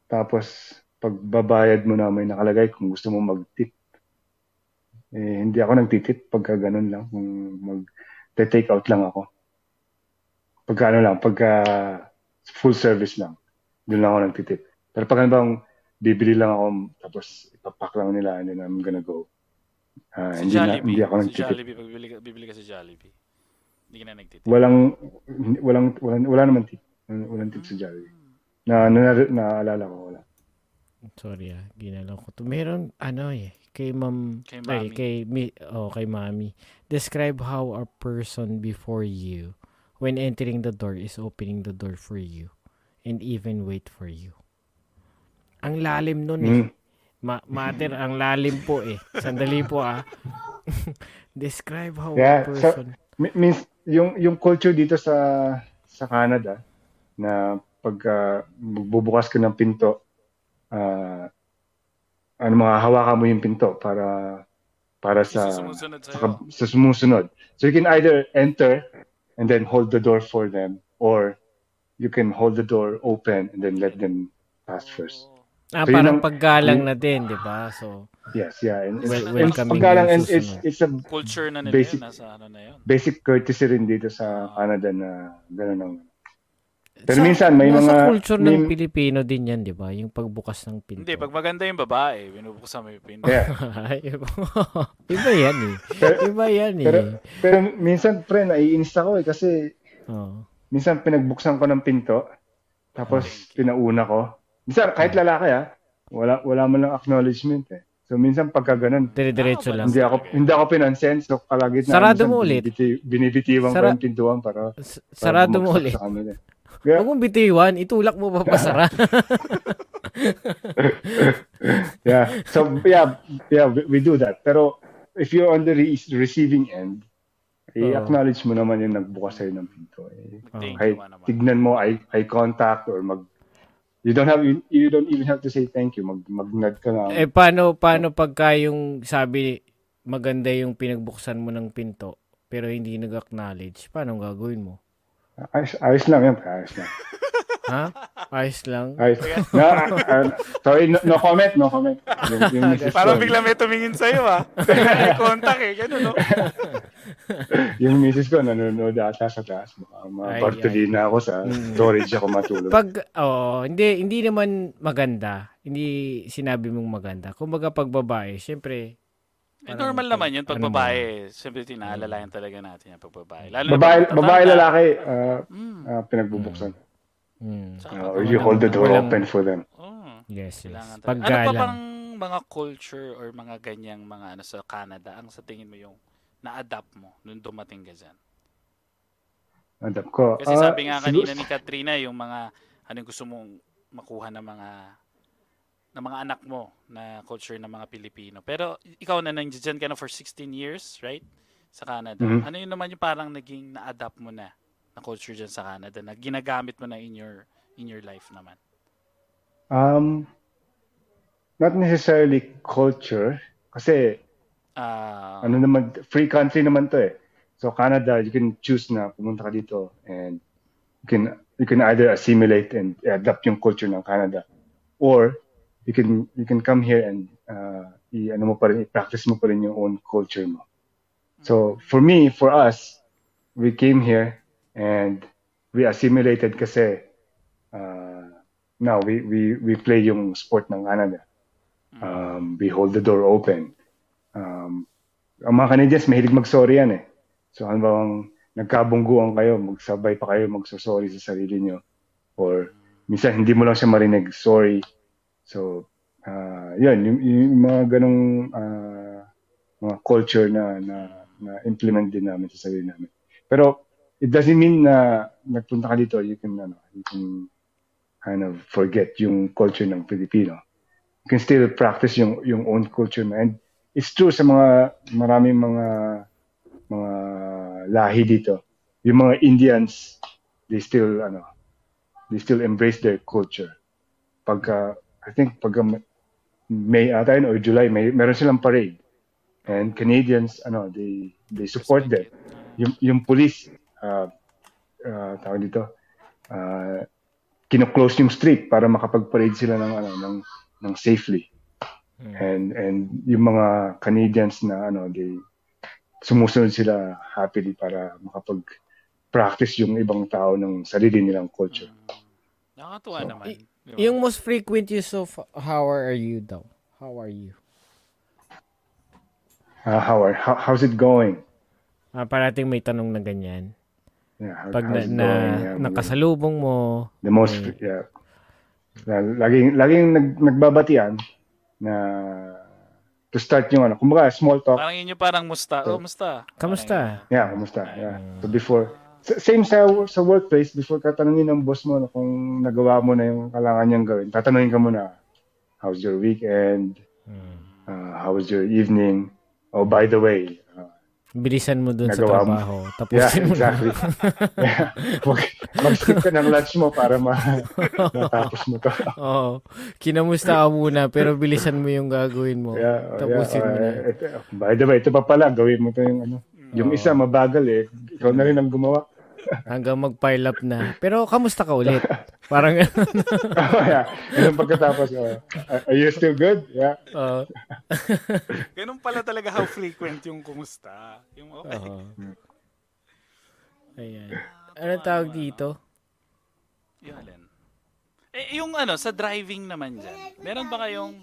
Tapos, pagbabayad mo na may nakalagay kung gusto mo mag-tip. Eh, hindi ako nagtitip pagka ganun lang. Kung mag-take out lang ako. Pagka ano lang, pagka full service lang. Doon lang ako nagtitip. Pero pag ano bang bibili lang ako, tapos ipapack lang nila and then I'm gonna go. Ah, si hindi, na, Jollibee. hindi ako si. Jollibee, pag bibili ka, bibili ka sa Jollibee. Hindi ka na nagtitip. Walang, walang, walang, wala naman tip. Walang tip sa Jollibee. Na, na, na, naalala ko, wala. Sorry ah, ginalaw ko to. Meron, ano eh, kay ma'am, Kay ay, mami. kay, mi, oh, kay mami. Describe how a person before you, when entering the door, is opening the door for you, and even wait for you. Ang lalim nun eh. Mm. Ma- matter, ang lalim po eh. Sandali po ah. Describe how Yeah, a so- person... Mi- Means, yung, yung culture dito sa, sa Canada, na pag ah, bubukas ka ng pinto, ah, ano mga hawakan mo yung pinto para para Sa, sa sumusunod sa, sa sumusunod. So you can either enter and then hold the door for them or you can hold the door open and then let them pass first. Oh. Ah, So, yun parang ang- paggalang na din, di ba? So, Yes, yeah. And, Well- and welcoming paggalang, and it's, it's a Culture na nila Basic- yun. Nasa ano na yun. basic courtesy rin dito sa Canada na gano'n ang Pero sa- minsan, may mga- culture ng may- Pilipino din yan, di ba? Yung pagbukas ng pinto. Hindi, pag maganda yung babae, binubuksan mo yung pinto. Yeah. Iba yan eh. Pero- Iba yan eh. Pero, pero minsan, pre, naiinis ako eh kasi Oo. minsan pinagbuksan ko ng pinto tapos pinauna ko. Minsan, kahit lalaki ah, wala, wala man lang acknowledgement eh. So minsan pagka ganun, Dire-diretso Ah, lang. hindi ako hindi ako pinansin so kalagitnaan Sarado minsan mo ulit. binibiti- binibitiwan Sara- ko yung pintuan para, para Sarado mo ulit. Kaya, Huwag mong bitiwan, itulak mo pa pasara. yeah. So yeah, yeah, we, we do that. Pero if you're on the re- receiving end, Oo. i-acknowledge mo naman yung nagbukas sa'yo ng pinto. Eh. Thank kahit tignan mo eye, eye contact or mag you don't have you, you don't even have to say thank you. Mag magnod ka lang. Eh paano paano pagka yung sabi maganda yung pinagbuksan mo ng pinto pero hindi nag-acknowledge, paano gagawin mo? ayos, ayos lang yan ayos lang Ha? Ayos lang. ayos no, uh, sorry no, no comment no comment yung, yung Parang bigla may tumingin sa'yo ah. May contact eh. Ganun no? yung misis ko nanonood ata sa taas Bartolina ako sa Mm. storage ako matulog Pag oh, hindi hindi naman maganda. Hindi sinabi mong maganda. Kumbaga pag babae, syempre Eh, normal naman yun pag Ano babae. Siyempre, tinaalalayan talaga natin yan pag babae. Lalo babae babae lalaki uh, Mm. uh, pinagbubuksan hmm, Saka Uh, or you walang- hold the door walang- open for them Oh, yes, yes. talaga. Ano pa Paggalang. bang mga culture or mga ganyang mga ano sa Canada ang sa tingin mo yung na-adapt mo nung dumating ka dyan? adapt ko Kasi Ah, sabi nga siguro- kanina ni Katrina, yung mga ano yung gusto mong makuha ng mga ng mga anak mo na culture ng mga Pilipino. Pero ikaw na nandiyan ka na for 16 years, right? Sa Canada. Mhm. Ano yun naman yung parang naging na-adapt mo na na culture dyan sa Canada na ginagamit mo na in your in your life naman? Um, not necessarily culture, kasi Ah, ano naman, free country naman to eh. So Canada, you can choose na pumunta ka dito and you can you can either assimilate and adapt yung culture ng Canada or you can you can come here and uh, i ano mo pa rin, i-practice mo pa rin yung own culture mo. So for me, for us, we came here and we assimilated kasi uh, now we we we play yung sport ng Canada. Um, we hold the door open. Um, ang mga Canadians, mahilig mag-sorry yan eh. So ano bang nagkabungguan kayo, magsabay pa kayo magsosorry sa sarili nyo or minsan hindi mo lang siya marinig, sorry. So, uh, yun, yung, yung mga ganong uh, mga culture na, na, na implement din namin sa sarili namin. Pero, it doesn't mean na nagpunta ka dito, you can, ano, you can kind of forget yung culture ng Filipino. You can still practice yung, yung own culture mo. And it's true sa mga, maraming mga, mga lahi dito. Yung mga Indians, they still, ano, they still embrace their culture. Pagka, I think pagka May ata yun or July, may meron silang parade. And Canadians, ano, they they support them. Yung yung police uh, uh, tawag dito, uh, kino-close yung street para makapag-parade sila ng ano ng ng safely. Hmm. And and yung mga Canadians na ano, they sumusunod sila happily para makapag practice yung ibang tao ng sarili nilang culture. Nakakatuwa so, naman. Diba? Yung most frequent use of how are you daw? How are you? Uh, how are how, how's it going? Ah, parating may tanong na ganyan. Yeah, how, Pag na, na yeah, nakasalubong mo. The most eh, yeah. Laging laging nag, nagbabatian na to start yung ano, kumbaga small talk. Parang inyo parang musta. So, oh, musta. Kamusta? Yeah, kamusta. Yeah. So before same sa sa workplace before ka tanungin ng boss mo no, kung nagawa mo na yung kailangan niyang gawin tatanungin ka muna how's your weekend uh, how was your evening oh by the way bilisan mo dun sa trabaho mo. tapusin yeah, mo exactly. na yeah. mag-skip ka ng lunch mo para ma- matapos mo to oo kinamusta ka muna pero bilisan mo yung gagawin mo yeah, oh, tapusin yeah, uh, mo na ito, by the way ito pa pala gawin mo to yung ano yung isa mabagal eh. Ikaw na rin ang gumawa. Hanggang mag-pile up na. Pero kamusta ka ulit? Parang oh, yeah. Ganun pagkatapos, uh, are you still good? Yeah. Uh, Ganun pala talaga how frequent yung kumusta. Yung okay. Uh-huh. Ayan. Ano tawag dito? Yung alin? Eh, yung ano, sa driving naman dyan, meron ba kayong...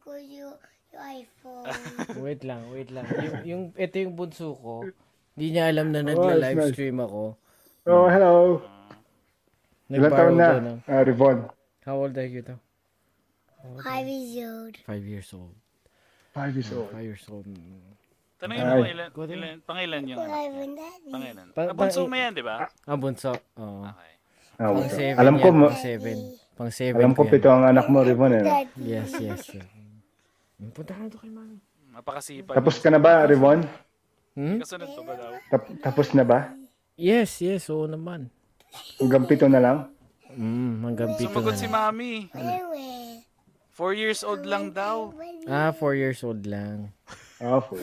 ko yung iPhone. wait lang, wait lang. Yung, yung, ito yung bunso ko. Hindi niya alam na nagla-live oh, stream ako. Oh, hello. Ilan taon na, ng, uh, Rivon? How old are you daw? Five years old. Five years old. Five years old. Five years old. Tanongin mo ilan, ilan, pangilan yung Pangilan. Pa, ah, bunso mo yan, di ba? Ah, bunso. Oo. Okay. Ah, pang seven Alam ko, mo, pang seven. Pang seven Alam ko, pito ang anak mo, Rivon. Eh. Yes, yes. yes. Punta ka na to kay mami. Napakasipag. Tapos ka na ba, Rivon? Hmm? Kasunod pa ba daw? Tap- tapos na ba? Yes, yes, oo naman. Hanggang pito na lang? Mm, hanggang pito Sumagot na si lang. mami. Four years old lang daw. Ah, four years old lang. Ah, four.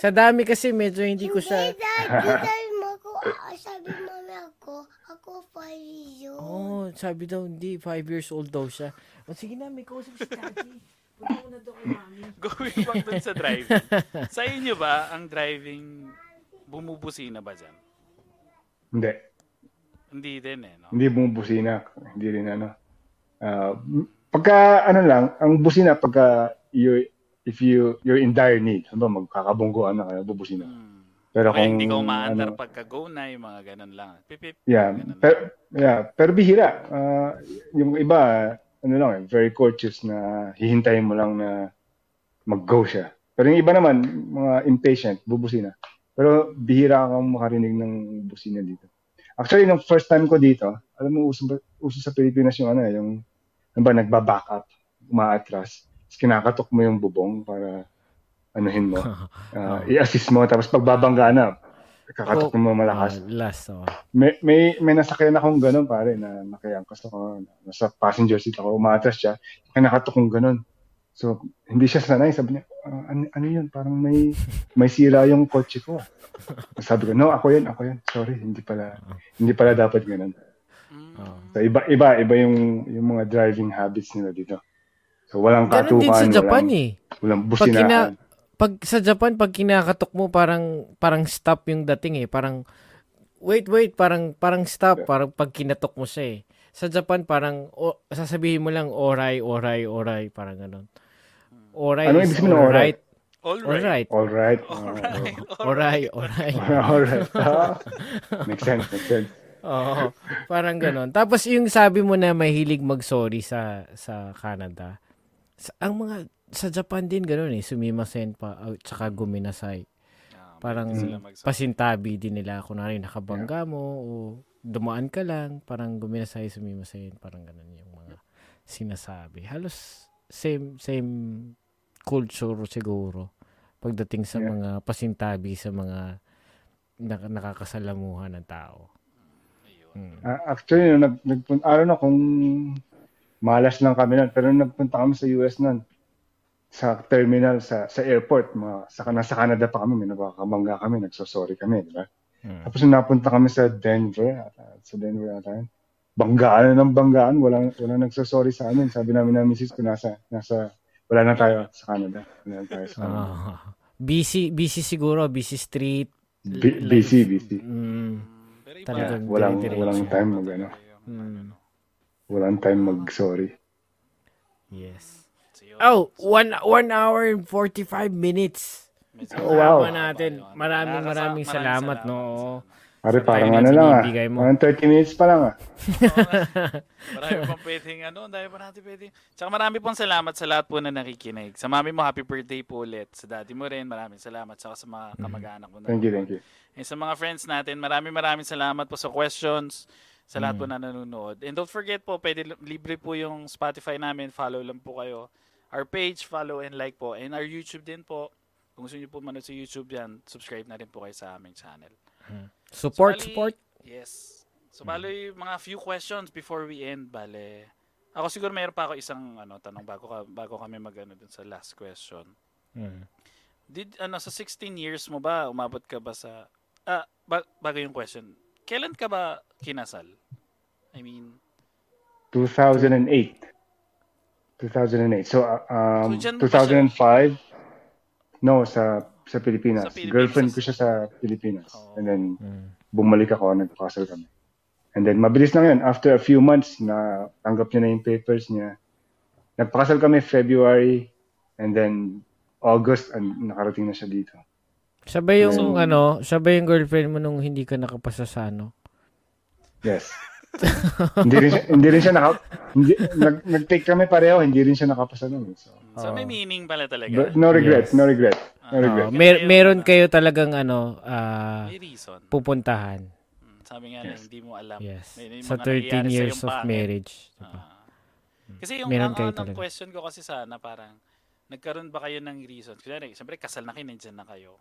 Sa dami kasi medyo hindi ko siya... Sabi mo ako, sabi mami ako, ako five years old. Oh, sabi daw hindi, five years old daw siya. O sige na, may kausap si daddy. Punta na doon kay mami. Going back dun sa driving. sa inyo ba, ang driving, bumubusina ba dyan? Hindi. Hindi din eh, no? Hindi bumubusina. Hindi rin ano. Uh, pagka, ano lang, ang busina, pagka you, if you, you're in dire need, ano ba, magkakabungguan na kayo, bubusina. Hmm. Pero okay, kung hindi ka umaandar ano, pagka go na, yung mga ganun lang. Pipip. Yeah. Pero, yeah, pero bihira. Uh, yung iba, ano lang eh, very courteous na hihintayin mo lang na mag-go siya. Pero yung iba naman, mga impatient, bubusina. Pero bihira kang makarinig ng busina dito. Actually, nung first time ko dito, alam mo, uso, uso sa Pilipinas yung ano, yung, ano ba, nagba-back up, umaatras. Tapos kinakatok mo yung bubong para anuhin mo, uh, i-assist mo, tapos pagbabangga na, Kakatok oh, mo malakas. Uh, last, oh. May, may, may nasakyan akong ganun, pare, na nakiangkas ako. Nasa passenger seat ako, umatras siya. Kaya nakatok kong ganun. So, hindi siya sanay. Sabi niya, uh, ano, ano yun? Parang may, may sira yung kotse ko. Sabi ko, no, ako yun, ako yun. Sorry, hindi pala, hindi pala dapat ganun. Oh. So, iba, iba, iba yung, yung mga driving habits nila dito. So, walang katukan. Ganun din sa Japan walang, eh. Walang businaan pag sa Japan pag kinakatok mo parang parang stop yung dating eh parang wait wait parang parang stop parang pag kinatok mo siya eh sa Japan parang o, sasabihin mo lang oray oray oray parang ganun oray ano ibig sabihin ng oray All right. All right. All right. All right. All right. All right. Makes sense. Makes sense. Oo, parang ganon. Tapos yung sabi mo na mahilig mag-sorry sa sa Canada. Sa, ang mga sa Japan din ganon eh, sumimasen pa at saka guminasay. Ah, Parang pasintabi din nila kunwari nakabangga mo o dumaan ka lang, parang guminasay, sumimasen, parang ganon yung mga sinasabi. Halos same same culture siguro pagdating sa Yeah. mga pasintabi sa mga nak- nakakasalamuhan ng tao. Ayun. Mm. Ah, actually, nung nag, nagpunta, I don't know kung malas lang kami nun, pero nung nagpunta kami sa US nun, sa terminal, sa sa airport, mga, sa, nasa Canada pa kami, may nagkakamangga kami, nagsosorry kami, di ba? Mm. Tapos napunta kami sa Denver, ata- sa Denver ata yun, banggaan ng banggaan, walang, walang nagsosorry sa amin. Sabi namin na misis ko, nasa, nasa, wala na tayo sa Canada. Wala na tayo sa Canada. Ah. busy, busy siguro, busy street. B- busy, busy. Mm. Talagang Walang, dire-diretso. walang time mag, ano, Mm. walang time mag-sorry. Yes. Oh, one, one hour and 45 minutes. Oh, wow. Natin. Maraming maraming salamat, no? salamat. Pare, parang ano na lang ah. binibigay mo. Parang 30 minutes pa lang ah. Marami pang pwedeng ano, dahil pa natin pwedeng. Tsaka marami pong salamat sa lahat po na nakikinig. Sa mami mo, happy birthday po ulit. Sa daddy mo rin, maraming salamat. Tsaka sa mga kamag-anak mo. na Thank you, thank you. And sa mga friends natin, maraming maraming salamat po sa questions. Sa lahat po na nanonood. And don't forget po, pwede libre po yung Spotify namin. Follow lang po kayo. Our page, follow and like po. And our YouTube din po. Kung gusto niyo po manood sa YouTube yan, subscribe na rin po kayo sa aming channel. Support, So, bali- support. Yes. So, bali, mga few questions before we end, bale. Ako siguro mayroon pa ako isang ano tanong bago ka, bago kami magano dun sa last question. Mm. Did ano sa 16 years mo ba umabot ka ba sa ah ba, bago yung question. Kailan ka ba kinasal? I mean, 2008. 2008. So, uh, um, So, dyan mo pa 2005, no, sa sa Pilipinas. Sa Pilipinas. Girlfriend ko siya sa Pilipinas. Oh. And then, Mm. bumalik ako, nagpakasal kami. And then, mabilis lang yun. After a few months, na tanggap niya na yung papers niya. Nagpakasal kami February, and then August, and nakarating na siya dito. Siya ba yung, So- ano, siya ba yung girlfriend mo nung hindi ka nakapasa sa ano? Yes. Hindi rin siya, hindi rin siya naka, hindi, nag, nag-take kami pareho, hindi rin siya nakapasa nun. So, so may meaning pala talaga. but no regret, Yes. no regret, no Ah. regret. Oh, mer- meron kayo talagang ano, ah, May reason. pupuntahan. Mm, Sabi nga na Yes. hindi mo alam. Yes. May- may Sa mga 13 nangyayari sa years of pangit. marriage. diba? Ah. Kasi yung Meron ang, question ko kasi sana parang nagkaroon ba kayo ng reason? Kunyari, siyempre kasal na kayo, nandyan na kayo.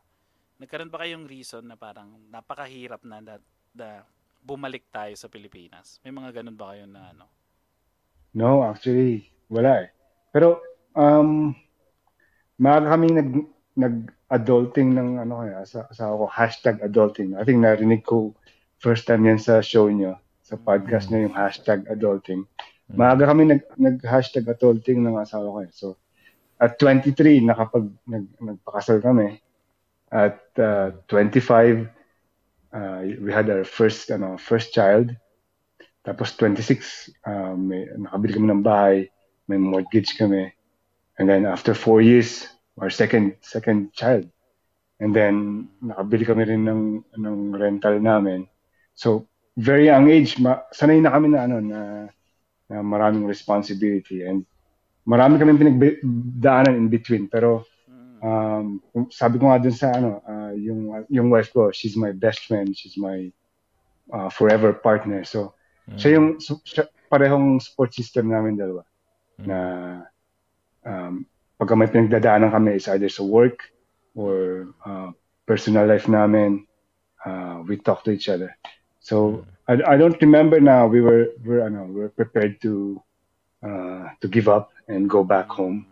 Nagkaroon ba kayong reason na parang napakahirap na, na, na bumalik tayo sa Pilipinas? May mga ganun ba kayo na ano? No, actually, wala eh. Pero, um, maaga kaming nag, nag-adulting ng ano kaya, sa asawa ko, hashtag adulting. I think narinig ko first time yan sa show nyo, sa podcast nyo, yung hashtag adulting. Maaga kami nag, nag-hashtag adulting ng asawa ko eh. So, at 23, nakapag, nag, nagpakasal kami. At uh, 25, uh, we had our first, ano, first child. Tapos 26, uh, may, nakabili kami ng bahay, may mortgage kami. And then after four years, our second second child. And then nakabili kami rin ng, ng rental namin. So very young age, ma- sanay na kami na ano na, na maraming responsibility and marami kami pinagdaanan in between pero um, sabi ko nga dun sa ano uh, yung yung wife ko she's my best friend she's my uh, forever partner. So siya yung siya, parehong support system namin dalawa. Na um, pagka may pinagdadaanan kami is either sa work or uh, personal life namin uh, we talk to each other. So I, I don't remember now we were we're ano we're prepared to uh, to give up and go back home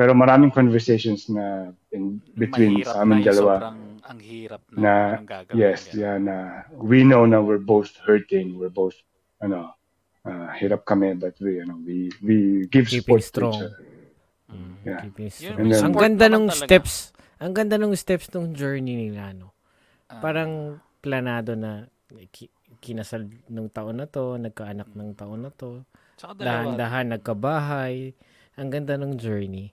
pero maraming conversations na in between Mahirap sa amin dalawa sobrang ang hirap na, na gagawin. yes ganun. yeah na we know na we're both hurting we're both ano uh, hirap kami but we you know we we give Keeping support to strong. each other Yeah. Keeping Yun, strong. And then- ang ganda ng steps. Ang ganda ng steps ng journey nila, no? Ah. Parang planado na ki- kinasal nung taon na to, nagkaanak ng taon na to, dahan-dahan nagkabahay. Ang ganda ng journey.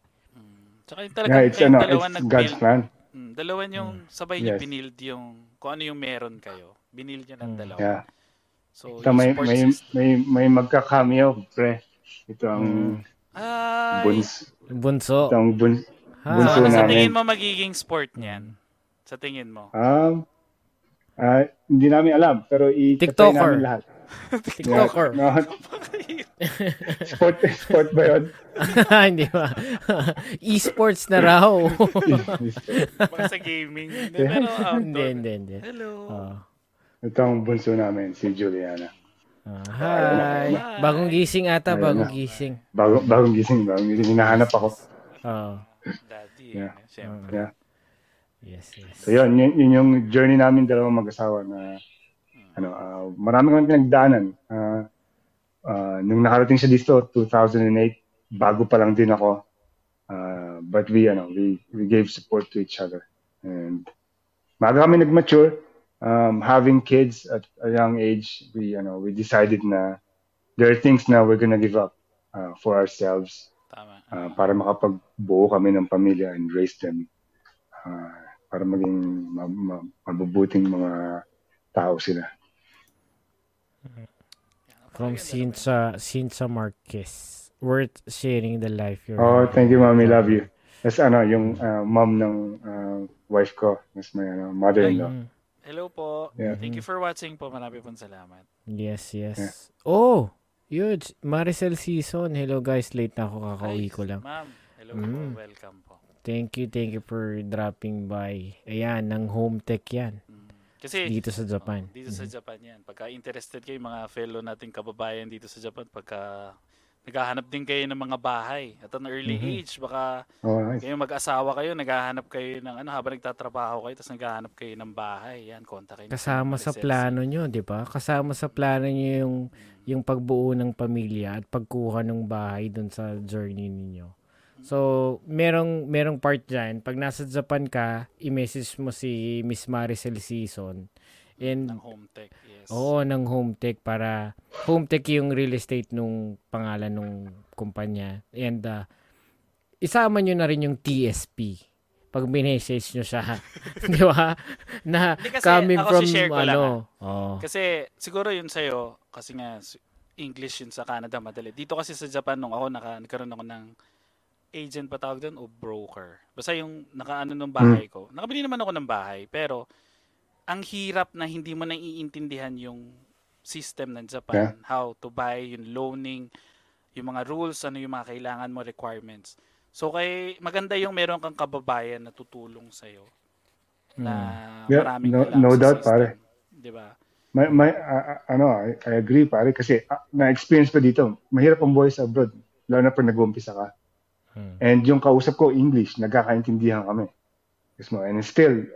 Mm. Tsaka yung talagang yeah it's ano dalawa it's nag-build. God's plan Mm, dalawa yung sabay niyo Yes. binild yung kung ano yung meron kayo. Binild niyo ng Mm. dalawa. yeah So, Ito may, may, system- may, may magka-cameo, pre. Ito ang Ay, buns, Bunso. ito ang buns, Ha? bunso so, ano sa namin. tingin mo magiging sport niyan? Sa tingin mo? Um, ah, hindi namin alam, pero i-try namin lahat. TikToker. Yeah. No, sport, sport ba yun? Hindi ba? E-sports na raw. Baka sa gaming. Hindi, pero outdoor. hindi, hindi, hindi. Hello. Oh. Ito ang bunso namin, si Juliana. Ah, hi. Bagong gising ata, Ayun bagong na. gising. Bago, bagong gising, bagong gising. Hinahanap ako. Oh. Daddy. Yeah. eh, Siyempre. Yeah. Yes, yes. So yun, yun, yun yung journey namin dalawang mag-asawa na ano, ah, marami kami pinagdaanan. Ah, ah, nung nakarating siya dito, 2008, bago pa lang din ako. Ah, but we, ano, we, we gave support to each other. And maaga kami nag-mature. Um, having kids at a young age, we, ano, we decided na there are things na we're gonna give up ah, for ourselves Tama. ah, para makapagbuo kami ng pamilya and raise them ah, para maging ma- ma- mabubuting mga tao sila. From Sinsa, Sinsa Marquez. Worth sharing the life you're Oh, having. thank you, mommy. Love you. That's ano, yung ah, mom ng ah, wife ko. That's my ano, mother-in-law. Mm. Hello po. Yeah. Thank you for watching po. Marami pong salamat. Yes, yes. Oh, yun. Maricel Season. Hello guys, late na ako. Kakauwi ko lang. Ma'am. Hello Mm. po. Welcome po. Thank you, thank you for dropping by. Ayan, ng home tech yan. Mm. Kasi Dito sa Japan. Oh, dito sa Japan yan. Pagka interested kayo, mga fellow nating kababayan dito sa Japan, pagka naghahanap din kayo ng mga bahay at an early Mhm. age, baka nice. kayo mag-asawa kayo, naghahanap kayo ng ano, habang nagtatrabaho kayo, tapos naghahanap kayo ng bahay. Yan, kontakin. niyo si Kasama sa plano nyo, di ba? Kasama sa plano nyo yung, yung pagbuo ng pamilya at pagkuha ng bahay dun sa journey ninyo. So, merong, merong part dyan. Pag nasa Japan ka, i-message mo si Miss Maricel Season. And ng home tech. Yes. Oo, ng home tech para home tech yung real estate nung pangalan nung kumpanya. And uh, isama nyo na rin yung TSP. Pag minessage nyo siya. Di ba? Na Hindi kasi, coming ako from si-share ko lang, ano. Oh. Kasi siguro yun sa'yo, kasi nga English yun sa Canada madali. Dito kasi sa Japan nung ako naka, nagkaroon ako ng agent pa tawag doon o broker. Basta yung nakaano ng bahay ko. Nakabili naman ako ng bahay pero ang hirap na hindi mo naiintindihan yung system ng Japan, how to buy, yung loaning, yung mga rules, ano yung mga kailangan mo, requirements. So kay maganda yung meron kang kababayan na tutulong sa na Hmm. Yeah, maraming no- no sa doubt, system. pare. 'Di ba? May, may, ah, ano, I, I agree pare kasi ah, na-experience ko dito. Mahirap ang buhay sa abroad. Lalo na pag nag-uumpisa ka. Hmm. And yung kausap ko, English, nagkakaintindihan kami. Yes, mo. And still,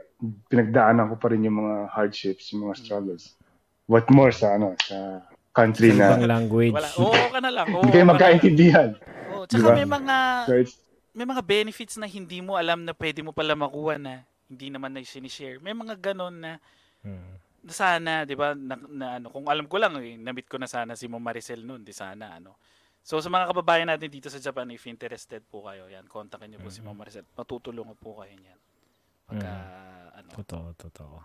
pinagdaanan ko pa rin yung mga hardships, yung mga struggles. What more sa ano, sa country Ibang na language. Wala. Oo ka na lang. Oo, hindi kayo magkaintindihan. Oo, tsaka Diba? may mga So may mga benefits na hindi mo alam na pwede mo pala makuha na hindi naman na sinishare. May mga ganon na Hmm. na sana, 'di ba? Na, na ano, kung alam ko lang eh, na-meet ko na sana si Ma'am Maricel noon, di sana ano. So sa mga kababayan natin dito sa Japan, if interested po kayo, yan, kontakin niyo po si Ma'am Maricel. Matutulungan po kayo niyan. Pagka ano, Totoo, totoo.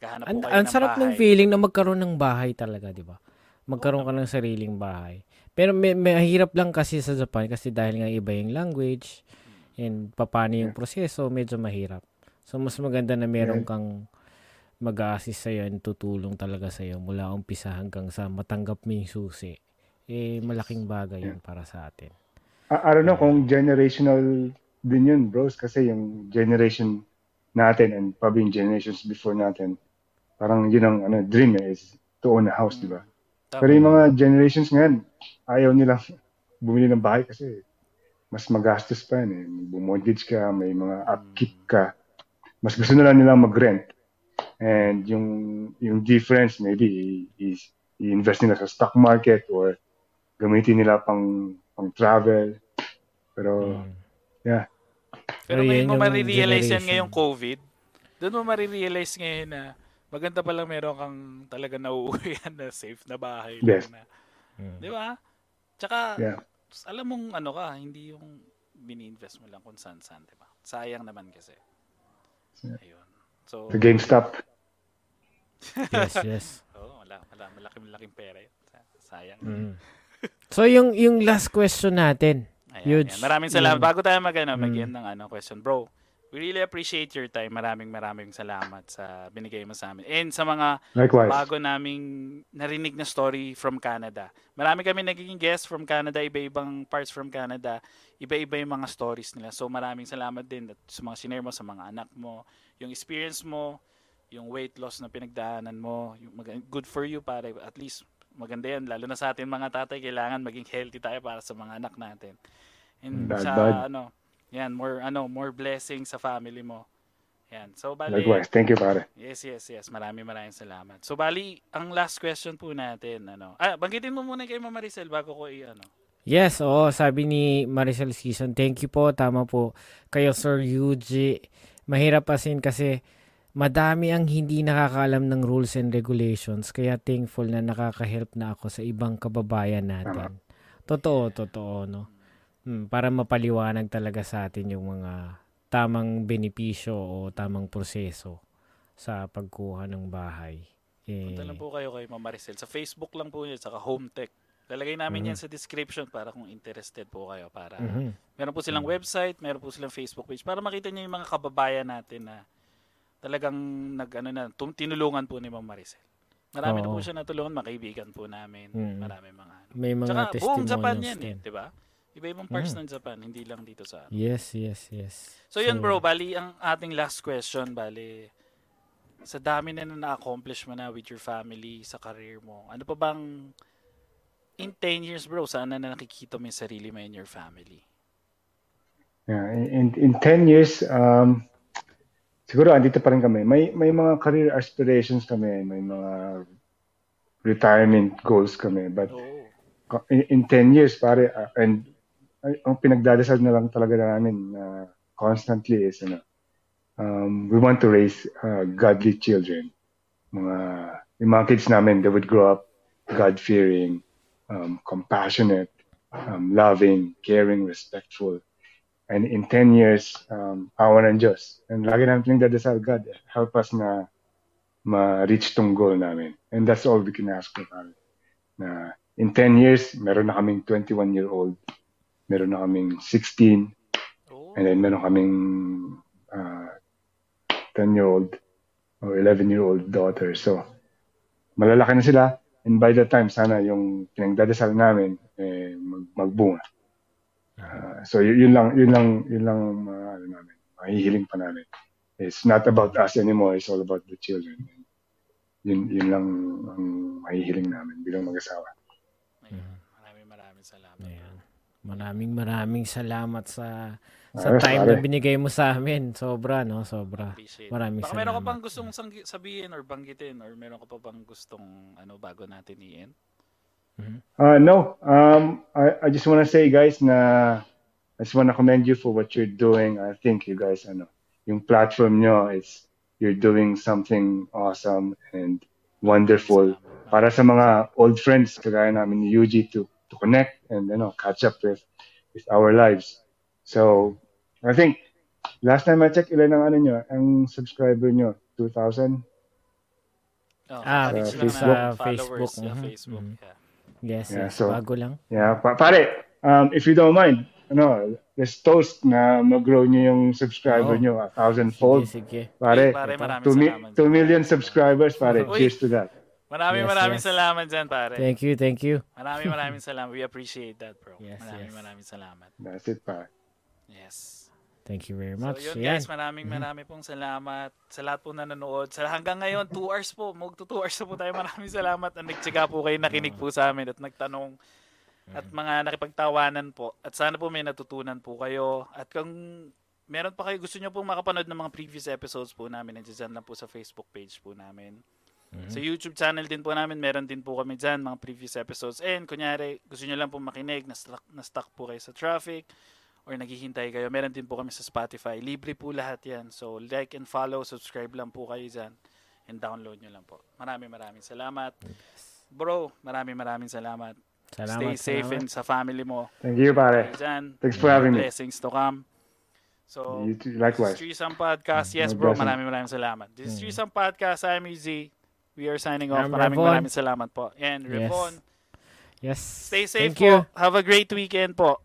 kahanap po Ang, kayo ang ng sarap ng bahay. feeling na magkaroon ng bahay talaga, di ba? Magkaroon ka ng sariling bahay. Pero may, may mahirap lang kasi sa Japan kasi dahil nga iba yung language and paano yung proseso, medyo mahirap. So, mas maganda na meron kang mag-a-assist sa'yo and tutulong talaga sa'yo mula umpisa hanggang sa matanggap mo yung susi. Eh, malaking bagay yun para sa atin. I, I don't know kung generational din yun, bros. Kasi yung generation natin and probably yung generations before natin, parang yun ang ano, dream eh, is to own a house, di ba? Tama. Pero yung mga generations ngayon, ayaw nila bumili ng bahay kasi mas magastos pa yan eh. Bumortgage ka, may mga upkeep ka. Mas gusto nila nila mag-rent. And yung yung difference maybe is i-invest nila sa stock market or gamitin nila pang pang travel. Pero Mm. yeah, Pero ngayon mo yung marirealize yan ngayong COVID. Doon mo marirealize ngayon na maganda pala meron kang talaga nauuwihan na safe na bahay. Yes. Na, Mm. Di ba? Tsaka, yeah. alam mong ano ka, hindi yung bini-invest mo lang kung saan-saan, di ba? Sayang naman kasi. Ayun. So, The GameStop. Yes, yes. oh, wala, wala Wala, malaking-malaking pera yun. Sayang. Mm. So yung yung last question natin. Ayan, Huge. ayan. Maraming salamat. Mm. Bago tayo mag, ano, Mm. mag-end ng ano, question. Bro, we really appreciate your time. Maraming maraming salamat sa binigay mo sa amin. And sa mga Likewise. bago naming narinig na story from Canada. Marami kami nagiging guest from Canada, iba-ibang parts from Canada. Iba-iba yung mga stories nila. So maraming salamat din at sa mga sinare mo, sa mga anak mo, yung experience mo, yung weight loss na pinagdaanan mo, yung mag- good for you pare. At least maganda yan. Lalo na sa atin mga tatay, kailangan maging healthy tayo para sa mga anak natin. And Bad, sa bad. ano, yan, more ano, more blessings sa family mo. Yan. So bali, Likewise. Thank you, pare. Yes, yes, yes. Maraming maraming salamat. So bali, ang last question po natin, ano. Ah, banggitin mo muna kay Mama Maricel bago ko i ano. Yes, oo, sabi ni Maricel Season. Thank you po, tama po. Kayo Sir Yuji. Mahirap asin kasi madami ang hindi nakakaalam ng rules and regulations kaya thankful na nakaka-help na ako sa ibang kababayan natin. Totoo, totoo, no? Hmm, para mapaliwanag talaga sa atin yung mga tamang benepisyo o tamang proseso sa pagkuha ng bahay. Eh, Punta lang po kayo kay Mama Maricel. Sa Facebook lang po yun, saka Home Tech. Lalagay namin yan sa description para kung interested po kayo. Para mhm. Meron po silang website, meron po silang Facebook page para makita niyo yung mga kababayan natin na talagang nag ano na tum- tinulungan po ni Ma'am Maricel. Marami na Oo. po siya natulungan, mga kaibigan po namin. Mm. Marami mga ano. May mga Tsaka buong Japan testimonials yan eh, din. 'di ba? Iba-ibang parts Mm. ng Japan, hindi lang dito sa ano. Yes, yes, yes. So yun bro, bali ang ating last question, bali sa dami na na na-accomplish mo na with your family, sa career mo, ano pa bang in 10 years bro, saan na nakikita mo yung sarili mo and your family? Yeah, in, in 10 years, um, siguro andito pa rin kami. May, may mga career aspirations kami, may mga retirement goals kami. But Oo. in, in 10 years, pare, uh, and ay, ang pinagdadasal na lang talaga namin na constantly is, ano, um, we want to raise uh, godly children. Mga, yung mga kids namin, they would grow up God-fearing, um, compassionate, um, loving, caring, respectful. And in 10 years, um, awa ng Diyos. And lagi namin pinagdadasal, God, help us na ma-reach tong goal namin. And that's all we can ask for, pare. Na in 10 years, meron na kaming 21-year-old, meron na kaming 16, Oo. and then meron kaming uh, 10-year-old or 11-year-old daughter. So, malalaki na sila. And by that time, sana yung pinagdadasal namin, eh, mag magbunga. Uh, so, y- yun lang, yun lang, yun lang, uh, ano namin, mahihiling pa namin. It's not about us anymore. It's all about the children. Yun, yun lang ang mahihiling namin bilang mag-asawa. Ayun. Maraming maraming salamat. Ayan. Maraming maraming salamat sa sa Ayos, time pare. na binigay mo sa amin. Sobra, no? Sobra. Appreciate. Maraming Baka meron ka salamat. pang gustong sang- sabihin or banggitin or meron ka pa bang gustong ano bago natin i-end? Uh, no, um, I, I just want to say, guys, na I just want to commend you for what you're doing. I think you guys, ano, yung platform nyo is you're doing something awesome and wonderful para sa mga old friends kagaya namin ni Yuji to to connect and you know catch up with with our lives. So I think last time I checked ilan ang ano nyo, ang subscriber nyo, 2,000. Oh, Ah, reach sa lang Facebook. na followers Facebook, mhm, Facebook. Yeah. Yes, Yeah, yes. so- Bago lang. Yeah, pa- pare, um, if you don't mind, ano, let's toast na mag-grow nyo yung subscriber Oo. nyo a thousand Sige, fold. sige. Pare, Pare, maraming 2 salamat. million subscribers, pare. Uy. Cheers to that. Maraming Yes, maraming yes. salamat dyan, pare. Thank you, thank you. Maraming maraming salamat. We appreciate that, bro. Yes, maraming yes. maraming salamat. That's it, pare. Yes. Thank you very So much. yun Ayan. guys, maraming maraming pong salamat sa lahat po nanonood. Sa hanggang ngayon, 2 hours po. Magto 2 hours na po tayo. Maraming salamat. Ang nagtsaga po kayo, nakinig po sa amin at nagtanong at mga nakipagtawanan po. At sana po may natutunan po kayo. At kung meron pa kayo gusto nyo pong makapanood ng mga previous episodes po namin, nandiyan lang po sa Facebook page po namin. Sa YouTube channel din po namin, meron din po kami dyan, mga previous episodes. And kunyari, gusto nyo lang po makinig, na-stuck, na-stuck po kayo sa traffic, or naghihintay kayo, meron din po kami sa Spotify. Libre po lahat yan. So, like and follow, subscribe lang po kayo dyan, and download nyo lang po. Maraming maraming salamat. Bro, maraming maraming salamat. Salamat, Stay safe salamat. and sa family mo. Thank you, pare. Dyan. Thanks for having me. Blessings to come. So, You too, this is likewise. Threesome Podcast. Yes, bro. Maraming maraming salamat. This is Threesome Podcast. I'm Easy. we are signing off. I'm Maraming Revon. maraming salamat po. And Yes. Revon, Yes. stay safe Thank you. po. Have a great weekend po.